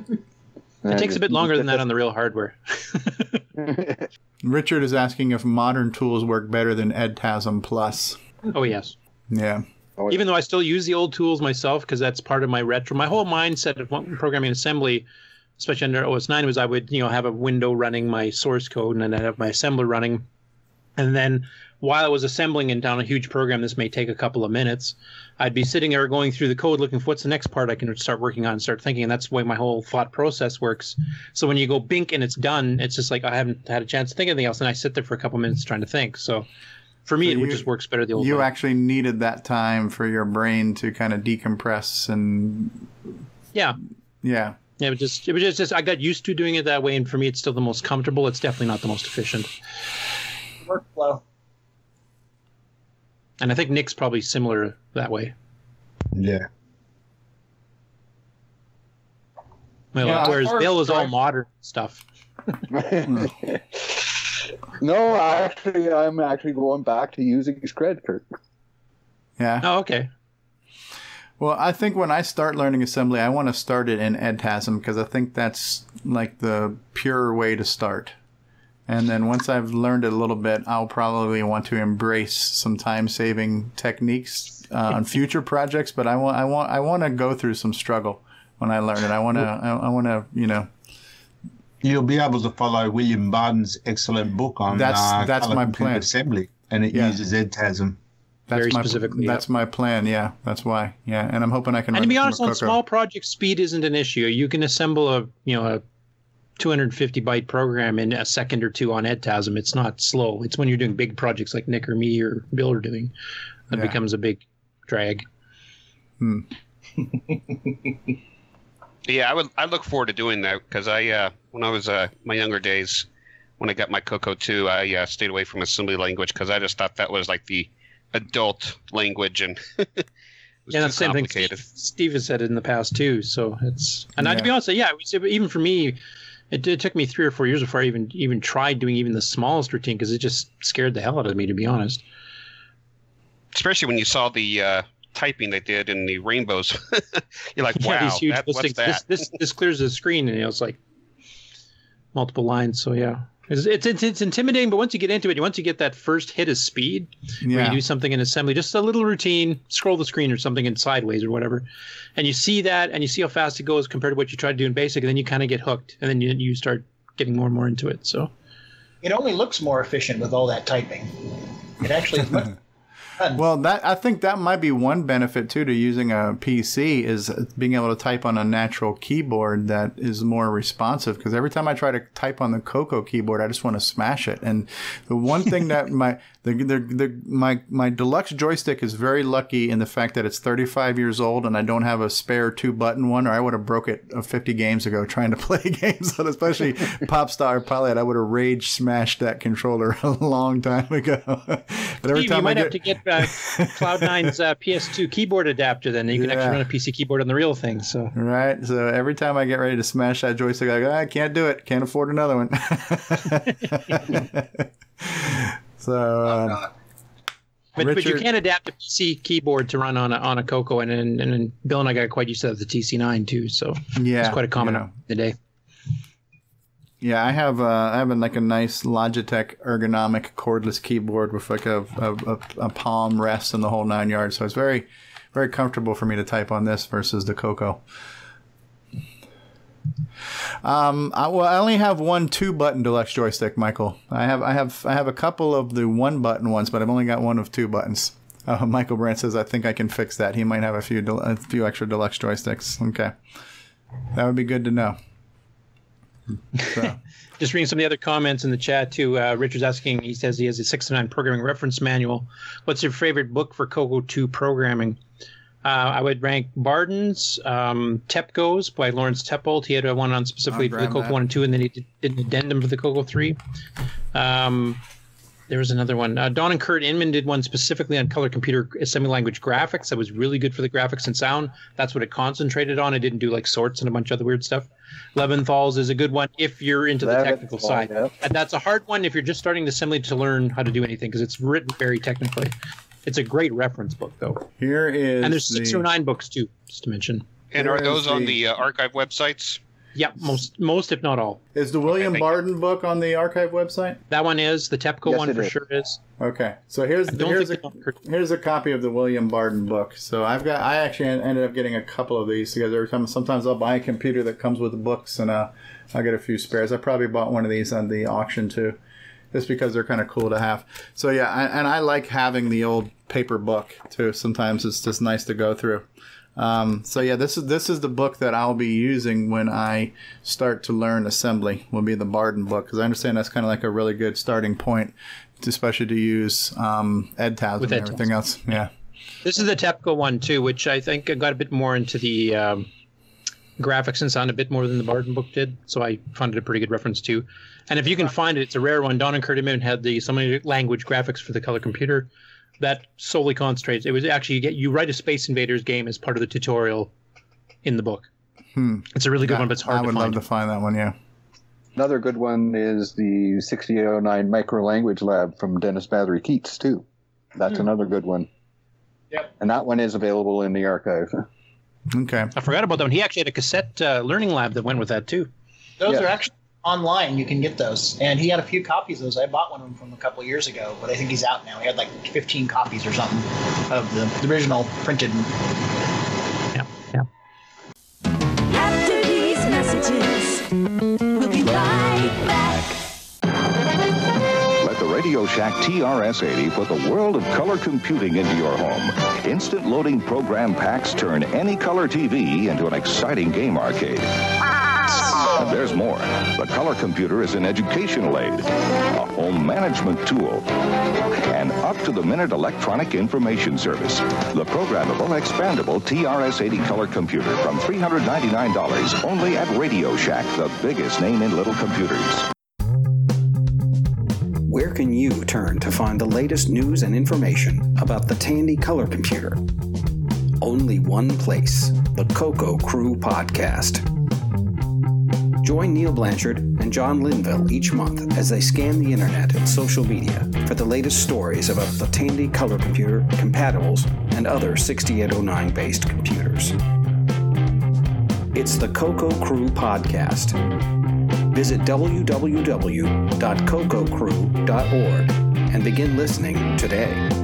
It takes a bit longer than that on the real hardware. Richard is asking if modern tools work better than EdTasm Plus. Oh yes. Yeah. Oh, Even though I still use the old tools myself because that's part of my retro. My whole mindset of programming assembly, especially under OS 9, was I would you know have a window running my source code and then I'd have my assembler running, and then while I was assembling and down a huge program, this may take a couple of minutes. I'd be sitting there going through the code, looking for what's the next part I can start working on, and start thinking, and that's the way my whole thought process works. So when you go bink and it's done, it's just like I haven't had a chance to think of anything else, and I sit there for a couple of minutes trying to think. So for me, So it you- just works better the old way. You way. actually needed that time for your brain to kind of decompress and Yeah. yeah. Yeah, it was just it was just, just I got used to doing it that way, and for me, it's still the most comfortable. It's definitely not the most efficient. Workflow. And I think Nick's probably similar that way. Yeah. Well, Yeah, whereas Bill is all modern stuff. no, actually, I'm actually going back to using Scred, Kurt. Yeah. Oh, okay. Well, I think when I start learning assembly, I want to start it in EdTasm because I think that's like the pure way to start. And then once I've learned it a little bit, I'll probably want to embrace some time-saving techniques uh, on future projects. But I want, I want, I want to go through some struggle when I learn it. I want to, I, I want to, you know, You'll be able to follow William Barden's excellent book on That's- uh, that's my plan. assembly, and it Yeah. uses EdTasm. that's Very my, specifically, That's my plan. Yeah, that's why. Yeah, and I'm hoping I can. And to be it from a honest, on Coco. small projects, speed isn't an issue. You can assemble a you know a 250 byte program in a second or two on EdTasm. It's not slow. It's when you're doing big projects like Nick or me or Bill are doing that Yeah. becomes a big drag. Hmm. Yeah, I would. I look forward to doing that because I, uh, when I was uh, my younger days, when I got my Coco 2, I uh, stayed away from assembly language because I just thought that was like the adult language and yeah, that's the same thing. complicated. Steve, Steve has said it in the past too. So it's and I, to be honest, yeah, it was, even for me, It, it took me three or four years before I even even tried doing even the smallest routine because it just scared the hell out of me, to be honest. Especially when you saw the uh, typing they did in the rainbows. You're like, Yeah, wow, these huge that, what's listings. that? This, this this clears the screen, and you know, it's like multiple lines. So yeah, it's, it's it's it's intimidating. But once you get into it, once you get that first hit of speed, where you do something in assembly, just a little routine, scroll the screen or something in sideways or whatever, and you see that, and you see how fast it goes compared to what you try to do in basic, and then you kind of get hooked, and then you you start getting more and more into it. So It only looks more efficient with all that typing. It actually is much Well, that I think that might be one benefit too to using a PC is being able to type on a natural keyboard that is more responsive. Because every time I try to type on the Coco keyboard, I just want to smash it. And the one thing that my the, the, the my my deluxe joystick is very lucky in the fact that it's 35 years old and I don't have a spare two button one, or I would have broke it uh, 50 games ago trying to play games on, especially Popstar Pilot. I would have rage smashed that controller a long time ago. but every Steve, time you might I have to get uh, Cloud9's uh, PS2 keyboard adapter. Then you can actually run a PC keyboard on the real thing. So Right. So every time I get ready to smash that joystick, I go, I can't do it. Can't afford another one. So, uh, But, but you Richard- can adapt a PC keyboard to run on a, on a Coco, and, and and Bill and I got quite used to the TC9 too. So Yeah, it's quite a common yeah. today. yeah, I have uh, I have a, like a nice Logitech ergonomic cordless keyboard with like a, a, a, a palm rest and the whole nine yards. So it's very, very comfortable for me to type on this versus the Coco. Um, I, well, I only have one two-button deluxe joystick, Michael. I have, I have, I have a couple of the one-button ones, but I've only got one of two buttons. Uh, Michael Brandt says, "I think I can fix that." He might have a few, del- a few extra deluxe joysticks. Okay, that would be good to know. So, Just reading some of the other comments in the chat too. Uh, Richard's asking. He says he has a six to nine programming reference manual. What's your favorite book for Coco two programming? Uh, I would rank Barden's um, Tepco's by Lawrence Tepolt. He had a one on specifically for the grab Coco one and two, and then he did, an addendum for the Coco three. Um, there was another one. Uh, Don and Kurt Inman did one specifically on color computer assembly language graphics. That was really good for the graphics and sound. That's what it concentrated on. It didn't do like sorts and a bunch of other weird stuff. Leventhal's is a good one if you're into the technical side. yeah. And that's a hard one if you're just starting to assembly to learn how to do anything because it's written very technically. It's a great reference book though. here is and there's the- six or nine books too, just to mention. And There are is those on the- the uh, archive websites? Yeah, most most if not all. Is the William thank you. Barden book on the archive website? That one is the Tepco Yes, one for is. sure is. Okay, so here's I don't here's a, the Don Kurt- here's a copy of the William Barden book. So I've got I actually ended up getting a couple of these because every time sometimes I'll buy a computer that comes with the books and uh, I'll get a few spares. I probably bought one of these on the auction too, just because they're kind of cool to have. So yeah, I, and I like having the old paper book too. Sometimes it's just nice to go through. Um, so yeah, this is this is the book that I'll be using when I start to learn assembly. Will be the Barden book because I understand that's kind of like a really good starting point, especially to use um, With and everything else. Yeah, This is the Tepco one too, which I think got a bit more into the um, graphics and sound a bit more than the Barden book did. So I found it a pretty good reference too. And if you can find it, it's a rare one. Don and Kurt Inman had the so many language graphics for the color computer that solely concentrates. It was actually you get you write a Space Invaders game as part of the tutorial in the book. Hmm. It's a really good That- one, but it's hard I would to find. love to find that one. Yeah. Another good one is the 6809 Micro Language Lab from Dennis Bathory-Kitsz, too. That's another good one. Yep. And that one is available in the archive. Okay. I forgot about that one. He actually had a cassette uh, learning lab that went with that too. Those Yeah. are actually online. You can get those, and he had a few copies of those. I bought one of them from a couple of years ago, but I think he's out now. He had like 15 copies or something of the, the original printed. Yeah, yeah. After these messages, we'll be right back. Let the Radio Shack TRS-80 put the world of color computing into your home. Instant loading program packs turn any color TV into an exciting game arcade. Ah, There's more. The color computer is an educational aid, a home management tool, an up-to-the-minute electronic information service. The programmable, expandable TRS-80 color computer from $399 only at Radio Shack, the biggest name in little computers. Where can you turn to find the latest news and information about the Tandy color computer? Only one place the Coco Crew Podcast. Join Neil Blanchard and John Linville each month as they scan the internet and social media for the latest stories about the Tandy color computer, compatibles, and other 6809 based computers. It's the Coco Crew Podcast. Visit www.cococrew.org and begin listening today.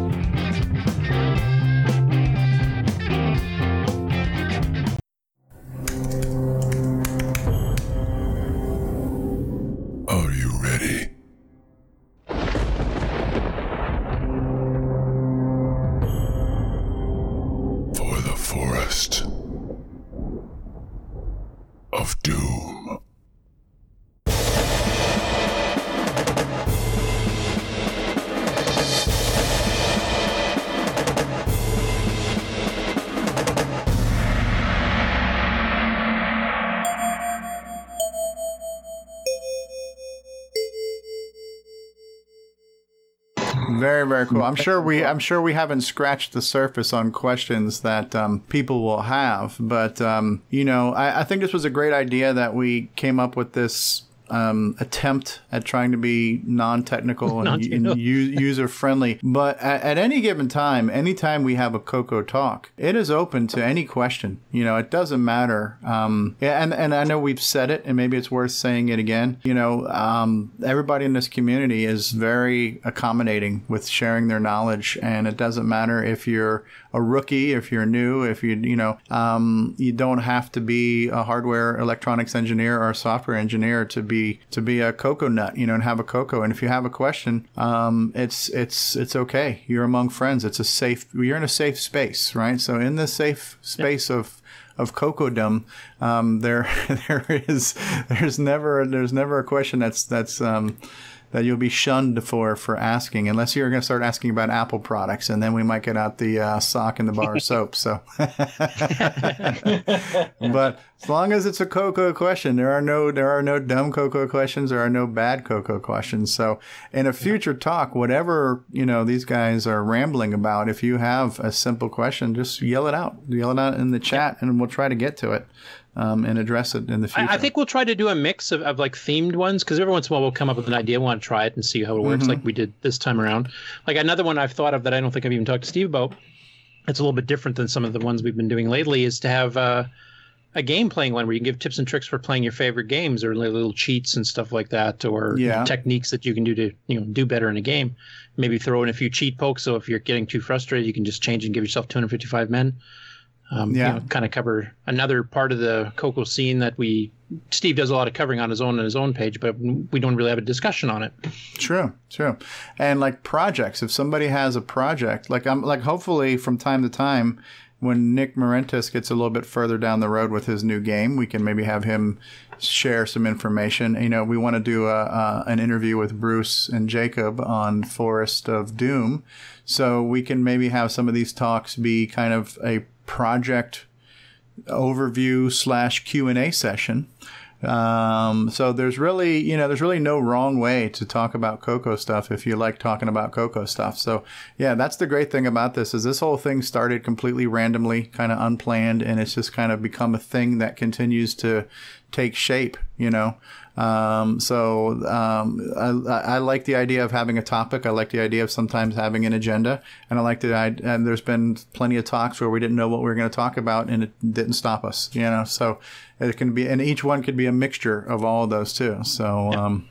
Very, cool. I'm sure we, I'm sure we haven't scratched the surface on questions that um, people will have, but um, you know, I, I think this was a great idea that we came up with this um, attempt at trying to be non-technical and, and user friendly. But at, at any given time, anytime we have a Coco talk, it is open to any question. You know, it doesn't matter. Um, and and I know we've said it, and maybe it's worth saying it again. You know, um, everybody in this community is very accommodating with sharing their knowledge, and it doesn't matter if you're a rookie, if you're new, if you you know, um, you don't have to be a hardware electronics engineer or a software engineer to be to be a cocoa nut, you know, and have a Coco. And if you have a question, um, it's it's it's okay. You're among friends. It's a safe. You're in a safe space, right? So in the safe space of of cocodom, um, there there is there's never there's never a question that's that's um, that you'll be shunned for for asking, unless you're going to start asking about Apple products, and then we might get out the uh, sock and the bar of soap. So, but as long as it's a Coco question, there are no there are no dumb Coco questions. There are no bad Coco questions. So, in a future talk, whatever you know these guys are rambling about, if you have a simple question, just yell it out. Yell it out in the chat, and we'll try to get to it. Um, and address it in the future. I, I think we'll try to do a mix of, of like themed ones because every once in a while we'll come up with an idea, want to try it and see how it works, Mhm. like we did this time around. Like another one I've thought of that I don't think I've even talked to Steve about. It's a little bit different than some of the ones we've been doing lately. Is to have uh, a game playing one where you can give tips and tricks for playing your favorite games, or little cheats and stuff like that, or Yeah. techniques that you can do to you know do better in a game. Maybe throw in a few cheat pokes, so if you're getting too frustrated, you can just change and give yourself 255 men um, Yeah. you know, kind of cover another part of the Coco scene that we Steve does a lot of covering on his own on his own page, but we don't really have a discussion on it. True, true. And like projects, if somebody has a project, like I'm like hopefully from time to time when Nick Marentes gets a little bit further down the road with his new game, we can maybe have him share some information. You know, we want to do a, a an interview with Bruce and Jacob on Forest of Doom, so we can maybe have some of these talks be kind of a project overview slash Q and A session. Um, so there's really, you know, there's really no wrong way to talk about Coco stuff if you like talking about Coco stuff. So yeah, that's the great thing about this is this whole thing started completely randomly, kind of unplanned, and it's just kind of become a thing that continues to take shape, you know. Um, so um, I, I like the idea of having a topic. I like the idea of sometimes having an agenda, and I like the I, and there's been plenty of talks where we didn't know what we were going to talk about, and it didn't stop us. You know, so it can be, and each one could be a mixture of all of those too. So. Um,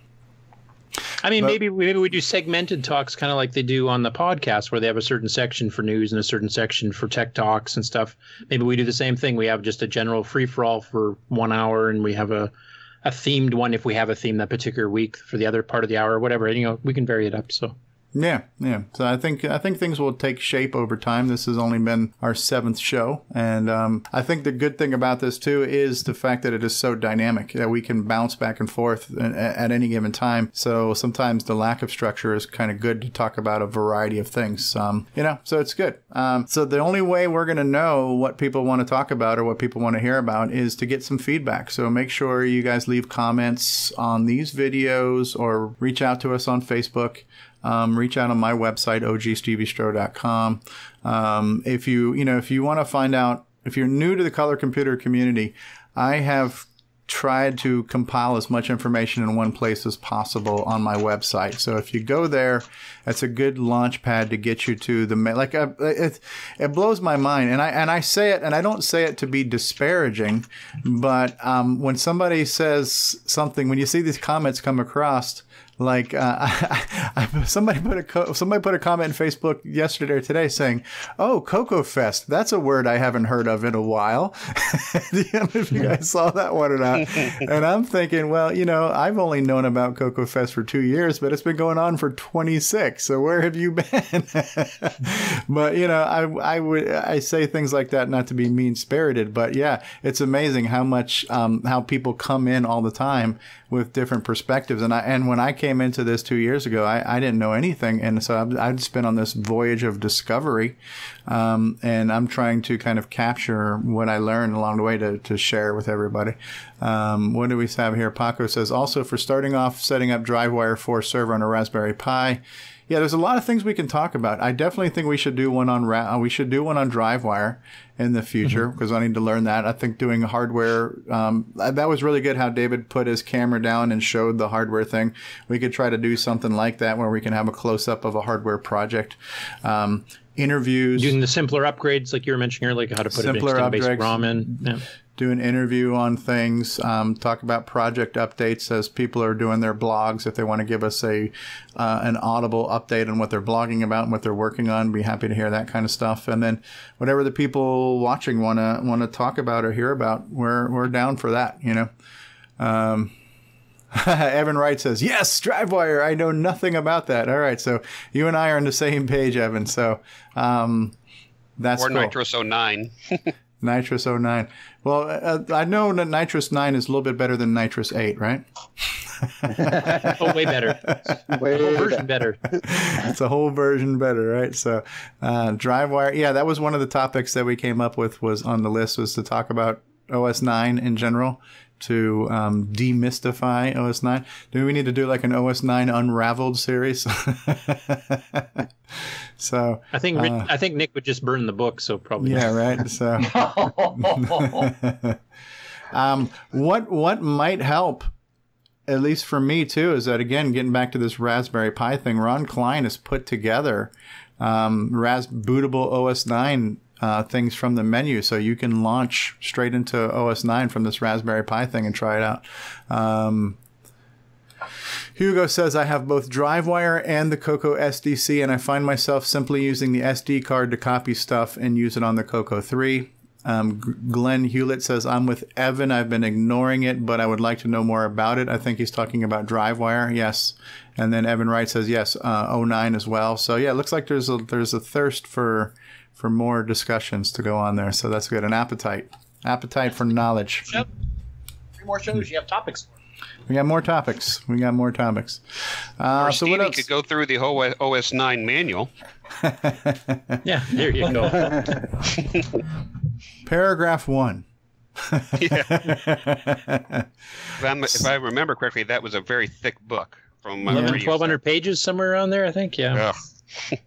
I mean, maybe maybe we do segmented talks, kind of like they do on the podcast, where they have a certain section for news and a certain section for tech talks and stuff. Maybe we do the same thing. We have just a general free for all for one hour, and we have a a themed one if we have a theme that particular week for the other part of the hour or whatever. You know, we can vary it up. So. Yeah, yeah. So I think I think things will take shape over time. This has only been our seventh show, and um, I think the good thing about this too is the fact that it is so dynamic that we can bounce back and forth at, any given time. So sometimes the lack of structure is kind of good to talk about a variety of things. Um, you know, so it's good. Um, so the only way we're going to know what people want to talk about or what people want to hear about is to get some feedback. So make sure you guys leave comments on these videos or reach out to us on Facebook um, reach out on my website ogsteviestro.com um, if you you know if you want to find out if you're new to the color computer community i have tried to compile as much information in one place as possible on my website. So if you go there, that's a good launch pad to get you to the like. Uh, it it blows my mind, and I and I say it, and I don't say it to be disparaging, but um, when somebody says something, when you see these comments come across. Like uh, I, I, somebody put a co- somebody put a comment in Facebook yesterday or today saying, "Oh, Coco Fest, that's a word I haven't heard of in a while." Do you know if you guys saw that one or not? and I'm thinking, well, you know, I've only known about Coco Fest for two years, but it's been going on for 26. So where have you been? but you know, I I would I say things like that not to be mean spirited, but yeah, it's amazing how much um, how people come in all the time with different perspectives. And I and when I came into this two years ago, I, I didn't know anything, and so I've, I've just been on this voyage of discovery, um, and I'm trying to kind of capture what I learned along the way to to share with everybody. Um, what do we have here? Paco says also for starting off setting up DriveWire 4 server on a Raspberry Pi. Yeah, there's a lot of things we can talk about. I definitely think we should do one on Ra- uh, we should do one on DriveWire in the future because I need to learn that. I think doing hardware um, that was really good. How David put his camera down and showed the hardware thing. We could try to do something like that where we can have a close up of a hardware project. Um, interviews, using the simpler upgrades, like you were mentioning earlier, like how to put Simpler extended base upgrades. ROM in. Yeah. Do an interview on things, um, talk about project updates as people are doing their blogs. If they want to give us a uh, an audible update on what they're blogging about and what they're working on, be happy to hear that kind of stuff. And then whatever the people watching want to want to talk about or hear about, we're we're down for that. You know. Um, Evan Wright says, "Yes, DriveWire. I know nothing about that." All right, so you and I are on the same page, Evan. So um, that's or cool. NitrOS 09. NitrOS 09. Well, uh, I know that NitrOS-9 is a little bit better than Nitrous 8, right? oh, way better. Way Whole version better. it's a whole version better, right? So, uh, DriveWire. Yeah, that was one of the topics that we came up with was on the list was to talk about OS 9 in general to um, demystify OS 9. Do we need to do like an OS 9 unraveled series? so I think uh, I think Nick would just burn the book, so probably. Yeah, right. So, um, what what might help, at least for me too, is that again getting back to this Raspberry Pi thing. Ron Klein has put together um, Ras bootable OS nine. Uh, things from the menu, so you can launch straight into OS 9 from this Raspberry Pi thing and try it out. Um, Hugo says, I have both DriveWire and the Coco SDC, and I find myself simply using the SD card to copy stuff and use it on the Coco 3. Um, Glenn Hewlett says, I'm with Evan. I've been ignoring it, but I would like to know more about it. I think he's talking about DriveWire. Yes. And then Evan Wright says, yes, uh, 09 as well. So yeah, it looks like there's a, there's a thirst for, for more discussions to go on there. So that's good. An appetite, appetite for knowledge. Three more shows. You have topics. We got more topics. We got more topics. Uh, or so Stevie what else? could go through the whole OS 9 manual. Yeah, there you go. Paragraph one. If, I'm, if I remember correctly, that was a very thick book from uh, 11, 1200 pages somewhere around there, I think. Yeah. Ugh.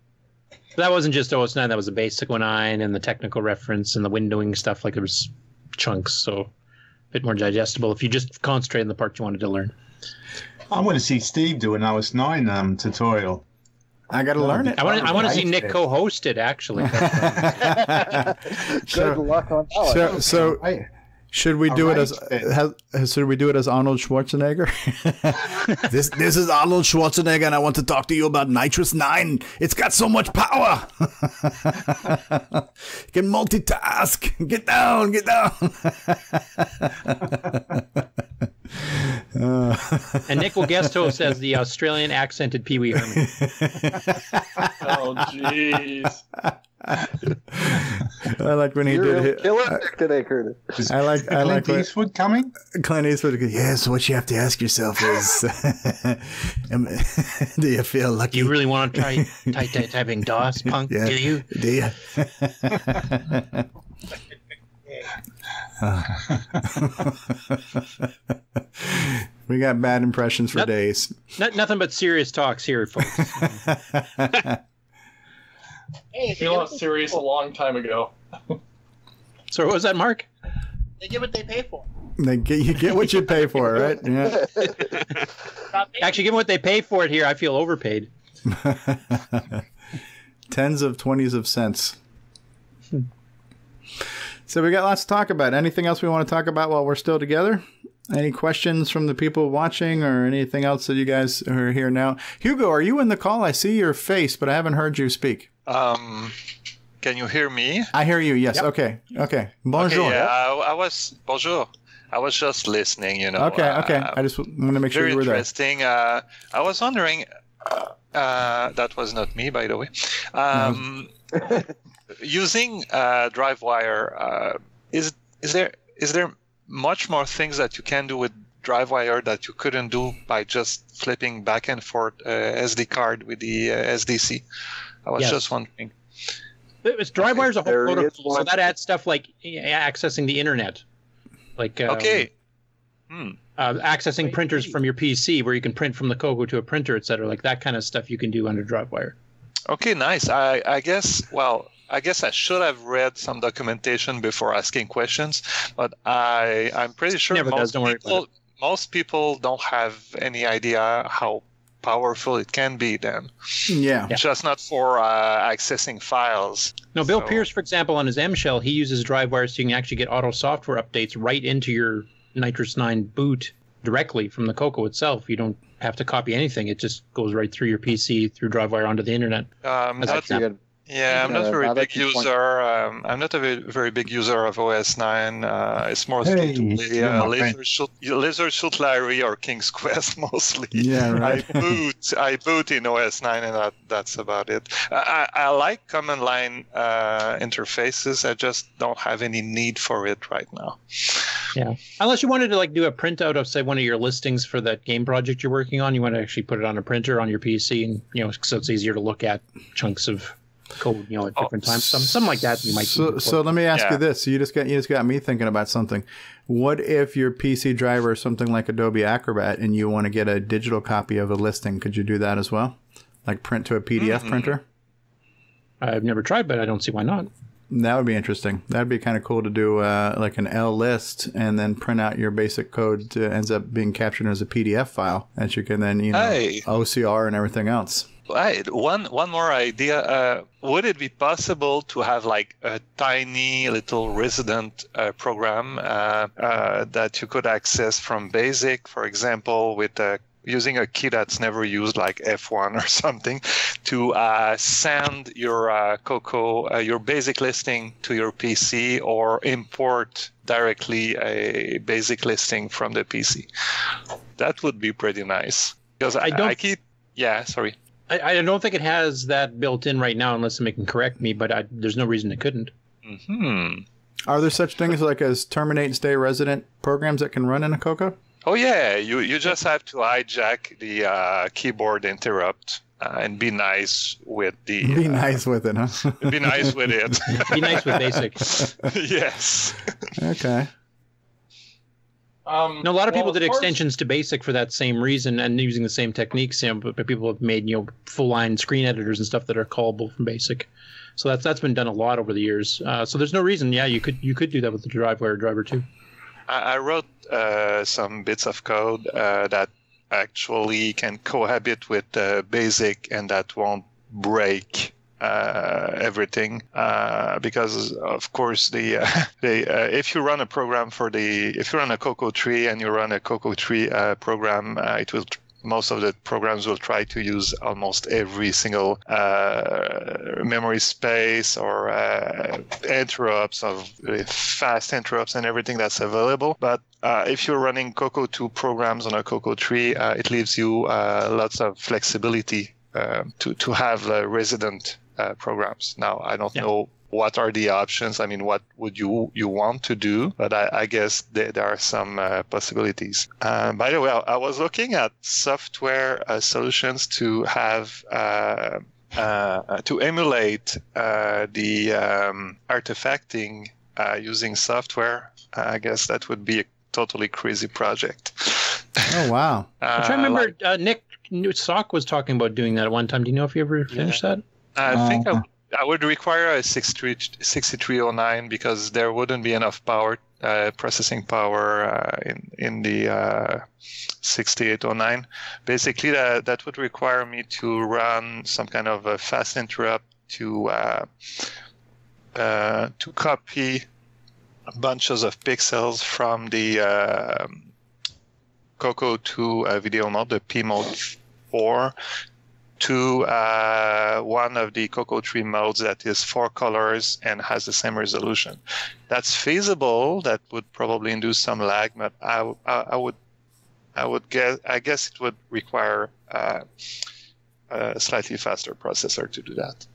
That wasn't just OS 9, that was the basic one 09 and the technical reference and the windowing stuff. Like it was chunks, so a bit more digestible if you just concentrate on the part you wanted to learn. I want to see Steve do an OS 9 um, tutorial. I got to learn it. I want to I want to see Nick co-host it actually. Good luck on that. So, one. so should we do it as has, should we do it as Arnold Schwarzenegger? this this is Arnold Schwarzenegger, and I want to talk to you about NitrOS Nine. It's got so much power. you can multitask. Get down, get down. Uh, and Nick will guest host as the Australian accented Pee Wee Herman. Oh, jeez. I like when he You're did. killing Hit, Nick today, Curtis. I like. I like. Clint when- Eastwood coming? Clint Eastwood. goes, Yes. What you have to ask yourself is, am- do you feel lucky? You really want to try ty- ty- typing DOS punk? Yeah. Do you? Do you? we got bad impressions for Nope. days. Not, nothing but serious talks here, folks. Hey, He lost serious a long time ago. So what was that, Mark? they get what they pay for. They get, you get what you pay for, right? Yeah. Actually, given what they pay for it here, I feel overpaid. Tens of twenties of cents. Hmm. So we got lots to talk about. Anything else we want to talk about while we're still together? Any questions from the people watching or anything else that you guys are here now? Hugo, are you in the call? I see your face, but I haven't heard you speak. Um, can you hear me? I hear you. Yes. Okay. Okay. Bonjour. Okay, yeah, I, I was bonjour. I was just listening. You know. okay. Okay. uh, I just want to make sure you were there. interesting. Uh, I was wondering. Uh, uh, that was not me, by the way. Um, using uh, DriveWire, uh, is is there is there much more things that you can do with DriveWire that you couldn't do by just flipping back and forth uh, SD card with the uh, SDC? I was Yes. just wondering. It's DriveWire's a whole There is protocol, so that adds stuff like accessing the internet, like um, Okay. Hmm. uh, accessing printers from your PC, where you can print from the Coco to a printer, etc. Like that kind of stuff you can do under DriveWire. Okay, nice. I, I guess, well, I guess I should have read some documentation before asking questions, but I, I'm pretty sure most, does, don't worry about people, most people don't have any idea how powerful it can be then. Yeah. Just not for uh, accessing files. No, Bill Pierce, for example, on his M shell, he uses DriveWire so you can actually get auto software updates right into your NitrOS-9 boot directly from the Coco itself. You don't have to copy anything; it just goes right through your PC through DriveWire onto the internet. Um, That's not- actually yeah, I'm not Uh, a very big that you point- user. Um, I'm not a very, very big user of OS 9. Uh, it's more Hey, to play uh, Laser friend. Shoot, Leisure Suit Larry or King's Quest mostly. Yeah, right. I boot, I boot in OS 9, and that, that's about it. I, I I like command line uh, interfaces. I just don't have any need for it right now. Yeah, unless you wanted to like do a printout of say one of your listings for that game project you're working on, you want to actually put it on a printer on your PC, and you know, so it's easier to look at chunks of code, you know, at different times. Some something like that you might. So, so let me ask you this. You just got you just got me thinking about something. What if your PC driver is something like Adobe Acrobat and you want to get a digital copy of a listing? Could you do that as well? Like print to a PDF Mhm. printer? I've never tried, but I don't see why not. That would be interesting. That'd be kind of cool to do, uh, like an L list, and then print out your basic code to ends up being captured as a PDF file that you can then you know Hey. OCR and everything else. Right. One one more idea. Uh, would it be possible to have like a tiny little resident uh, program uh, uh, that you could access from BASIC, for example, with a using a key that's never used like F1 or something to uh, send your uh, Coco, uh, your basic listing to your PC or import directly a basic listing from the PC. That would be pretty nice because I, don't- I keep, yeah, sorry. I, I don't think it has that built in right now, unless somebody can correct me. But I, there's no reason it couldn't. Hmm. Are there such things like as terminate and stay resident programs that can run in a Coco? Oh yeah, you you just have to hijack the uh, keyboard interrupt uh, and be nice with the. Be nice with it, huh? Be nice with it. Be nice with basic. yes. Okay. Um, No, a lot of well, people did as far as- extensions to BASIC for that same reason and using the same techniques. You know, but, but people have made you know full line screen editors and stuff that are callable from BASIC. So that's that's been done a lot over the years. Uh, so there's no reason. Yeah, you could you could do that with the DriveWire driver too. I, I wrote uh, some bits of code uh, that actually can cohabit with uh, BASIC and that won't break uh, everything uh, because of course the uh, the uh, if you run a program for the if you run a Coco 3 and you run a Coco 3 uh, program uh, it will most of the programs will try to use almost every single uh, memory space or uh, interrupts of fast interrupts and everything that's available. But uh, if you're running Coco 2 programs on a Coco 3, it leaves you uh, lots of flexibility to, to have uh, resident uh, programs. Now, I don't know what are the options. I mean, what would you you want to do? But I, I guess there, there are some uh, possibilities. Um, by the way, I, I was looking at software uh, solutions to have. Uh, uh, to emulate uh, the um, artifacting uh, using software, I guess that would be a totally crazy project. Oh wow! I'm trying to remember. uh, Nick Sock was talking about doing that at one time. Do you know if you ever finished that? I think I, that would require a 63 6309 because there wouldn't be enough power, uh, processing power uh, in in the uh, 6809. Basically, that that would require me to run some kind of a fast interrupt to uh, uh, to copy bunches of pixels from the uh, Coco 2 uh, video mode, the PMODE 4, to uh, one of the Coco 3 modes that is four colors and has the same resolution. That's feasible. That would probably induce some lag, but I, I, I would I would guess I guess it would require uh, a slightly faster processor to do that.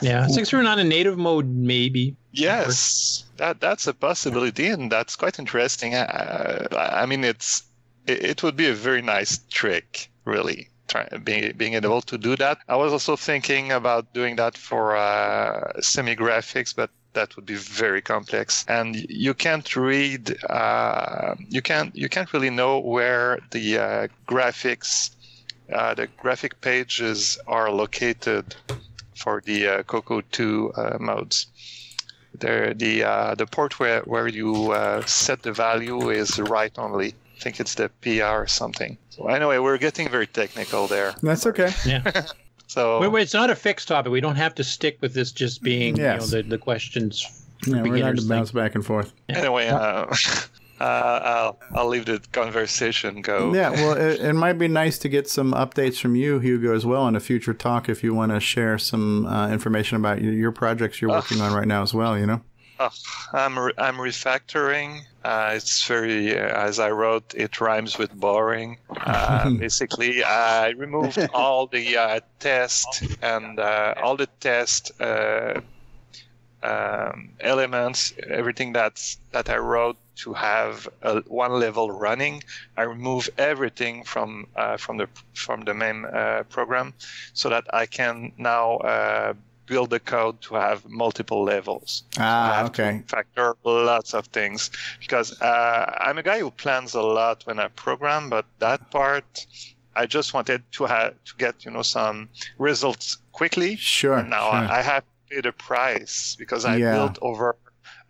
Yeah, six or not in native mode, maybe. Yes, that that's a possibility, and that's quite interesting. Uh, I mean, it's it, it would be a very nice trick, really. Try, being being able to do that. I was also thinking about doing that for uh, semi graphics, but that would be very complex, and you can't read. Uh, you can't you can't really know where the uh, graphics, uh, the graphic pages are located for the uh, Coco 2 uh, modes. There, the uh, the port where where you set the value is right only. I think it's the PR or something. So anyway, we're getting very technical there. That's okay. Yeah. So Wait, wait, it's not a fixed topic. We don't have to stick with this just being Yes. you know, the, the questions. for Yeah, we're not beginners to thing. bounce back and forth. anyway, uh, uh, I'll I'll leave the conversation go. Yeah, well, it, it might be nice to get some updates from you, Hugo, as well, in a future talk if you want to share some uh, information about your, your projects you're working on right now as well. You know. Oh, I'm re- I'm refactoring. Uh, it's very, uh, as I wrote, it rhymes with boring. Uh, basically, I removed all the uh, test and uh, all the test uh, um, elements, everything that's that I wrote to have a, one level running. I remove everything from uh, from the from the main uh, program, so that I can now uh, build the code to have multiple levels. Ah, okay. factor lots of things because uh, I'm a guy who plans a lot when I program, but that part I just wanted to have to get you know some results quickly. Sure. Now sure. I, I have to pay the price because I Yeah. built over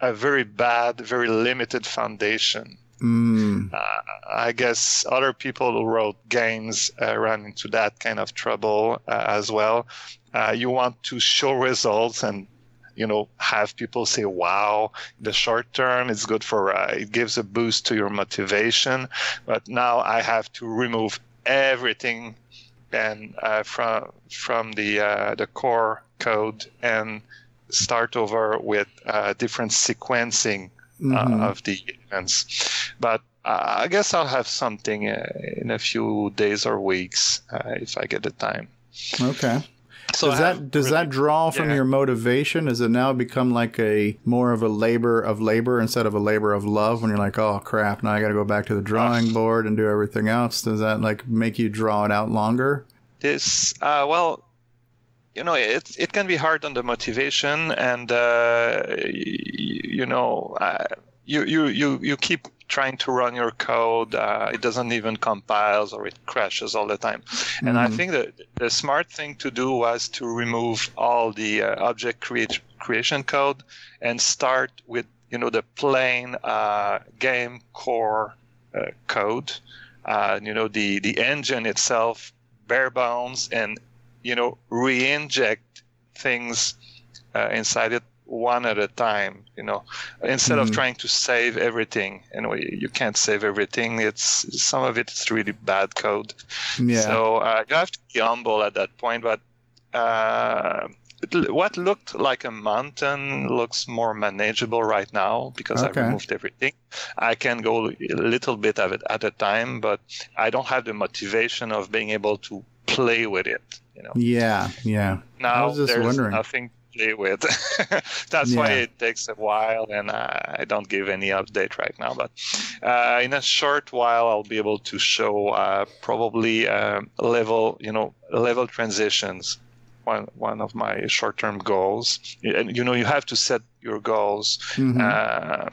a very bad, very limited foundation. Mm, Uh, I guess other people who wrote games uh, run into that kind of trouble uh, as well. Uh, you want to show results and you know have people say wow the short term it's good for uh, it gives a boost to your motivation but now i have to remove everything and uh, from from the the core code and start over with different sequencing Uh, of the events. But uh, I guess I'll have something uh, in a few days or weeks uh, if I get the time. okay. So does that have does really- that draw from yeah. your motivation? Does it now become like a more of a labor of labor instead of a labor of love? When you're like, oh crap, now I got to go back to the drawing board and do everything else. Does that like make you draw it out longer? This, uh, well, you know, it it can be hard on the motivation, and uh, y- you know, uh, you you you you keep trying to run your code. Uh, it doesn't even compiles, or it crashes all the time. And I Mhm. think that the smart thing to do was to remove all the uh, object create, creation code and start with you know the plain uh, game core uh, code. Uh, you know the the engine itself, bare bones, and you know re-inject things uh, inside it one at a time. You know, instead of Mhm. trying to save everything. You know, you can't save everything. It's some of it is really bad code. Yeah. So uh, you have to be humble at that point. But uh, it, what looked like a mountain looks more manageable right now because Okay. I removed everything. I can go a little bit of it at a time, but I don't have the motivation of being able to play with it. You know, Yeah, yeah. I now was just there's wondering. nothing to play with. That's why it takes a while, and I I don't give any update right now. But uh, in a short while, I'll be able to show uh, probably uh, level, you know, level transitions. One one of my short-term goals, and you know, you have to set your goals. Mhm. Uh,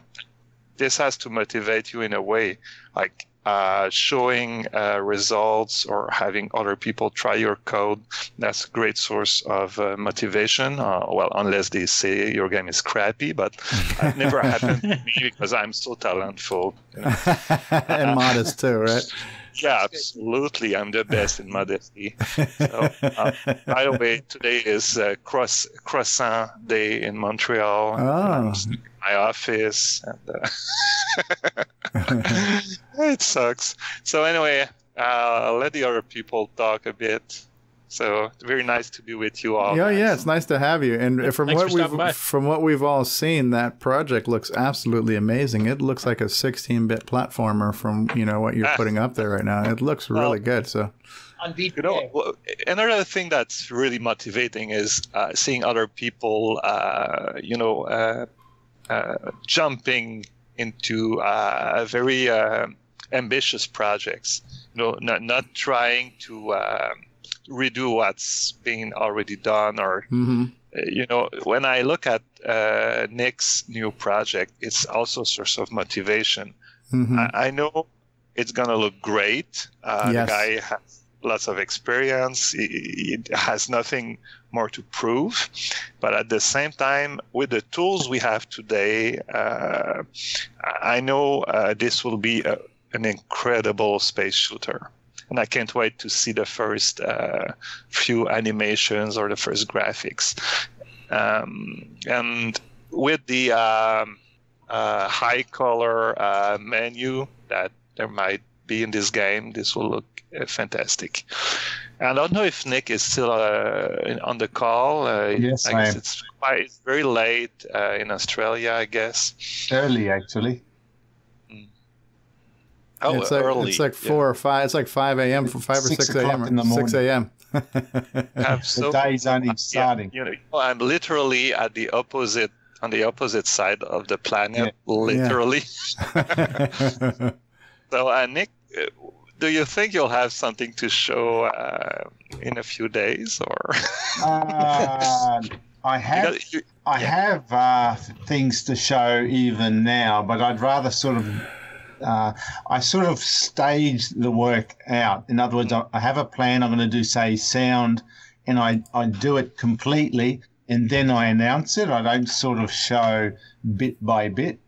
this has to motivate you in a way. Like uh, showing uh, results or having other people try your code, that's a great source of uh, motivation. Uh, well, unless they say your game is crappy, but it never happened to me because I'm so talentful. you know. and modest too, right? Yeah, absolutely. I'm the best in modesty. So, uh, by the way, today is uh, cross, Croissant Day in Montreal. Oh. My office. And, uh, it sucks. So anyway, uh, let the other people talk a bit. So very nice to be with you all. Yeah, yeah, it's nice to have you. And from what for stopping by. we've from what we've all seen, that project looks absolutely amazing. It looks like a 16-bit platformer from you know what you're Ah. putting up there right now. It looks really good. So On VGA. You know, another thing that's really motivating is uh, seeing other people, uh, you know, uh, uh, jumping into uh, very uh, ambitious projects. You know, not not trying to uh, redo what's been already done or Mhm. uh, you know, when I look at uh, Nick's new project, it's also a source of motivation. Mhm. I, I know it's gonna look great. Uh, Yes. The guy has lots of experience. He, he has nothing more to prove, but at the same time, with the tools we have today, uh, I know uh, this will be a, an incredible space shooter. And I can't wait to see the first uh, few animations or the first graphics. Um, and with the um, uh, high color uh, menu that there might be in this game, this will look uh, fantastic. I don't know if Nick is still uh, on the call. Uh, Yes, I guess it's, quite- it's very late uh, in Australia, I guess. Early, actually. Oh, it's like early. it's like four or five. It's like five a.m. for five or Six six a.m. in the morning. Six morning. a.m. have so day's only yeah, starting. you know, I'm literally at the opposite on the opposite side of the planet, literally. so, uh, Nick, uh, do you think you'll have something to show uh, in a few days, or? Uh, I have Because you- I have uh, things to show even now, but I'd rather sort of uh, I sort of stage the work out. In other words, I, I have a plan. I'm going to do say sound, and I I do it completely, and then I announce it. I don't sort of show bit by bit.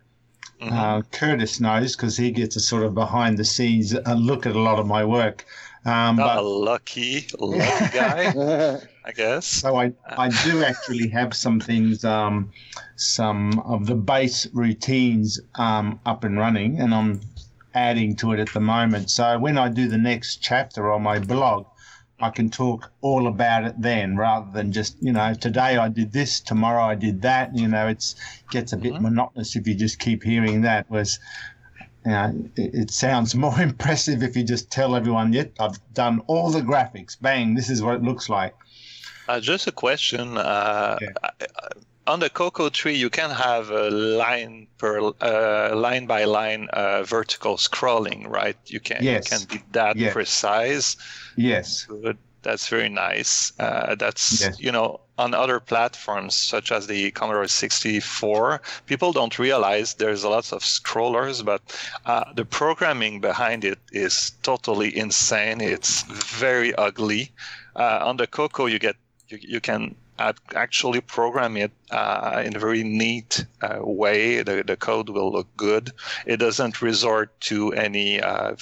Uh, Curtis knows because he gets a sort of behind the scenes look at a lot of my work. Um, Not but a lucky, lucky guy, I guess. so I, I do actually have some things, um, some of the base routines um, up and running, and I'm adding to it at the moment. So when I do the next chapter on my blog, I can talk all about it then, rather than just you know today I did this, tomorrow I did that. You know, it's gets a bit monotonous if you just keep hearing that. Whereas you know, it, it sounds more impressive if you just tell everyone, "Yep, I've done all the graphics. Bang, this is what it looks like." Uh, just a question. Uh, uh, on the Coco 3, you can have a line per uh, line by line uh, vertical scrolling, right? You can Yes. you can be that Yes. precise. Yes. Good. That's very nice. Uh, that's Yes. you know on other platforms such as the Commodore 64, people don't realize there's a lots of scrollers, but uh, the programming behind it is totally insane. It's very ugly. Uh, on the Coco, you get you, you can actually program it uh, in a very neat uh, way. The, the code will look good. It doesn't resort to any uh,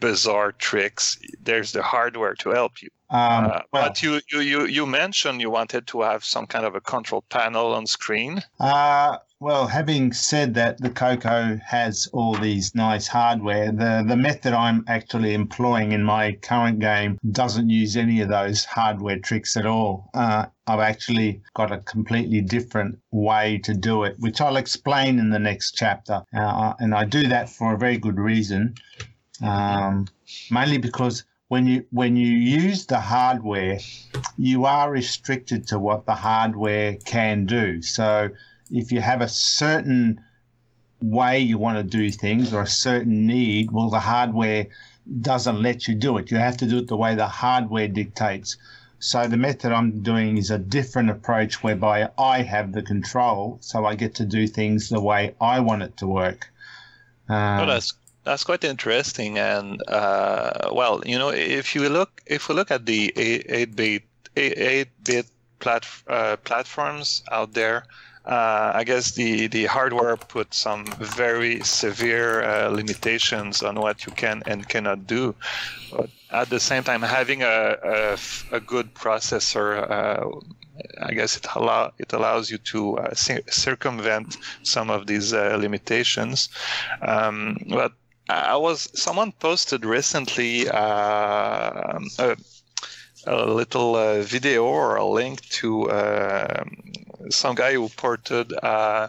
bizarre tricks. There's the hardware to help you. Um, Uh, but you, you, you, you mentioned you wanted to have some kind of a control panel on screen. Uh, well, having said that, the Coco has all these nice hardware. The the method I'm actually employing in my current game doesn't use any of those hardware tricks at all. Uh, I've actually got a completely different way to do it, which I'll explain in the next chapter. Uh, and I do that for a very good reason, um, mainly because when you when you use the hardware, you are restricted to what the hardware can do. So if you have a certain way you want to do things or a certain need, well, the hardware doesn't let you do it. You have to do it the way the hardware dictates. So the method I'm doing is a different approach whereby I have the control, so I get to do things the way I want it to work. Um, oh, that's that's quite interesting. And uh, well, you know, if you look if we look at the eight bit eight bit plat, uh, platforms out there. Uh, I guess the, the hardware put some very severe uh, limitations on what you can and cannot do. But at the same time, having a, a, a good processor, uh, I guess it allow it allows you to uh, cir- circumvent some of these uh, limitations. Um, but I was someone posted recently uh, a, a little uh, video or a link to uh, some guy who ported uh,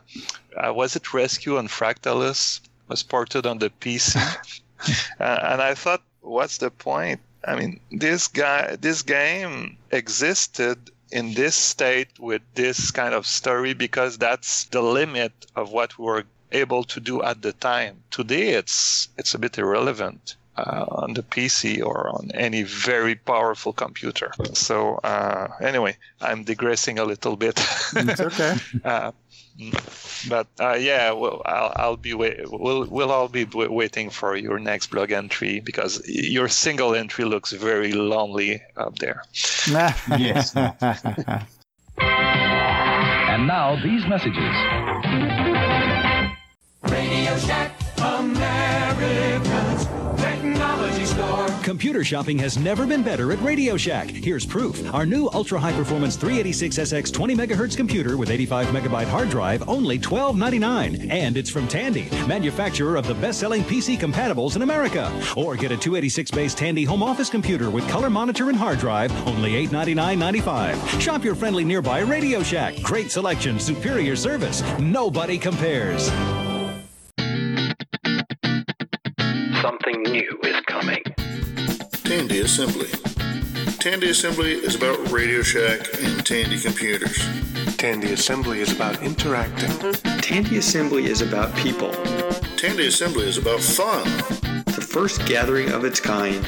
uh, was it Rescue on Fractalus was ported on the PC, uh, and I thought, what's the point? I mean, this guy, this game existed in this state with this kind of story because that's the limit of what we were able to do at the time. Today, it's it's a bit irrelevant uh, on the PC or on any very powerful computer. So uh, anyway, I'm digressing a little bit. It's okay. uh, but uh, yeah, well, I'll, I'll be wait- we'll we'll all be w- waiting for your next blog entry because your single entry looks very lonely up there. yes. And now these messages. Radio Shack, America's technology store. Computer shopping has never been better at Radio Shack. Here's proof. Our new ultra high performance 386SX 20 megahertz computer with 85 megabyte hard drive, only $12.99. And it's from Tandy, manufacturer of the best selling PC compatibles in America. Or get a 286 based Tandy home office computer with color monitor and hard drive, only $899.95. Shop your friendly nearby Radio Shack. Great selection, superior service. Nobody compares. Something new is coming. Tandy Assembly. Tandy Assembly is about Radio Shack and Tandy computers. Tandy Assembly is about interacting. Tandy Assembly is about people. Tandy Assembly is about fun. The first gathering of its kind.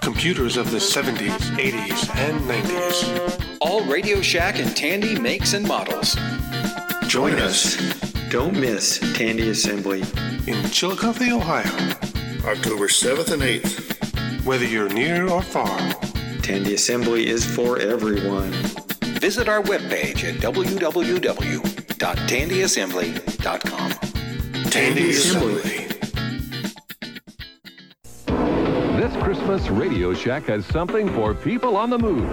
Computers of the 70s, 80s, and 90s. All Radio Shack and Tandy makes and models. Join us. Don't miss Tandy Assembly. In Chillicothe, Ohio. October 7th and 8th. Whether you're near or far. Tandy Assembly is for everyone. Visit our webpage at www.tandyassembly.com. Tandy Assembly. This Christmas, Radio Shack has something for people on the move.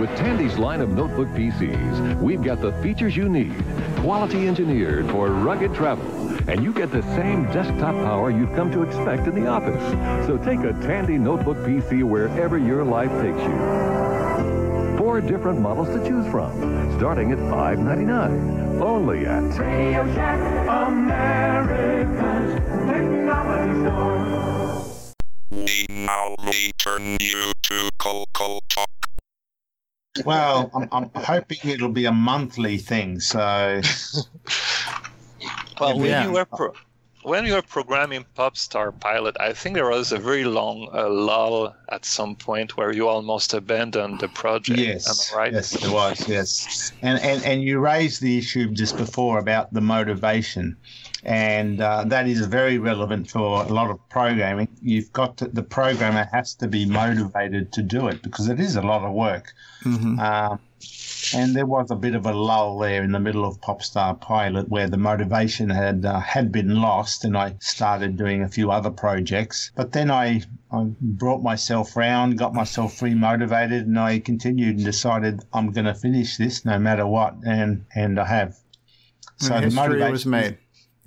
With Tandy's line of notebook PCs, we've got the features you need, quality engineered for rugged travel, and you get the same desktop power you've come to expect in the office. So take a Tandy notebook PC wherever your life takes you. Four different models to choose from, starting at $5.99. Only at Radio Shack, America's technology store. We now return you to Coco Talk. Well, I'm, I'm hoping it'll be a monthly thing. So, Well, when Yeah. you were pro- when you were programming Popstar Pilot, I think there was a very long uh, lull at some point where you almost abandoned the project. yes, Am I right? yes, it was. Yes, and and and you raised the issue just before about the motivation, and uh, that is very relevant for a lot of programming. You've got to, the programmer has to be motivated to do it because it is a lot of work. Mm-hmm. Um, and there was a bit of a lull there in the middle of Popstar Pilot where the motivation had uh, had been lost, and I started doing a few other projects. But then I, I brought myself round, got myself re-motivated, and I continued and decided I'm going to finish this no matter what, and and I have. So and the history motivation was made.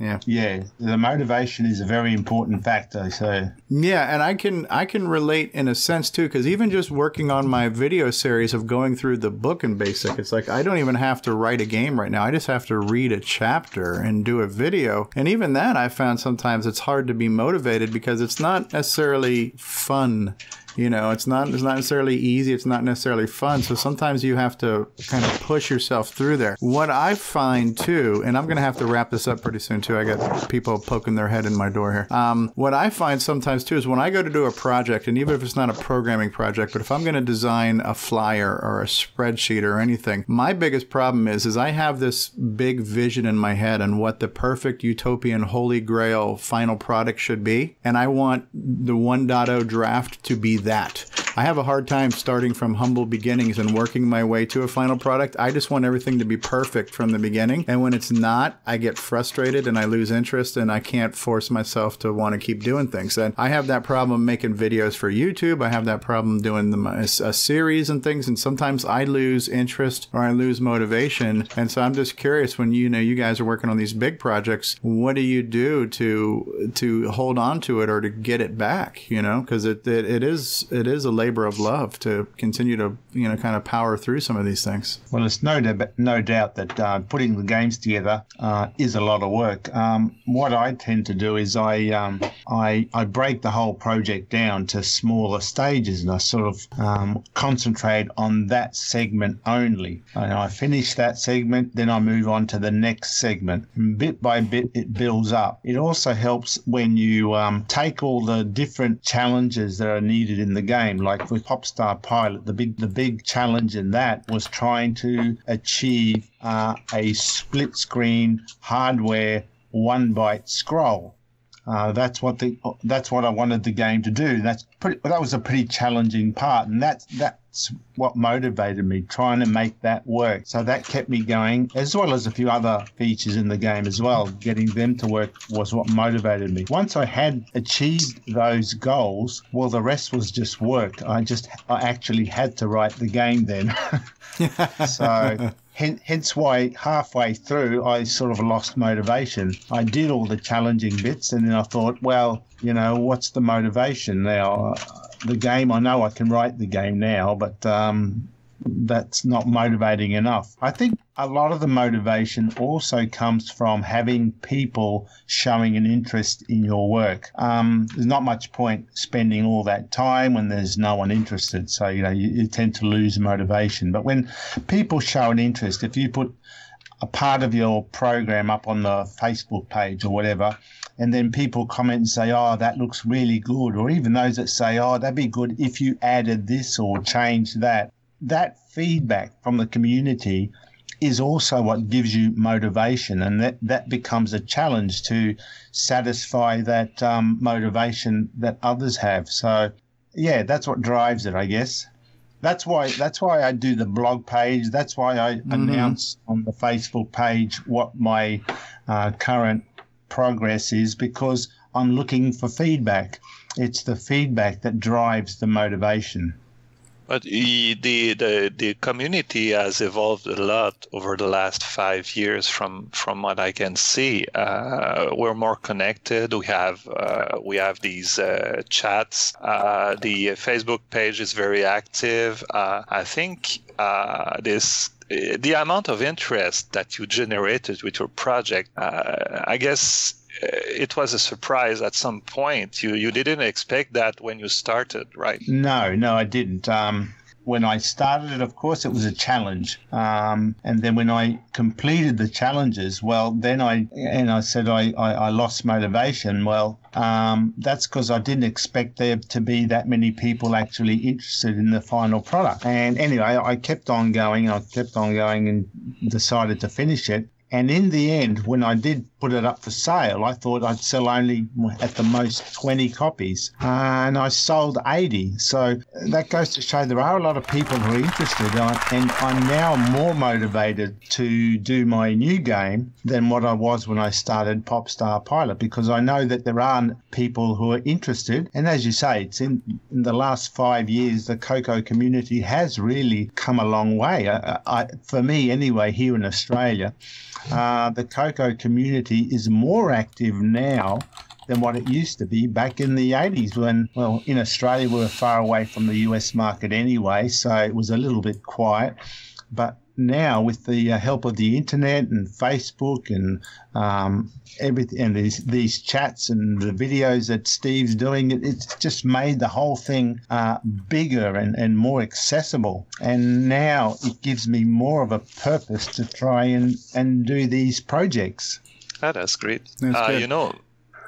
Yeah. Yeah, the motivation is a very important factor. So Yeah, and I can I can relate in a sense too, because even just working on my video series of going through the book in Basic, it's like I don't even have to write a game right now. I just have to read a chapter and do a video. And even that, I found sometimes it's hard to be motivated because it's not necessarily fun You know, it's not it's not necessarily easy. It's not necessarily fun. So sometimes you have to kind of push yourself through there. What I find too, and I'm going to have to wrap this up pretty soon too. I got people poking their head in my door here. Um, what I find sometimes too is when I go to do a project, and even if it's not a programming project, but if I'm going to design a flyer or a spreadsheet or anything, my biggest problem is is I have this big vision in my head on what the perfect utopian holy grail final product should be, and I want the 1.0 draft to be that. I have a hard time starting from humble beginnings and working my way to a final product. I just want everything to be perfect from the beginning. And when it's not, I get frustrated and I lose interest and I can't force myself to want to keep doing things. And I have that problem making videos for YouTube. I have that problem doing the, a, uh, a series and things. And sometimes I lose interest or I lose motivation. And so I'm just curious when you know you guys are working on these big projects, what do you do to to hold on to it or to get it back? You know, because it, it it is it is a labor of love to continue to you know kind of power through some of these things. Well, it's no no doubt that uh, putting the games together uh, is a lot of work. Um, what I tend to do is I um, I I break the whole project down to smaller stages, and I sort of um, concentrate on that segment only. And I finish that segment, then I move on to the next segment. And bit by bit, it builds up. It also helps when you um, take all the different challenges that are needed in the game. Like with Popstar Pilot, the big the big challenge in that was trying to achieve uh, a split screen hardware one byte scroll. Uh, that's what the that's what I wanted the game to do. That's pretty. That was a pretty challenging part, and that's that's what motivated me trying to make that work. So that kept me going, as well as a few other features in the game as well. Getting them to work was what motivated me. Once I had achieved those goals, well, the rest was just work. I just I actually had to write the game then. so hence why halfway through I sort of lost motivation. I did all the challenging bits, and then I thought, well, you know, what's the motivation now? The game, I know I can write the game now, but um, that's not motivating enough. I think a lot of the motivation also comes from having people showing an interest in your work. Um, there's not much point spending all that time when there's no one interested. So, you know, you, you tend to lose motivation. But when people show an interest, if you put a part of your program up on the Facebook page or whatever, and then people comment and say, oh, that looks really good, or even those that say, oh, that'd be good if you added this or changed that. That feedback from the community is also what gives you motivation, and that, that becomes a challenge to satisfy that um, motivation that others have. So, yeah, that's what drives it, I guess. That's why that's why I do the blog page. That's why I Mm-hmm. announce on the Facebook page what my uh, current progress is because I'm looking for feedback. It's the feedback that drives the motivation. But the, the the community has evolved a lot over the last five years. From from what I can see, uh, we're more connected. We have uh, we have these uh, chats. Uh, the Facebook page is very active. Uh, I think uh, this the amount of interest that you generated with your project. Uh, I guess it was a surprise at some point. You you didn't expect that when you started, right? No, no, I didn't. Um, when I started it, of course, it was a challenge. Um, and then when I completed the challenges, well, then I and I said I, I, I lost motivation. Well, um, that's because I didn't expect there to be that many people actually interested in the final product. And anyway, I kept on going. I kept on going and decided to finish it. And in the end, when I did put it up for sale, I thought I'd sell only at the most 20 copies. and I sold 80. So that goes to show there are a lot of people who are interested. And I'm now more motivated to do my new game than what I was when I started Popstar Pilot because I know that there are people who are interested. And as you say, it's in, in the last five years, the Coco community has really come a long way. I, I, for me, anyway, here in Australia, uh, the Coco community is more active now than what it used to be back in the 80s when, well, in Australia we were far away from the US market anyway, so it was a little bit quiet. But now with the uh, help of the internet and Facebook and um, everything, and these these chats and the videos that Steve's doing, it, it's just made the whole thing uh, bigger and, and more accessible. And now it gives me more of a purpose to try and, and do these projects. That's great. That's uh. You know,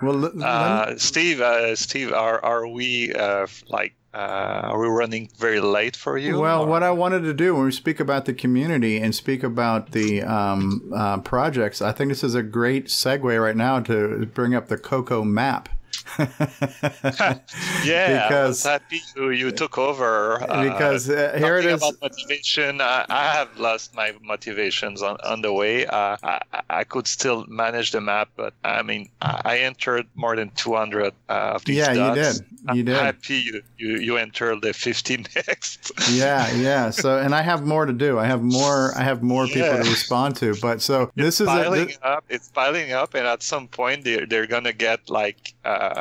Well, uh, Steve, uh, Steve, are are we uh, like uh, are we running very late for you? Well, what I wanted to do when we speak about the community and speak about the um, uh, projects, I think this is a great segue right now to bring up the Coco map. yeah, because- I was happy you, you took over. Because, uh, here it is. About motivation, I, I have lost my motivations on, on the way. Uh, I, I could still manage the map, but I mean, I, I entered more than 200 uh, of these Yeah, you did. You I'm did. happy you, you, you entered the 50 next. yeah, yeah. So, and I have more to do. I have more. I have more people to respond to. But so this is a, piling up. It's piling up, and at some point they're they're gonna get like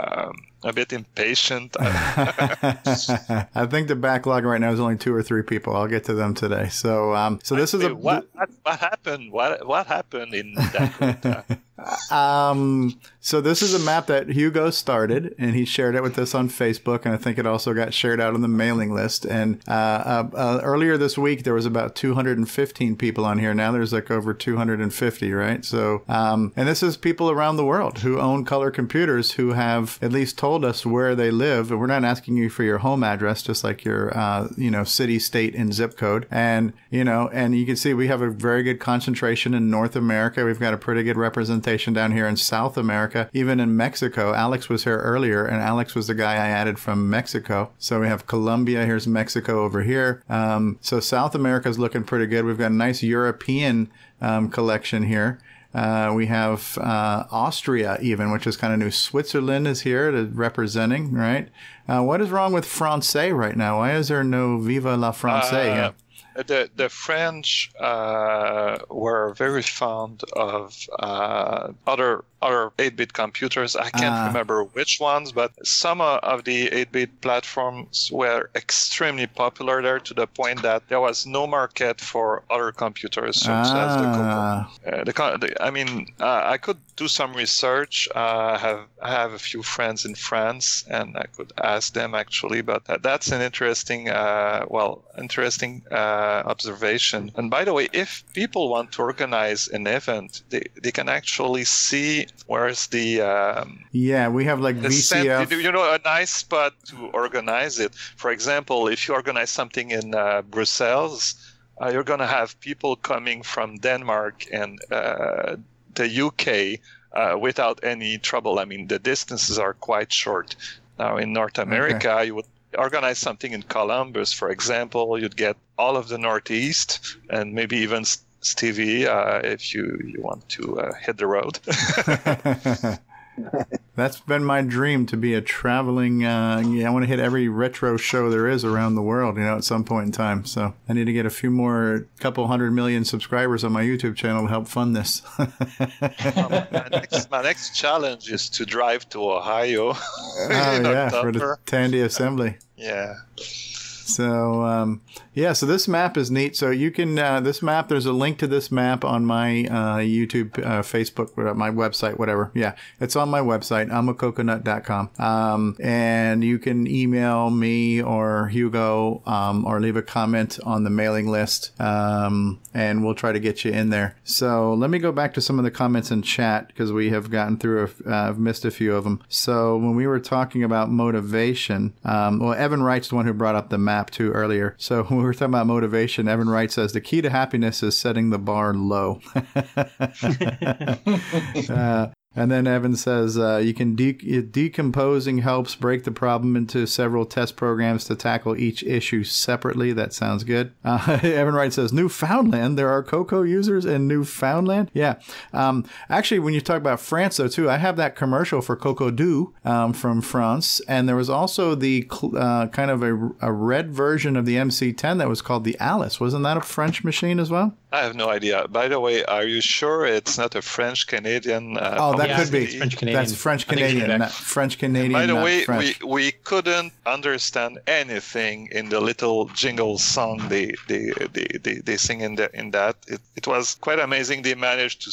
um, a bit impatient. I think the backlog right now is only two or three people. I'll get to them today. So, um, so this is a what, what what happened? What what happened in that? Um, so this is a map that Hugo started, and he shared it with us on Facebook, and I think it also got shared out on the mailing list. And uh, uh, uh, earlier this week, there was about 215 people on here. Now there's like over 250, right? So, um, and this is people around the world who own color computers who have at least told us where they live. And we're not asking you for your home address, just like your, uh, you know, city, state, and zip code. And you know, and you can see we have a very good concentration in North America. We've got a pretty good representation down here in South America, even in Mexico. Alex was here earlier, and Alex was the guy I added from Mexico. So we have Colombia. Here's Mexico over here. Um, so South America is looking pretty good. We've got a nice European um, collection here. Uh, we have uh, Austria, even, which is kind of new. Switzerland is here to representing, right? Uh, what is wrong with Francais right now? Why is there no Viva la Francais? Uh, the the French uh, were very fond of uh, other other 8-bit computers. I can't Ah. remember which ones, but some of the 8-bit platforms were extremely popular there to the point that there was no market for other computers such as the Coco. Ah. Uh, the, I mean, uh, I could do some research. Uh, I have I have a few friends in France, and I could ask them actually. But that's an interesting, uh, well, interesting uh, observation. And by the way, if people want to organize an event, they, they can actually see where's the um, Yeah, we have like VCF. you know, a nice spot to organize it. For example, if you organize something in uh, Brussels, uh, you're going to have people coming from Denmark and uh, the UK uh, without any trouble. I mean, the distances are quite short. Now, in North America, you would organize something in Columbus, for example, you'd get all of the Northeast and maybe even Stevie uh, if you, you want to uh, hit the road. That's been my dream to be a traveling. Uh, yeah, I want to hit every retro show there is around the world. You know, at some point in time. So I need to get a few more, couple hundred million subscribers on my YouTube channel to help fund this. my, next, my next challenge is to drive to Ohio. oh yeah, for the Tandy Assembly. Yeah. So um, yeah, so this map is neat. So you can uh, this map. There's a link to this map on my uh, YouTube, uh, Facebook, uh, my website, whatever. Yeah, it's on my website, amacoconut.com. Um, and you can email me or Hugo um, or leave a comment on the mailing list, um, and we'll try to get you in there. So let me go back to some of the comments in chat because we have gotten through. Uh, I've missed a few of them. So when we were talking about motivation, um, well, Evan Wright's the one who brought up the map too earlier. So we were talking about motivation, Evan Wright says the key to happiness is setting the bar low. uh, and then Evan says uh, you can de- decomposing helps break the problem into several test programs to tackle each issue separately. That sounds good. Uh, Evan Wright says Newfoundland. There are Coco users in Newfoundland. Yeah. Um, actually, when you talk about France, though, too, I have that commercial for Coco Do um, from France, and there was also the cl- uh, kind of a, a red version of the MC10 that was called the Alice. Wasn't that a French machine as well? I have no idea. By the way, are you sure it's not a French Canadian? Uh, Oh, that could be. publicity? That's French Canadian, not French Canadian. By the way, French. we, we couldn't understand anything in the little jingle song they they, they, they, they sing in the, in that. It, it was quite amazing. They managed to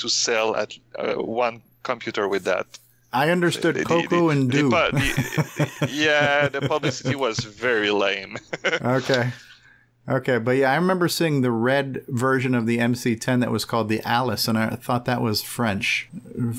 to sell at uh, one computer with that. I understood The- the- Coco and the Do. pu- yeah, the publicity was very lame. okay. Okay, but yeah, I remember seeing the red version of the MC10 that was called the Alice, and I thought that was French,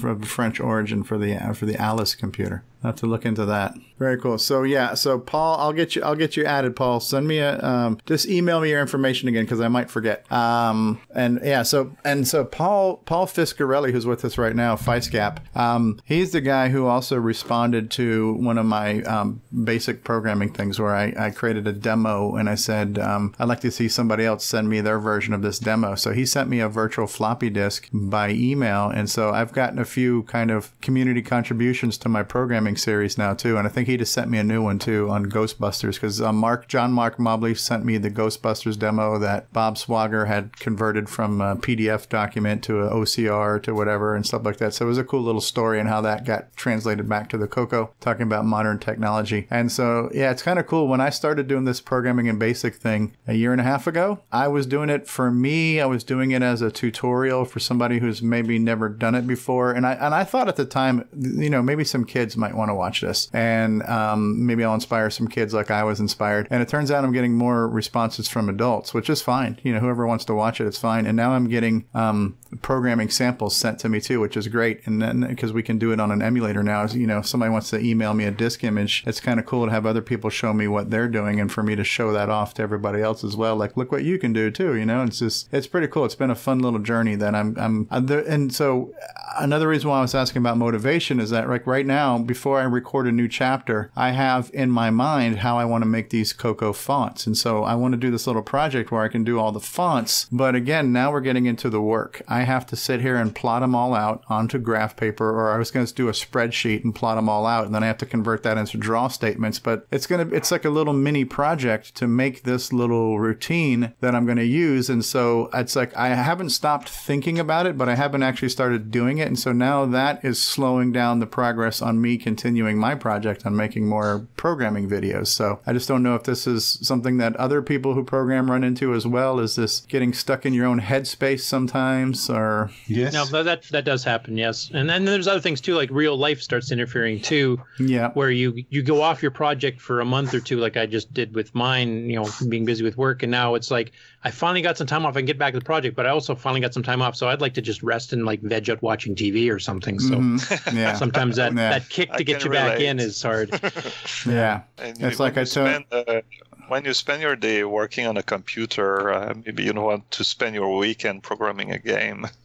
of French origin for the for the Alice computer. Have to look into that. Very cool. So yeah, so Paul, I'll get you. I'll get you added. Paul, send me a. Um, just email me your information again because I might forget. Um, and yeah, so and so Paul Paul Fiscarelli, who's with us right now, FICEGAP. Um, he's the guy who also responded to one of my um, basic programming things where I, I created a demo and I said um, I'd like to see somebody else send me their version of this demo. So he sent me a virtual floppy disk by email, and so I've gotten a few kind of community contributions to my programming series now too. And I think he just sent me a new one too on Ghostbusters because uh, Mark John Mark Mobley sent me the Ghostbusters demo that Bob Swoger had converted from a PDF document to a OCR to whatever and stuff like that. So it was a cool little story and how that got translated back to the Coco, talking about modern technology. And so yeah, it's kind of cool. When I started doing this programming in BASIC thing a year and a half ago, I was doing it for me. I was doing it as a tutorial for somebody who's maybe never done it before. And I and I thought at the time, you know, maybe some kids might want to watch this, and um, maybe I'll inspire some kids like I was inspired. And it turns out I'm getting more responses from adults, which is fine. You know, whoever wants to watch it, it's fine. And now I'm getting um, programming samples sent to me too, which is great. And then because we can do it on an emulator now, you know, if somebody wants to email me a disk image, it's kind of cool to have other people show me what they're doing and for me to show that off to everybody else as well. Like, look what you can do too. You know, it's just it's pretty cool. It's been a fun little journey that I'm I'm uh, and so another reason why I was asking about motivation is that like right now before I record a new chapter, I have in my mind how I want to make these Coco fonts, and so I want to do this little project where I can do all the fonts. But again, now we're getting into the work. I have to sit here and plot them all out onto graph paper, or I was going to do a spreadsheet and plot them all out, and then I have to convert that into draw statements. But it's gonna it's like a little mini project to make this little routine that I'm going to use, and so it's like I haven't stopped thinking about it, but I haven't actually started doing it, and so now that is slowing down the progress on me continuing my project on making more programming videos. So I just don't know if this is something that other people who program run into as well. Is this getting stuck in your own headspace sometimes, or yes, No, that, that that does happen. Yes, and then there's other things too, like real life starts interfering too. Yeah. Where you you go off your project for a month or two, like I just did with mine. You know, being busy with work, and now it's like I finally got some time off. I can get back to the project, but I also finally got some time off, so I'd like to just rest and like veg out watching TV or something. So Mhm. Yeah. sometimes that Yeah. that kick I to get can you back in is hard. yeah, And it's when like I you told. spend, uh, when you spend your day working on a computer, uh, maybe you don't want to spend your weekend programming a game.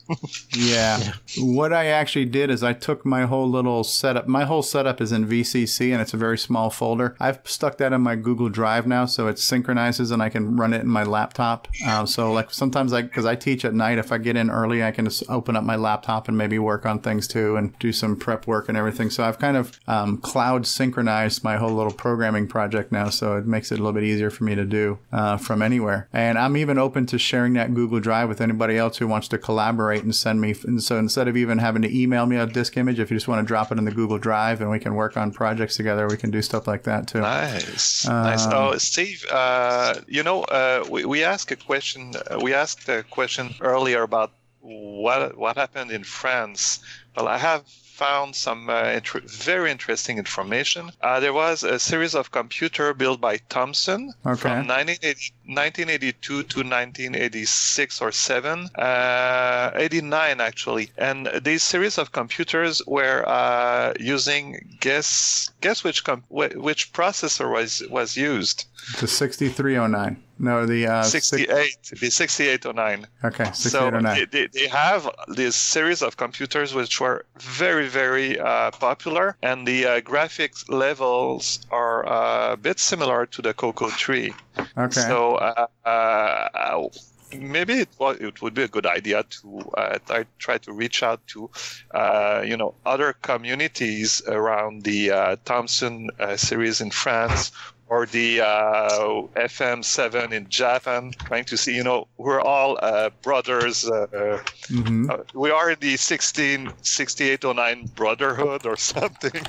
Yeah. What I actually did is I took my whole little setup. My whole setup is in VCC and it's a very small folder. I've stuck that in my Google Drive now so it synchronizes and I can run it in my laptop. Uh, so, like sometimes I, because I teach at night, if I get in early, I can just open up my laptop and maybe work on things too and do some prep work and everything. So, I've kind of um, cloud synchronized my whole little programming project now. So, it makes it a little bit easier for me to do uh, from anywhere. And I'm even open to sharing that Google Drive with anybody else who wants to collaborate and send me. And so instead of even having to email me a disk image, if you just want to drop it in the Google Drive and we can work on projects together, we can do stuff like that too. Nice, nice. Um, Oh, Steve, uh, you know, uh, we, we asked a question. Uh, we asked a question earlier about what what happened in France. Well, I have found some uh, very interesting information. Uh, there was a series of computer built by Thomson Okay. from 1980, 1982 to 1986 or 7, uh, 89 actually. And these series of computers were uh, using guess guess which com- which processor was was used. The 6309. No, the uh, six- 68, the 6809. okay, So 6809. they, they, they have this series of computers which were very, very uh, popular, and the uh, graphics levels are uh, a bit similar to the Coco 3. Okay. So uh, uh, maybe it, wa- it would be a good idea to uh, try- try to reach out to uh, you know other communities around the uh, Thomson uh, series in France or the uh, FM7 in Japan, trying to see, you know, we're all uh, brothers. Uh, uh, Mhm. uh, we are the 16, 6809 Brotherhood or something.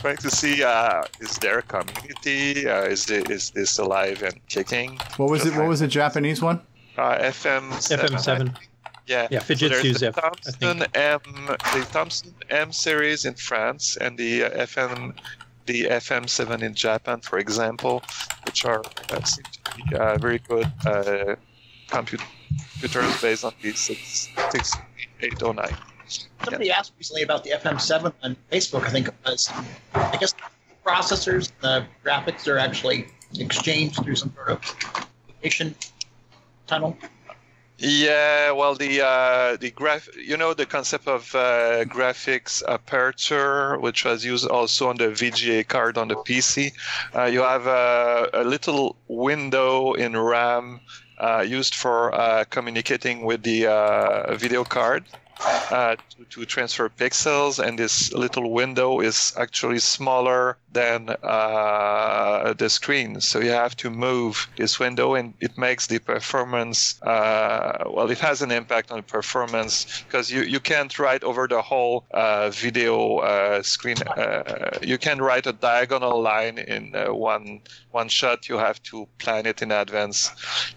trying to see, uh, is there a community? Uh, is, the, is this alive and kicking? What was it? What was the Japanese one? Uh, FM7. FM7. Yeah. Yeah, So there's Fujitsu's the F- I Thomson M, the Thomson M series in France, and the uh, FM, the FM7 in Japan, for example, which are uh, seem to be uh, very good uh, comput- computers based on the six six eight oh nine. Somebody asked recently about the FM7 on Facebook. I think it was. I guess the processors, the graphics are actually exchanged through some sort of tunnel. Yeah, well, the uh, the graph, you know, the concept of uh, graphics aperture, which was used also on the VGA card on the PC. Uh, you have a, a little window in RAM uh, used for uh, communicating with the uh, video card. Uh, to, to transfer pixels, and this little window is actually smaller than uh, the screen. So you have to move this window, and it makes the performance. Uh, well, it has an impact on the performance because you, you can't write over the whole uh, video uh, screen. Uh, you can write a diagonal line in one one shot. You have to plan it in advance.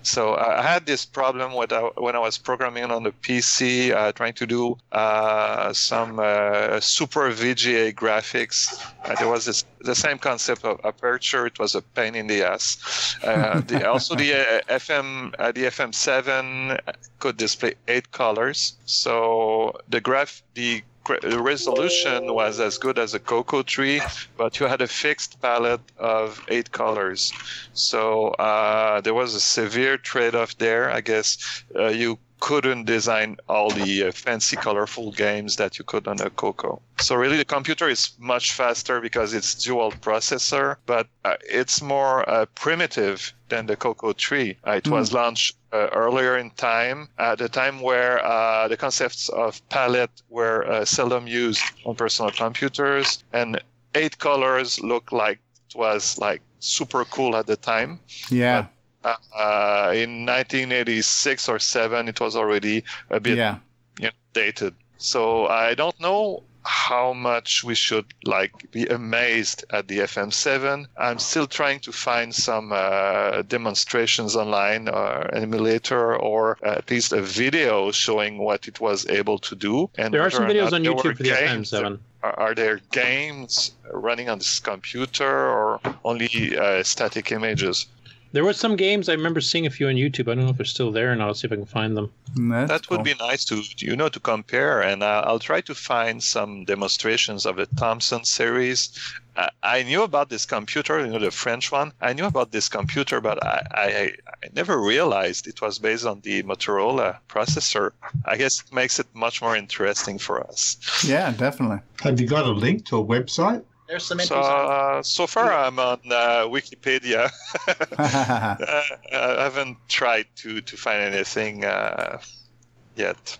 So I had this problem with, uh, when I was programming on the PC, uh, trying to do uh, some uh, super VGA graphics. Uh, there was this, the same concept of aperture. It was a pain in the ass. Uh, the, also, the uh, FM, uh, the FM7 could display eight colors. So the graph, the resolution was as good as a Coco 3, but you had a fixed palette of eight colors. So uh, there was a severe trade-off there. I guess uh, you couldn't design all the uh, fancy, colorful games that you could on a Coco. So really, the computer is much faster because it's dual processor, but uh, it's more uh, primitive than the Coco 3. Uh, it was launched uh, earlier in time, at a time where uh, the concepts of palette were uh, seldom used on personal computers, and eight colors looked like it was like super cool at the time. Yeah. Uh, in 1986 or 7, it was already a bit Yeah. you know, dated. So I don't know how much we should like be amazed at the FM7. I'm still trying to find some uh, demonstrations online or an emulator or at least a video showing what it was able to do. And There are some videos on YouTube for the. FM7. Are, are there games running on this computer or only uh, static images? There were some games I remember seeing a few on YouTube. I don't know if they're still there or not. I'll see if I can find them. that would be nice to you know to compare and uh, i'll try to find some demonstrations of the thomson series I, I knew about this computer you know the french one i knew about this computer but I, I i never realized it was based on the motorola processor i guess it makes it much more interesting for us Yeah, definitely. Have you got a link to a website? There's some so, uh, so far i'm on uh, wikipedia uh, I haven't tried to, to find anything uh, yet.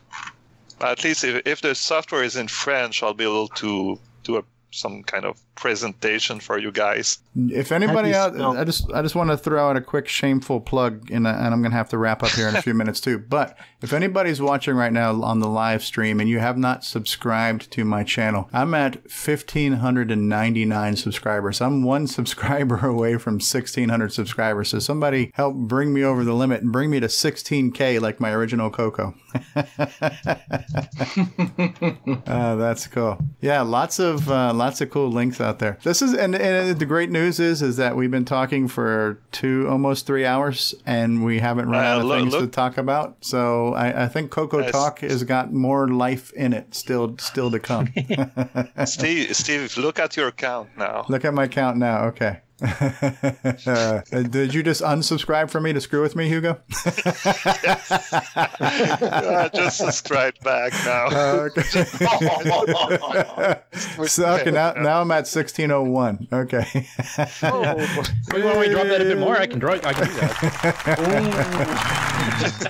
At least if, if the software is in French, I'll be able to do a, some kind of presentation for you guys. If anybody out, do I just I just want to throw out a quick shameful plug, and, and I'm going to have to wrap up here in a few minutes too. But if anybody's watching right now on the live stream and you have not subscribed to my channel, I'm at 1,599 subscribers. I'm one subscriber away from 1,600 subscribers. So somebody help bring me over the limit and bring me to 16k like my original Coco. uh, that's cool. Yeah, lots of uh, lots of cool links out there. This is and, and the great news is is that we've been talking for two almost three hours and we haven't run Uh, out of look- things to talk about. So I, I think Coco Yes. Talk has got more life in it still still to come. Steve, Steve, look at your account now. Look at my count now. Okay. Uh, did you just unsubscribe from me to screw with me, Hugo? I just subscribed back now. Oh, so, okay, now, now I'm at 1601. Okay. Oh, Well, you want me to drop that a bit more? I can draw. I can do that.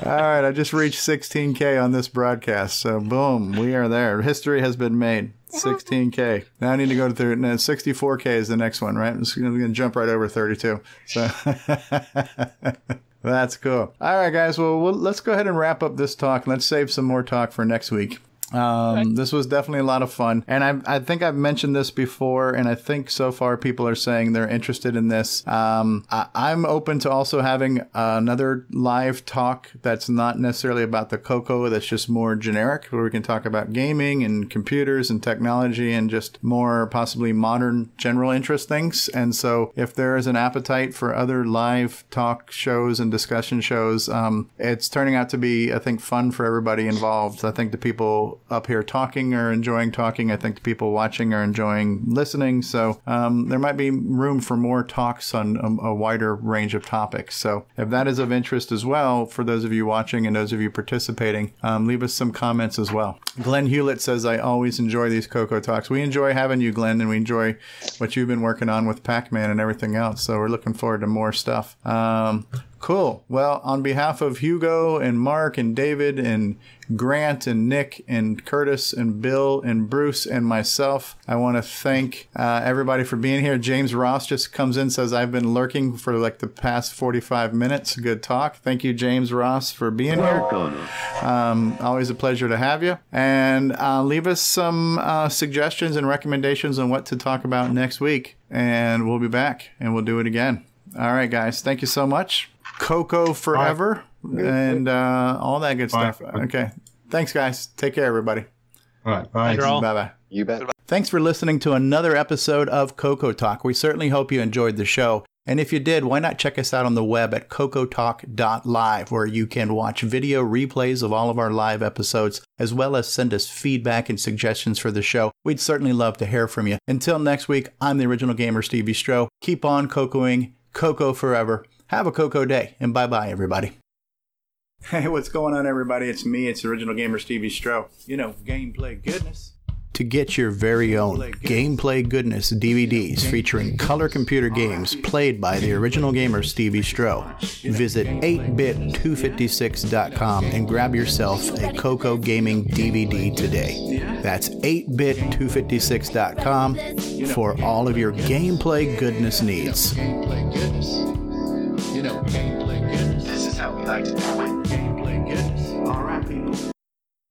All right, I just reached 16K on this broadcast. So, boom, we are there. History has been made. 16k. Now I need to go to 30. No, 64k is the next one, right? I'm just going to jump right over 32. So that's cool. All right, guys. Well, well, let's go ahead and wrap up this talk. Let's save some more talk for next week. Um, this was definitely a lot of fun, and I, I think I've mentioned this before, and I think so far people are saying they're interested in this. Um, I, I'm open to also having another live talk that's not necessarily about the Coco, that's just more generic, where we can talk about gaming and computers and technology and just more possibly modern general interest things. And so, if there is an appetite for other live talk shows and discussion shows, um, it's turning out to be, I think, fun for everybody involved. I think the people up here talking are enjoying talking. I think the people watching are enjoying listening. So um, there might be room for more talks on a, a, wider range of topics. So if that is of interest as well, for those of you watching and those of you participating, um, leave us some comments as well. Glenn Hewlett says, I always enjoy these Coco Talks. We enjoy having you, Glenn, and we enjoy what you've been working on with Pac Man and everything else. So we're looking forward to more stuff. Um, Cool. Well, on behalf of Hugo and Mark and David and Grant and Nick and Curtis and Bill and Bruce and myself, I want to thank uh, everybody for being here. James Ross just comes in says I've been lurking for like the past 45 minutes. Good talk. Thank you, James Ross, for being here. Um, always a pleasure to have you. And uh, leave us some uh, suggestions and recommendations on what to talk about next week. And we'll be back and we'll do it again. All right, guys. Thank you so much. Coco forever and uh, all that good Bye. stuff. Okay. Thanks, guys. Take care, everybody. All right. Bye. Bye bye. You bet. Thanks for listening to another episode of Coco Talk. We certainly hope you enjoyed the show. And if you did, why not check us out on the web at cocotalk.live, where you can watch video replays of all of our live episodes, as well as send us feedback and suggestions for the show. We'd certainly love to hear from you. Until next week, I'm the original gamer, Stevie Strow. Keep on cocoing, Coco forever. Have a Coco day, and bye bye, everybody. Hey, what's going on, everybody? It's me, it's original gamer Stevie Strow. You know, gameplay goodness. To get your very own Gameplay Goodness DVDs featuring color computer games played by the original gamer Stevie Strow, visit 8bit256.com and grab yourself a Coco Gaming DVD today. That's 8bit256.com for all of your gameplay goodness needs. You know, gameplay goodness. This is how we like to do it. Gameplay goodness. All right, people.